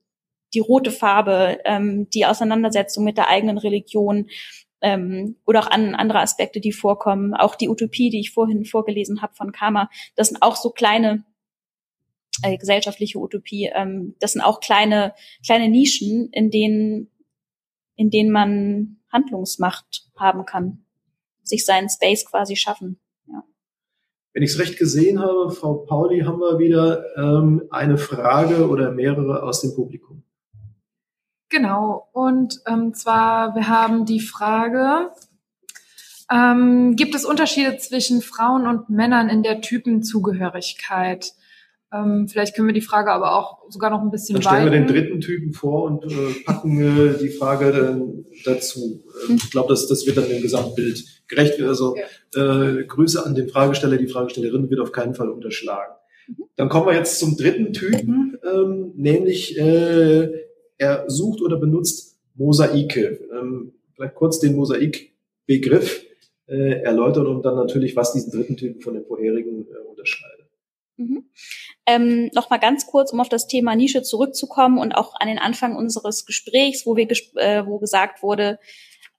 die rote Farbe, ähm, die Auseinandersetzung mit der eigenen Religion ähm, oder auch an andere Aspekte, die vorkommen, auch die Utopie, die ich vorhin vorgelesen habe von Karma, das sind auch so kleine äh, gesellschaftliche Utopie. Ähm, das sind auch kleine, kleine Nischen, in denen, in denen man Handlungsmacht haben kann, sich seinen Space quasi schaffen. Ja. Wenn ich es recht gesehen habe, Frau Pauli, haben wir wieder ähm, eine Frage oder mehrere aus dem Publikum. Genau, und ähm, zwar, wir haben die Frage, ähm, gibt es Unterschiede zwischen Frauen und Männern in der Typenzugehörigkeit? Ähm, vielleicht können wir die Frage aber auch sogar noch ein bisschen Dann stellen weiten. wir den dritten Typen vor und äh, packen äh, die Frage dann dazu. Äh, ich glaube, das, das wird dann dem Gesamtbild gerecht. Also äh, Grüße an den Fragesteller, die Fragestellerin wird auf keinen Fall unterschlagen. Mhm. Dann kommen wir jetzt zum dritten Typen, ähm, nämlich äh, er sucht oder benutzt Mosaike. Ähm, vielleicht kurz den Mosaikbegriff äh, erläutern und dann natürlich, was diesen dritten Typen von den vorherigen äh, unterscheidet. Mhm. Ähm, Nochmal ganz kurz, um auf das Thema Nische zurückzukommen und auch an den Anfang unseres Gesprächs, wo wir gesp äh, wo gesagt wurde,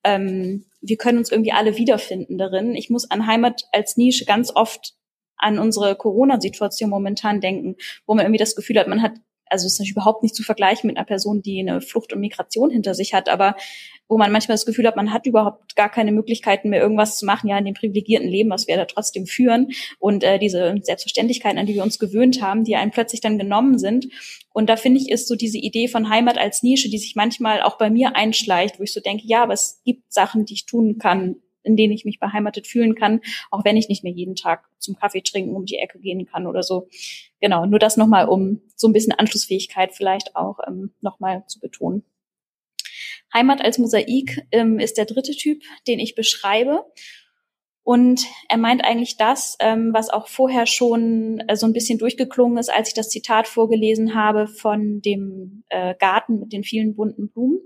ähm, wir können uns irgendwie alle wiederfinden darin. Ich muss an Heimat als Nische ganz oft an unsere Corona-Situation momentan denken, wo man irgendwie das Gefühl hat, man hat also es ist natürlich überhaupt nicht zu vergleichen mit einer Person, die eine Flucht und Migration hinter sich hat, aber wo man manchmal das Gefühl hat, man hat überhaupt gar keine Möglichkeiten mehr, irgendwas zu machen, ja, in dem privilegierten Leben, was wir da trotzdem führen. Und äh, diese Selbstverständlichkeiten, an die wir uns gewöhnt haben, die einem plötzlich dann genommen sind. Und da finde ich, ist so diese Idee von Heimat als Nische, die sich manchmal auch bei mir einschleicht, wo ich so denke, ja, aber es gibt Sachen, die ich tun kann, in denen ich mich beheimatet fühlen kann, auch wenn ich nicht mehr jeden Tag zum Kaffee trinken um die Ecke gehen kann oder so. Genau, nur das nochmal, um so ein bisschen Anschlussfähigkeit vielleicht auch ähm, nochmal zu betonen. Heimat als Mosaik ähm, ist der dritte Typ, den ich beschreibe. Und er meint eigentlich das, ähm, was auch vorher schon äh, so ein bisschen durchgeklungen ist, als ich das Zitat vorgelesen habe von dem äh, Garten mit den vielen bunten Blumen.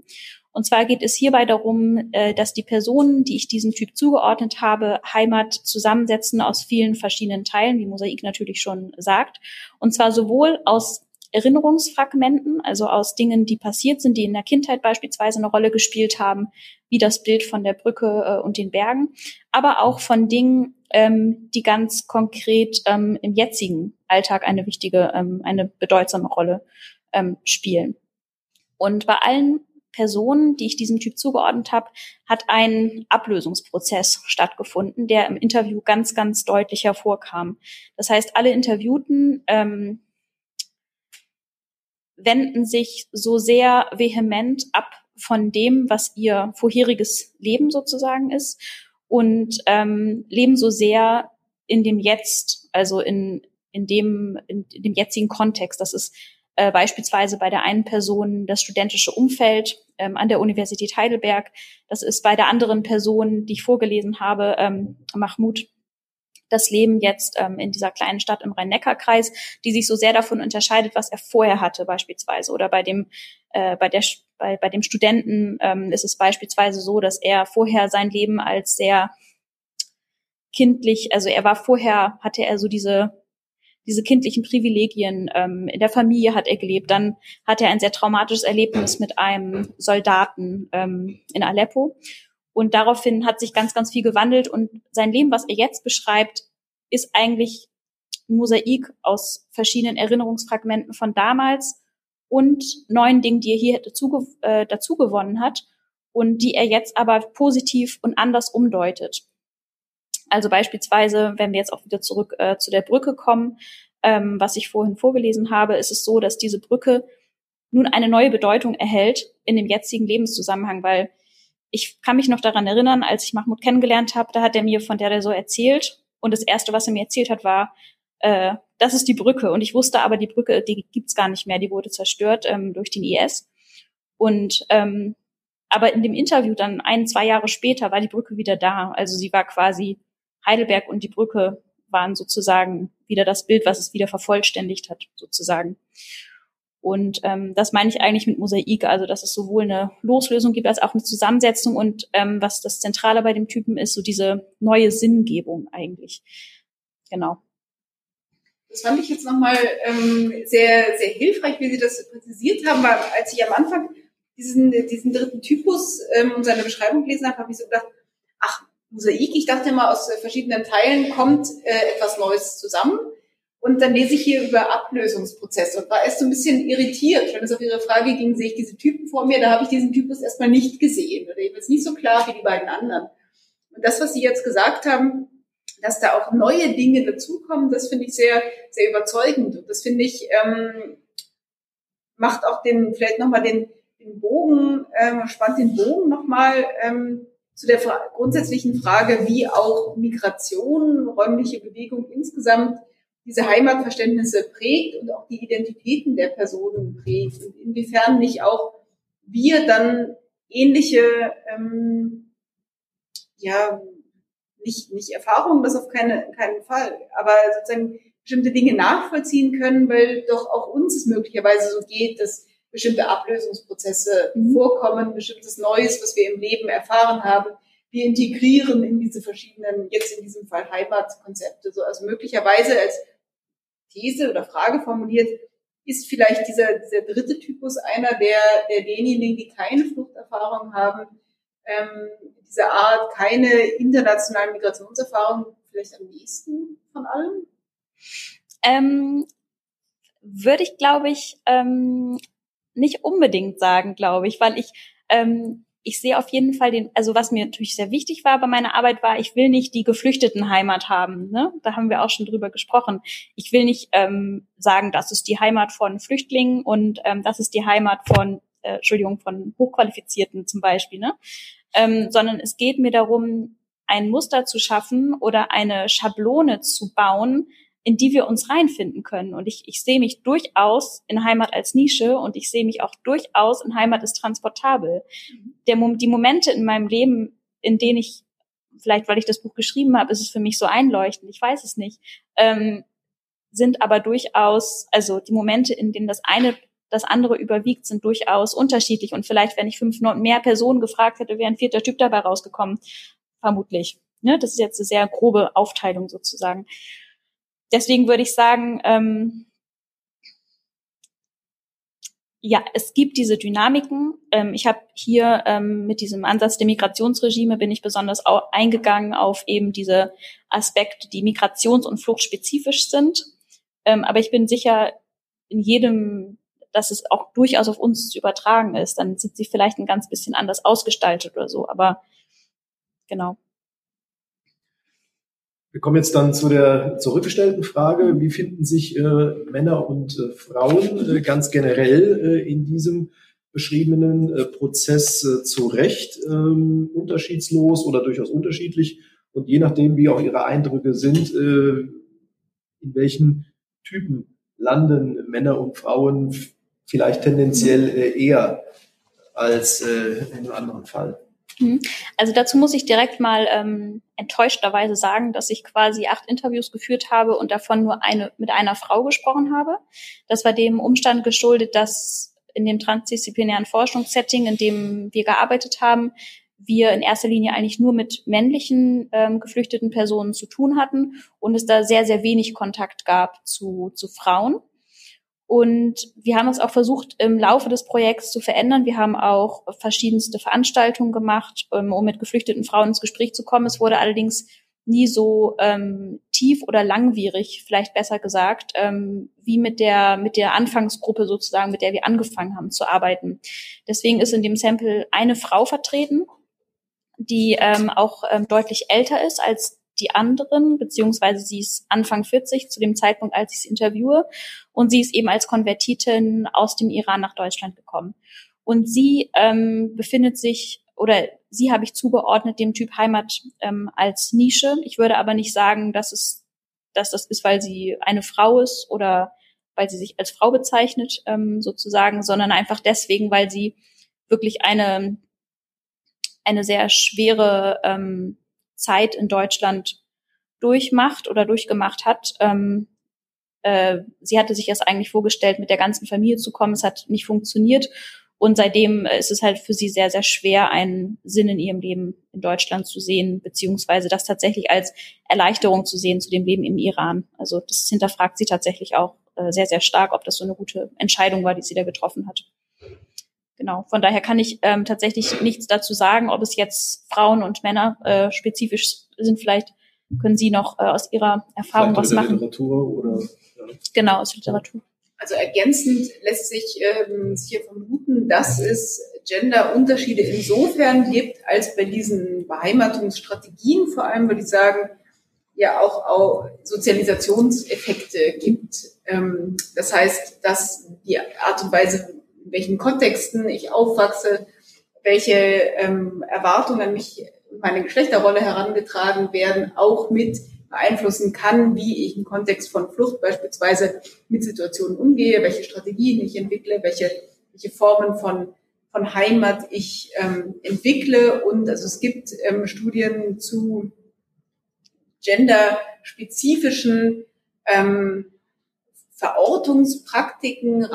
Und zwar geht es hierbei darum, äh, dass die Personen, die ich diesem Typ zugeordnet habe, Heimat zusammensetzen aus vielen verschiedenen Teilen, wie Mosaik natürlich schon sagt. Und zwar sowohl aus Erinnerungsfragmenten, also aus Dingen, die passiert sind, die in der Kindheit beispielsweise eine Rolle gespielt haben, wie das Bild von der Brücke äh, und den Bergen, aber auch von Dingen, ähm, die ganz konkret ähm, im jetzigen Alltag eine wichtige, ähm, eine bedeutsame Rolle spielen. Und bei allen Personen, die ich diesem Typ zugeordnet habe, hat ein Ablösungsprozess stattgefunden, der im Interview ganz, ganz deutlich hervorkam. Das heißt, alle Interviewten ähm, wenden sich so sehr vehement ab von dem, was ihr vorheriges Leben sozusagen ist und ähm, leben so sehr in dem Jetzt, also in, in, dem, in, in dem jetzigen Kontext. Das ist äh, beispielsweise bei der einen Person das studentische Umfeld ähm, an der Universität Heidelberg. Das ist bei der anderen Person, die ich vorgelesen habe, ähm, Mahmoud, das Leben jetzt ähm, in dieser kleinen Stadt im Rhein-Neckar-Kreis, die sich so sehr davon unterscheidet, was er vorher hatte beispielsweise. Oder bei dem, äh, bei der, bei, bei dem Studenten ähm, ist es beispielsweise so, dass er vorher sein Leben als sehr kindlich, also er war vorher, hatte er so diese diese kindlichen Privilegien. Ähm, in der Familie hat er gelebt. Dann hatte er ein sehr traumatisches Erlebnis mit einem Soldaten ähm, in Aleppo. Und daraufhin hat sich ganz, ganz viel gewandelt. Und sein Leben, was er jetzt beschreibt, ist eigentlich ein Mosaik aus verschiedenen Erinnerungsfragmenten von damals und neuen Dingen, die er hier dazu, äh, dazu gewonnen hat und die er jetzt aber positiv und anders umdeutet. Also beispielsweise, wenn wir jetzt auch wieder zurück äh, zu der Brücke kommen, ähm, was ich vorhin vorgelesen habe, ist es so, dass diese Brücke nun eine neue Bedeutung erhält in dem jetzigen Lebenszusammenhang, weil ich kann mich noch daran erinnern, als ich Mahmoud kennengelernt habe, da hat er mir von der so erzählt und das erste, was er mir erzählt hat, war, äh, das ist die Brücke. Und ich wusste aber, die Brücke, die gibt's gar nicht mehr, die wurde zerstört ähm, durch den IS und ähm, Aber in dem Interview dann ein, zwei Jahre später war die Brücke wieder da. Also sie war quasi Heidelberg und die Brücke waren sozusagen wieder das Bild, was es wieder vervollständigt hat, sozusagen. Und ähm, das meine ich eigentlich mit Mosaik, also dass es sowohl eine Loslösung gibt als auch eine Zusammensetzung und ähm, was das Zentrale bei dem Typen ist, so diese neue Sinngebung eigentlich. Genau. Das fand ich jetzt nochmal ähm, sehr, sehr hilfreich, wie Sie das präzisiert haben, weil als ich am Anfang diesen, diesen dritten Typus ähm, und seine Beschreibung gelesen habe, habe ich so gedacht, ach, Mosaik, ich dachte immer, aus verschiedenen Teilen kommt äh, etwas Neues zusammen. Und dann lese ich hier über Ablösungsprozesse und war erst so ein bisschen irritiert. Wenn es auf Ihre Frage ging, sehe ich diese Typen vor mir, da habe ich diesen Typus erstmal nicht gesehen oder jedenfalls nicht so klar wie die beiden anderen. Und das, was Sie jetzt gesagt haben, dass da auch neue Dinge dazukommen, das finde ich sehr, sehr überzeugend. Und das finde ich, ähm, macht auch den, vielleicht nochmal den, den Bogen, ähm, spannt den Bogen nochmal ähm, zu der fra grundsätzlichen Frage, wie auch Migration, räumliche Bewegung insgesamt diese Heimatverständnisse prägt und auch die Identitäten der Personen prägt und inwiefern nicht auch wir dann ähnliche ähm, ja nicht, nicht Erfahrungen, das auf keine, keinen Fall, aber sozusagen bestimmte Dinge nachvollziehen können, weil doch auch uns es möglicherweise so geht, dass bestimmte Ablösungsprozesse mhm. vorkommen, bestimmtes Neues, was wir im Leben erfahren haben, wir integrieren in diese verschiedenen, jetzt in diesem Fall Heimatkonzepte. So, also möglicherweise als These oder Frage formuliert, ist vielleicht dieser, dieser dritte Typus einer der, der denjenigen, die keine Fluchterfahrung haben, ähm, diese Art, keine internationalen Migrationserfahrung vielleicht am nächsten von allen? Ähm, würde ich, glaube ich, ähm, nicht unbedingt sagen, glaube ich, weil ich ähm, ich sehe auf jeden Fall den, also was mir natürlich sehr wichtig war bei meiner Arbeit war, ich will nicht die geflüchteten Heimat haben. Ne? Da haben wir auch schon drüber gesprochen. Ich will nicht ähm, sagen, das ist die Heimat von Flüchtlingen und ähm, das ist die Heimat von, äh, Entschuldigung, von Hochqualifizierten zum Beispiel, ne? ähm, sondern es geht mir darum, ein Muster zu schaffen oder eine Schablone zu bauen, in die wir uns reinfinden können. Und ich, ich sehe mich durchaus in Heimat als Nische und ich sehe mich auch durchaus in Heimat als transportabel. Der, die Momente in meinem Leben, in denen ich, vielleicht weil ich das Buch geschrieben habe, ist es für mich so einleuchtend, ich weiß es nicht, ähm, sind aber durchaus, also die Momente, in denen das eine das andere überwiegt, sind durchaus unterschiedlich. Und vielleicht, wenn ich fünf mehr Personen gefragt hätte, wäre ein vierter Typ dabei rausgekommen. Vermutlich. Ne? Das ist jetzt eine sehr grobe Aufteilung sozusagen. Deswegen würde ich sagen, ähm, ja, es gibt diese Dynamiken. Ähm, ich habe hier ähm, mit diesem Ansatz der Migrationsregime bin ich besonders eingegangen auf eben diese Aspekte, die migrations- und fluchtspezifisch sind. Ähm, aber ich bin sicher in jedem, dass es auch durchaus auf uns zu übertragen ist. Dann sind sie vielleicht ein ganz bisschen anders ausgestaltet oder so. Aber genau. Wir kommen jetzt dann zu der zurückgestellten Frage, wie finden sich äh, Männer und äh, Frauen äh, ganz generell äh, in diesem beschriebenen äh, Prozess äh, zurecht, ähm, unterschiedslos oder durchaus unterschiedlich und je nachdem, wie auch ihre Eindrücke sind, in welchen Typen landen Männer und Frauen vielleicht tendenziell eher als in einem anderen Fall. Mhm. Also dazu muss ich direkt mal ähm, enttäuschterweise sagen, dass ich quasi acht Interviews geführt habe und davon nur eine mit einer Frau gesprochen habe. Das war dem Umstand geschuldet, dass in dem transdisziplinären Forschungssetting, in dem wir gearbeitet haben, wir in erster Linie eigentlich nur mit männlichen ähm, geflüchteten Personen zu tun hatten und es da sehr, sehr wenig Kontakt gab zu, zu Frauen. Und wir haben es auch versucht, im Laufe des Projekts zu verändern. Wir haben auch verschiedenste Veranstaltungen gemacht, ähm, um mit geflüchteten Frauen ins Gespräch zu kommen. Es wurde allerdings nie so ähm, tief oder langwierig, vielleicht besser gesagt, ähm, wie mit der mit der Anfangsgruppe sozusagen, mit der wir angefangen haben zu arbeiten. Deswegen ist in dem Sample eine Frau vertreten, die ähm, auch ähm, deutlich älter ist als die anderen, beziehungsweise sie ist Anfang 40 zu dem Zeitpunkt, als ich sie interviewe. Und sie ist eben als Konvertitin aus dem Iran nach Deutschland gekommen. Und sie ähm, befindet sich oder sie habe ich zugeordnet dem Typ Heimat ähm, als Nische. Ich würde aber nicht sagen, dass es, dass das ist, weil sie eine Frau ist oder weil sie sich als Frau bezeichnet ähm, sozusagen, sondern einfach deswegen, weil sie wirklich eine eine sehr schwere ähm, Zeit in Deutschland durchmacht oder durchgemacht hat. Ähm, äh, sie hatte sich das eigentlich vorgestellt, mit der ganzen Familie zu kommen. Es hat nicht funktioniert. Und seitdem ist es halt für sie sehr, sehr schwer, einen Sinn in ihrem Leben in Deutschland zu sehen, beziehungsweise das tatsächlich als Erleichterung zu sehen zu dem Leben im Iran. Also das hinterfragt sie tatsächlich auch äh, sehr, sehr stark, ob das so eine gute Entscheidung war, die sie da getroffen hat. Genau. Von daher kann ich ähm, tatsächlich nichts dazu sagen, ob es jetzt Frauen und Männer äh, spezifisch sind. Vielleicht können Sie noch äh, aus Ihrer Erfahrung was machen. Literatur oder ja. genau aus Literatur. Also ergänzend lässt sich ähm, hier vermuten, dass es Genderunterschiede insofern gibt, als bei diesen Beheimatungsstrategien vor allem, würde ich sagen, ja auch, auch Sozialisationseffekte gibt. Ähm, das heißt, dass die Art und Weise, in welchen Kontexten ich aufwachse, welche ähm, Erwartungen an mich, meine Geschlechterrolle herangetragen werden, auch mit beeinflussen kann, wie ich im Kontext von Flucht beispielsweise mit Situationen umgehe, welche Strategien ich entwickle, welche, welche Formen von, von Heimat ich ähm, entwickle. Und also es gibt ähm, Studien zu genderspezifischen ähm, Verortungspraktiken,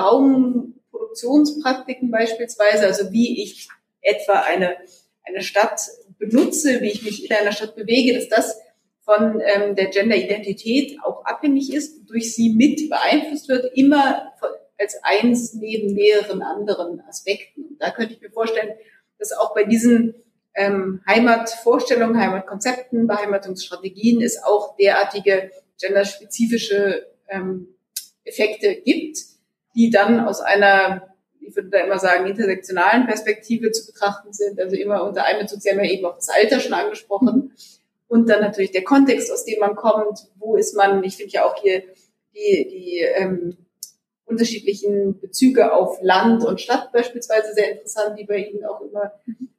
Raumproduktionspraktiken beispielsweise, also wie ich etwa eine, eine Stadt benutze, wie ich mich in einer Stadt bewege, dass das von ähm, der Genderidentität auch abhängig ist, durch sie mit beeinflusst wird, immer als eins neben mehreren anderen Aspekten. Und da könnte ich mir vorstellen, dass auch bei diesen ähm, Heimatvorstellungen, Heimatkonzepten, Beheimatungsstrategien es auch derartige genderspezifische ähm, Effekte gibt, die dann aus einer, ich würde da immer sagen, intersektionalen Perspektive zu betrachten sind. Also immer unter einem Bezug, Sie haben ja eben auch das Alter schon angesprochen. Und dann natürlich der Kontext, aus dem man kommt, wo ist man, ich finde ja auch hier die, die ähm, unterschiedlichen Bezüge auf Land und Stadt beispielsweise sehr interessant, die bei Ihnen auch immer,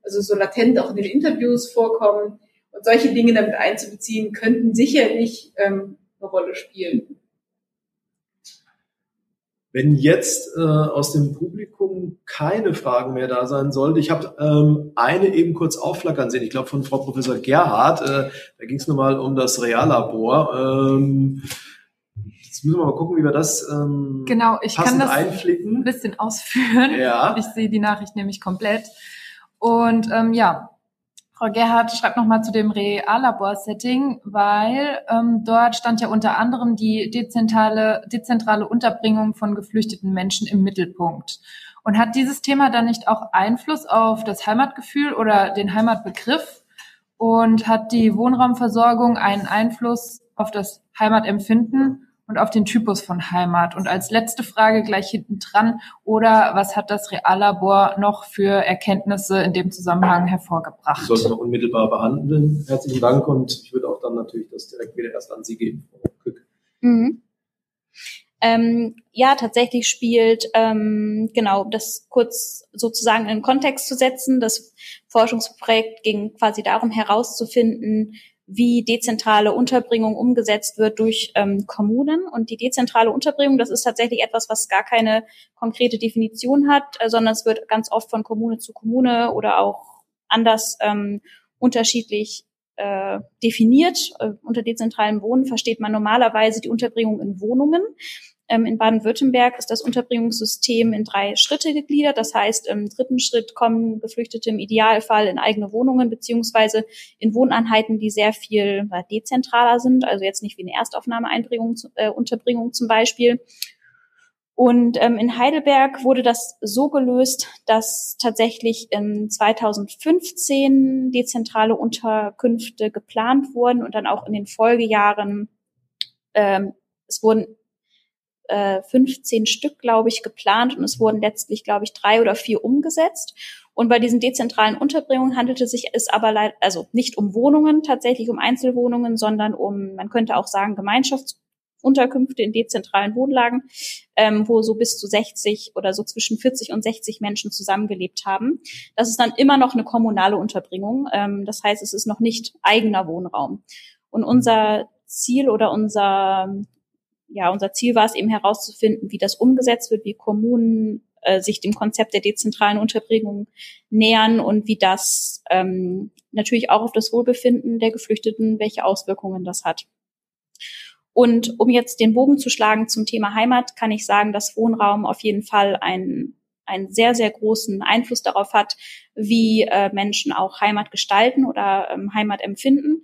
also so latent auch in den Interviews vorkommen. Und solche Dinge damit einzubeziehen, könnten sicherlich ähm, eine Rolle spielen. Wenn jetzt äh, aus dem Publikum keine Fragen mehr da sein sollte, ich habe ähm, eine eben kurz aufflackern sehen, ich glaube von Frau Professor Gerhard, äh, da ging es nochmal um das Reallabor. Ähm, jetzt müssen wir mal gucken, wie wir das ähm, genau, ich kann das einflicken. ein bisschen ausführen. Ja. Ich sehe die Nachricht nämlich komplett. Und ähm, ja, Frau Gerhard schreibt nochmal zu dem Reallabor-Setting, weil ähm, dort stand ja unter anderem die dezentrale, dezentrale Unterbringung von geflüchteten Menschen im Mittelpunkt. Und hat dieses Thema dann nicht auch Einfluss auf das Heimatgefühl oder den Heimatbegriff? Und hat die Wohnraumversorgung einen Einfluss auf das Heimatempfinden? Und auf den Typus von Heimat. Und als letzte Frage gleich hinten dran, oder was hat das Reallabor noch für Erkenntnisse in dem Zusammenhang hervorgebracht? Ich sollte noch unmittelbar behandeln. Herzlichen Dank und ich würde auch dann natürlich das direkt wieder erst an Sie geben, Frau Kück. Mhm. Ähm, ja, tatsächlich spielt, ähm, genau, das kurz sozusagen in den Kontext zu setzen. Das Forschungsprojekt ging quasi darum herauszufinden, wie dezentrale Unterbringung umgesetzt wird durch ähm, Kommunen. Und die dezentrale Unterbringung, das ist tatsächlich etwas, was gar keine konkrete Definition hat, äh, sondern es wird ganz oft von Kommune zu Kommune oder auch anders ähm, unterschiedlich äh, definiert. Äh, unter dezentralem Wohnen versteht man normalerweise die Unterbringung in Wohnungen. Ähm, in Baden-Württemberg ist das Unterbringungssystem in drei Schritte gegliedert. Das heißt, im dritten Schritt kommen Geflüchtete im Idealfall in eigene Wohnungen beziehungsweise in Wohneinheiten, die sehr viel äh, dezentraler sind, also jetzt nicht wie eine Erstaufnahmeeinbringung, äh, Unterbringung zum Beispiel. Und ähm, in Heidelberg wurde das so gelöst, dass tatsächlich in 2015 dezentrale Unterkünfte geplant wurden und dann auch in den Folgejahren ähm, es wurden äh, 15 Stück, glaube ich, geplant und es wurden letztlich, glaube ich, drei oder vier umgesetzt. Und bei diesen dezentralen Unterbringungen handelte sich es aber leid, also nicht um Wohnungen, tatsächlich um Einzelwohnungen, sondern um, man könnte auch sagen, Gemeinschaftsunterkünfte in dezentralen Wohnlagen, ähm, wo so bis zu 60 oder so zwischen 40 und 60 Menschen zusammengelebt haben. Das ist dann immer noch eine kommunale Unterbringung. Ähm, das heißt, es ist noch nicht eigener Wohnraum. Und unser Ziel oder unser ja, unser Ziel war es eben herauszufinden, wie das umgesetzt wird, wie Kommunen äh, sich dem Konzept der dezentralen Unterbringung nähern und wie das ähm, natürlich auch auf das Wohlbefinden der Geflüchteten, welche Auswirkungen das hat. Und um jetzt den Bogen zu schlagen zum Thema Heimat, kann ich sagen, dass Wohnraum auf jeden Fall einen, einen sehr, sehr großen Einfluss darauf hat, wie äh, Menschen auch Heimat gestalten oder ähm, Heimat empfinden.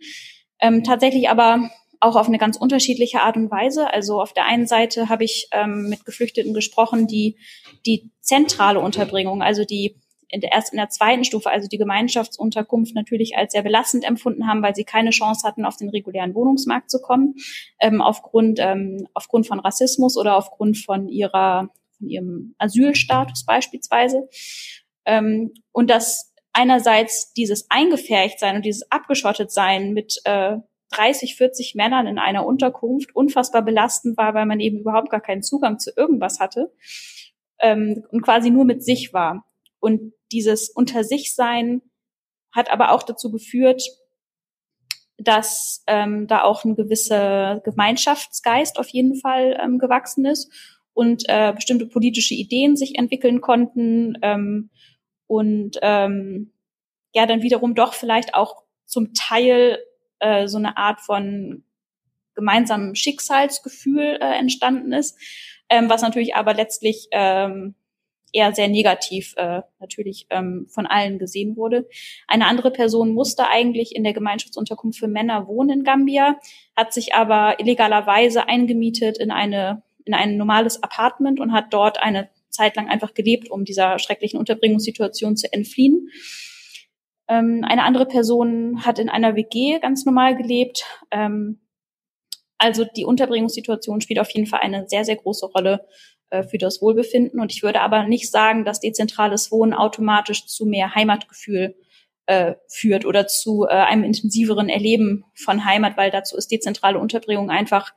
Ähm, tatsächlich aber auch auf eine ganz unterschiedliche Art und Weise. Also auf der einen Seite habe ich ähm, mit Geflüchteten gesprochen, die die zentrale Unterbringung, also die in der, erst in der zweiten Stufe, also die Gemeinschaftsunterkunft, natürlich als sehr belastend empfunden haben, weil sie keine Chance hatten, auf den regulären Wohnungsmarkt zu kommen, ähm, aufgrund, ähm, aufgrund von Rassismus oder aufgrund von ihrer, von ihrem Asylstatus beispielsweise. Ähm, und dass einerseits dieses Eingefärcht-Sein und dieses Abgeschottet-Sein mit äh, 30, 40 Männern in einer Unterkunft unfassbar belastend war, weil man eben überhaupt gar keinen Zugang zu irgendwas hatte ähm, und quasi nur mit sich war. Und dieses Unter sich sein hat aber auch dazu geführt, dass ähm, da auch ein gewisser Gemeinschaftsgeist auf jeden Fall ähm, gewachsen ist und äh, bestimmte politische Ideen sich entwickeln konnten ähm, und ähm, ja dann wiederum doch vielleicht auch zum Teil äh, so eine Art von gemeinsamem Schicksalsgefühl äh, entstanden ist, ähm, was natürlich aber letztlich ähm, eher sehr negativ äh, natürlich ähm, von allen gesehen wurde. Eine andere Person musste eigentlich in der Gemeinschaftsunterkunft für Männer wohnen in Gambia, hat sich aber illegalerweise eingemietet in eine in ein normales Apartment und hat dort eine Zeit lang einfach gelebt, um dieser schrecklichen Unterbringungssituation zu entfliehen. Ähm, eine andere Person hat in einer WG ganz normal gelebt. Ähm, also die Unterbringungssituation spielt auf jeden Fall eine sehr, sehr große Rolle äh, für das Wohlbefinden. Und ich würde aber nicht sagen, dass dezentrales Wohnen automatisch zu mehr Heimatgefühl äh, führt oder zu äh, einem intensiveren Erleben von Heimat, weil dazu ist dezentrale Unterbringung einfach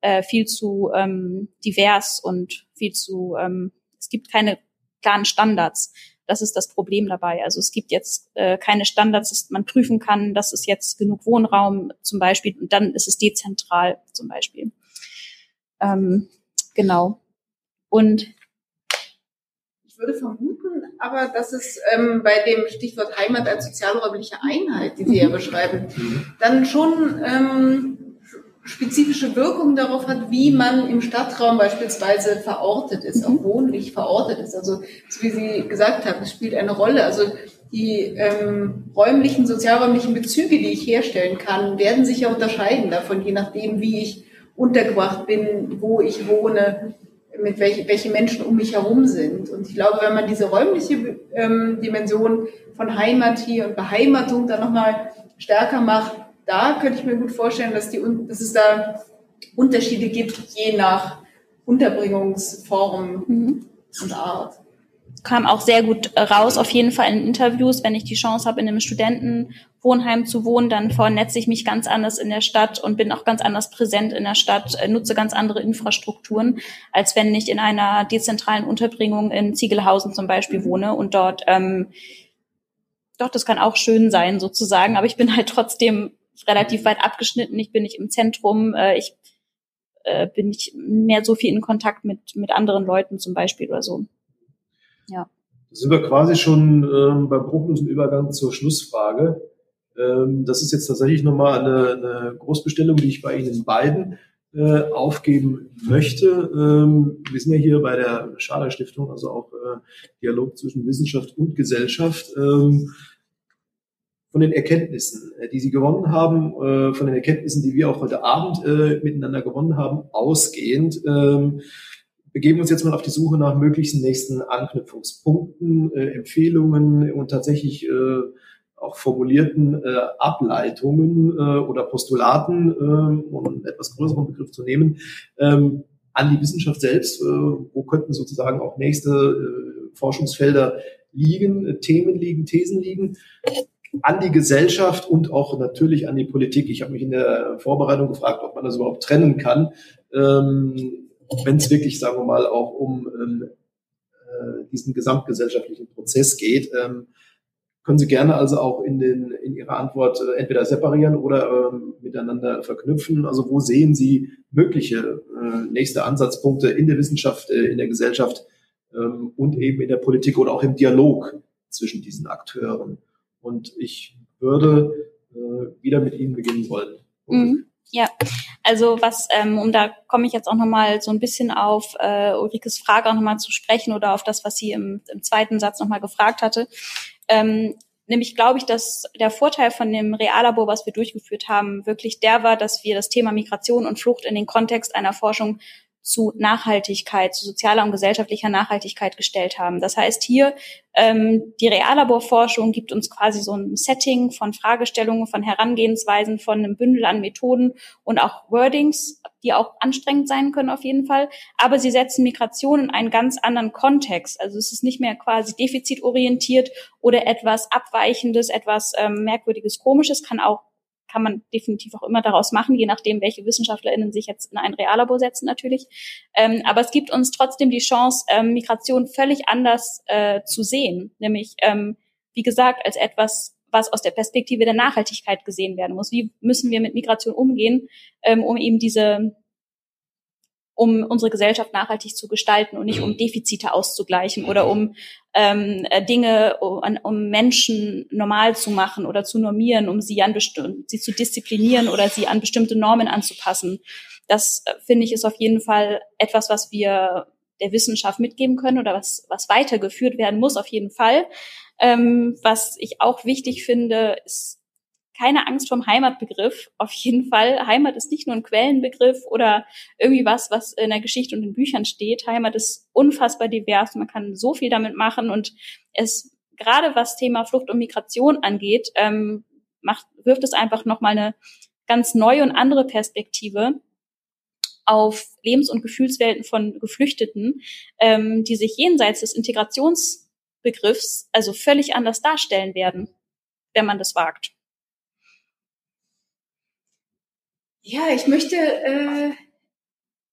äh, viel zu ähm, divers und viel zu, ähm, es gibt keine klaren Standards. Das ist das Problem dabei. Also es gibt jetzt äh, keine Standards, dass man prüfen kann, dass es jetzt genug Wohnraum zum Beispiel und dann ist es dezentral zum Beispiel. Ähm, genau. Und ich würde vermuten, aber dass es ähm, bei dem Stichwort Heimat als sozialräumliche Einheit, die Sie ja beschreiben, dann schon ähm, spezifische Wirkung darauf hat, wie man im Stadtraum beispielsweise verortet ist, auch wohnlich verortet ist. Also so wie Sie gesagt haben, es spielt eine Rolle. Also die ähm, räumlichen, sozialräumlichen Bezüge, die ich herstellen kann, werden sich ja unterscheiden davon, je nachdem, wie ich untergebracht bin, wo ich wohne, mit welche, welche Menschen um mich herum sind. Und ich glaube, wenn man diese räumliche ähm, Dimension von Heimat hier und Beheimatung dann nochmal stärker macht, da könnte ich mir gut vorstellen, dass, die, dass es da Unterschiede gibt, je nach Unterbringungsform mhm. und Art kam auch sehr gut raus, auf jeden Fall in Interviews. Wenn ich die Chance habe, in einem Studentenwohnheim zu wohnen, dann vernetze ich mich ganz anders in der Stadt und bin auch ganz anders präsent in der Stadt, äh, nutze ganz andere Infrastrukturen, als wenn ich in einer dezentralen Unterbringung in Ziegelhausen zum Beispiel mhm. wohne und dort, ähm, doch, das kann auch schön sein sozusagen, aber ich bin halt trotzdem relativ weit abgeschnitten. Ich bin nicht im Zentrum, äh, ich äh, bin nicht mehr so viel in Kontakt mit, mit anderen Leuten zum Beispiel oder so. Ja. Da sind wir quasi schon ähm, beim bruchlosen Übergang zur Schlussfrage. Ähm, das ist jetzt tatsächlich nochmal eine, eine Großbestellung, die ich bei Ihnen beiden äh, aufgeben möchte. Ähm, wir sind ja hier bei der Schader Stiftung, also auch äh, Dialog zwischen Wissenschaft und Gesellschaft. Ähm, von den Erkenntnissen, äh, die Sie gewonnen haben, äh, von den Erkenntnissen, die wir auch heute Abend äh, miteinander gewonnen haben, ausgehend, ähm, begeben uns jetzt mal auf die Suche nach möglichen nächsten Anknüpfungspunkten, Empfehlungen und tatsächlich auch formulierten Ableitungen oder Postulaten, um einen etwas größeren Begriff zu nehmen, ähm, an die Wissenschaft selbst. Wo könnten sozusagen auch nächste Forschungsfelder liegen, Themen liegen, Thesen liegen? An die Gesellschaft und auch natürlich an die Politik. Ich habe mich in der Vorbereitung gefragt, ob man das überhaupt trennen kann. Ähm, wenn es wirklich, sagen wir mal, auch um ähm, äh, diesen gesamtgesellschaftlichen Prozess geht, ähm, können Sie gerne also auch in, den, in Ihrer Antwort äh, entweder separieren oder ähm, miteinander verknüpfen. Also wo sehen Sie mögliche äh, nächste Ansatzpunkte in der Wissenschaft, äh, in der Gesellschaft, ähm, und eben in der Politik oder auch im Dialog zwischen diesen Akteuren. Und ich würde äh, wieder mit Ihnen beginnen wollen. Mhm. Ja, also was, ähm, um da komme ich jetzt auch nochmal so ein bisschen auf äh, Ulrikes Frage auch nochmal zu sprechen oder auf das, was sie im, im zweiten Satz nochmal gefragt hatte. Ähm, nämlich glaube ich, dass der Vorteil von dem Reallabor, was wir durchgeführt haben, wirklich der war, dass wir das Thema Migration und Flucht in den Kontext einer Forschung zu Nachhaltigkeit, zu sozialer und gesellschaftlicher Nachhaltigkeit gestellt haben. Das heißt, hier ähm, die Reallaborforschung gibt uns quasi so ein Setting von Fragestellungen, von Herangehensweisen, von einem Bündel an Methoden und auch Wordings, die auch anstrengend sein können auf jeden Fall. Aber sie setzen Migration in einen ganz anderen Kontext. Also es ist nicht mehr quasi defizitorientiert oder etwas Abweichendes, etwas ähm, Merkwürdiges, Komisches, kann auch kann man definitiv auch immer daraus machen, je nachdem, welche WissenschaftlerInnen sich jetzt in ein Reallabor setzen natürlich. Ähm, aber es gibt uns trotzdem die Chance, ähm, Migration völlig anders äh, zu sehen. Nämlich, ähm, wie gesagt, als etwas, was aus der Perspektive der Nachhaltigkeit gesehen werden muss. Wie müssen wir mit Migration umgehen, ähm, um eben diese um unsere Gesellschaft nachhaltig zu gestalten und nicht um Defizite auszugleichen oder um ähm, äh, Dinge, um, um Menschen normal zu machen oder zu normieren, um sie an sie zu disziplinieren oder sie an bestimmte Normen anzupassen. Das äh, finde ich ist auf jeden Fall etwas, was wir der Wissenschaft mitgeben können oder was, was weitergeführt werden muss, auf jeden Fall. Ähm, was ich auch wichtig finde, ist keine Angst vom Heimatbegriff. Auf jeden Fall. Heimat ist nicht nur ein Quellenbegriff oder irgendwie was, was in der Geschichte und in Büchern steht. Heimat ist unfassbar divers. Man kann so viel damit machen und es gerade was Thema Flucht und Migration angeht, ähm, macht, wirft es einfach nochmal eine ganz neue und andere Perspektive auf Lebens- und Gefühlswelten von Geflüchteten, ähm, die sich jenseits des Integrationsbegriffs also völlig anders darstellen werden, wenn man das wagt. Ja, ich möchte äh,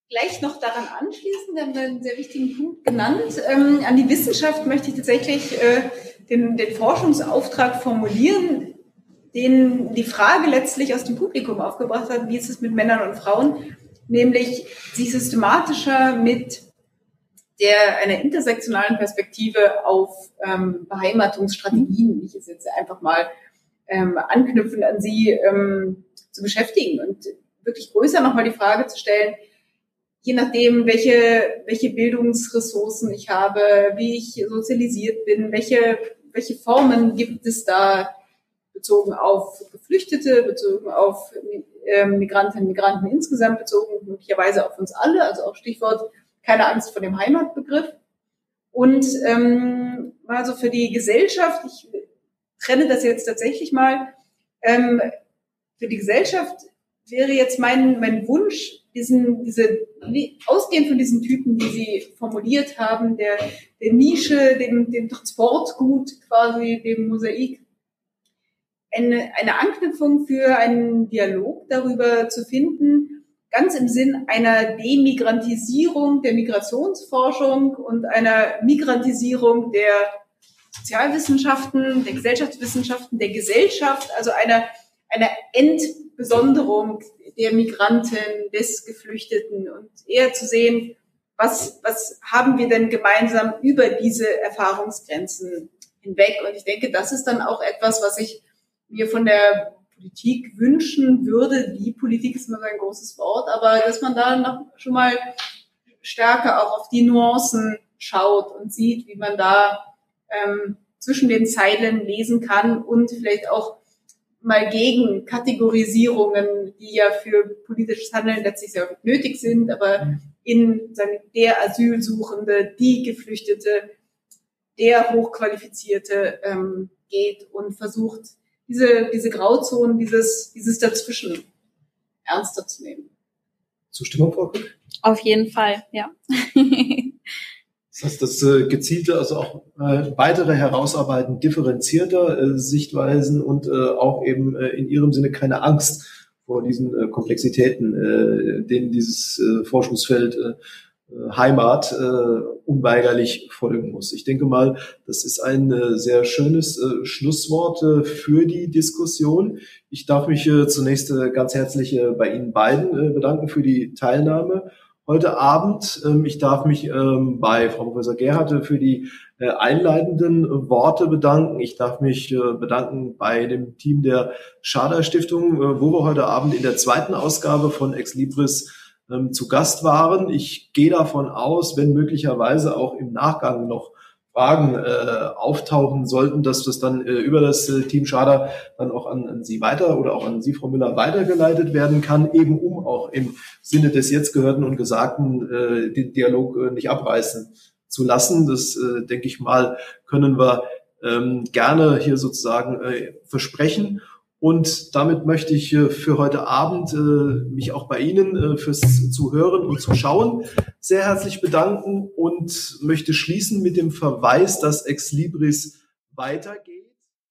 gleich noch daran anschließen, haben einen sehr wichtigen Punkt genannt. Ähm, an die Wissenschaft möchte ich tatsächlich äh, den, den Forschungsauftrag formulieren, den die Frage letztlich aus dem Publikum aufgebracht hat, wie ist es mit Männern und Frauen, nämlich sich systematischer mit der einer intersektionalen Perspektive auf ähm, Beheimatungsstrategien, ich es jetzt einfach mal ähm, anknüpfen an Sie, ähm, zu beschäftigen und wirklich größer nochmal die Frage zu stellen, je nachdem, welche, welche Bildungsressourcen ich habe, wie ich sozialisiert bin, welche, welche Formen gibt es da bezogen auf Geflüchtete, bezogen auf äh, Migrantinnen, Migranten insgesamt, bezogen möglicherweise auf uns alle, also auch Stichwort keine Angst vor dem Heimatbegriff. Und ähm, also für die Gesellschaft, ich trenne das jetzt tatsächlich mal, ähm, für die Gesellschaft wäre jetzt mein, mein Wunsch, diesen, diese, ausgehend von diesen Typen, die Sie formuliert haben, der, der Nische, dem, dem Transportgut quasi, dem Mosaik, eine, eine Anknüpfung für einen Dialog darüber zu finden, ganz im Sinn einer Demigrantisierung der Migrationsforschung und einer Migrantisierung der Sozialwissenschaften, der Gesellschaftswissenschaften, der Gesellschaft, also einer, einer Entbesonderung der Migranten, des Geflüchteten und eher zu sehen, was, was haben wir denn gemeinsam über diese Erfahrungsgrenzen hinweg? Und ich denke, das ist dann auch etwas, was ich mir von der Politik wünschen würde. Die Politik ist immer so ein großes Wort, aber dass man da noch schon mal stärker auch auf die Nuancen schaut und sieht, wie man da ähm, zwischen den Zeilen lesen kann und vielleicht auch mal gegen Kategorisierungen, die ja für politisches Handeln letztlich sehr nötig sind, aber mhm. in sagen, der Asylsuchende, die Geflüchtete, der Hochqualifizierte ähm, geht und versucht, diese, diese Grauzonen, dieses, dieses Dazwischen ernster zu nehmen. Zustimmung, Frau Kuck? Auf jeden Fall, ja. Das heißt, das äh, gezielte, also auch äh, weitere Herausarbeiten differenzierter äh, Sichtweisen und äh, auch eben äh, in ihrem Sinne keine Angst vor diesen äh, Komplexitäten, äh, denen dieses äh, Forschungsfeld äh, äh Heimat äh, unweigerlich folgen muss. Ich denke mal, das ist ein äh, sehr schönes äh, Schlusswort äh, für die Diskussion. Ich darf mich äh, zunächst äh, ganz herzlich äh, bei Ihnen beiden äh, bedanken für die Teilnahme heute Abend. Ähm, ich darf mich ähm, bei Frau Professor Gerhardt für die äh, einleitenden Worte bedanken. Ich darf mich äh, bedanken bei dem Team der Schader Stiftung, äh, wo wir heute Abend in der zweiten Ausgabe von Ex Libris ähm, zu Gast waren. Ich gehe davon aus, wenn möglicherweise auch im Nachgang noch Fragen äh, auftauchen sollten, dass das dann äh, über das äh, Team Schader dann auch an, an Sie weiter oder auch an Sie, Frau Müller, weitergeleitet werden kann, eben um auch im Sinne des jetzt Gehörten und Gesagten äh, den Dialog äh, nicht abreißen zu lassen. Das, äh, denke ich mal, können wir ähm, gerne hier sozusagen äh, versprechen. Und damit möchte ich äh, für heute Abend äh, mich auch bei Ihnen äh, fürs Zuhören und Zuschauen sehr herzlich bedanken und möchte schließen mit dem Verweis, dass Ex Libris weitergeht.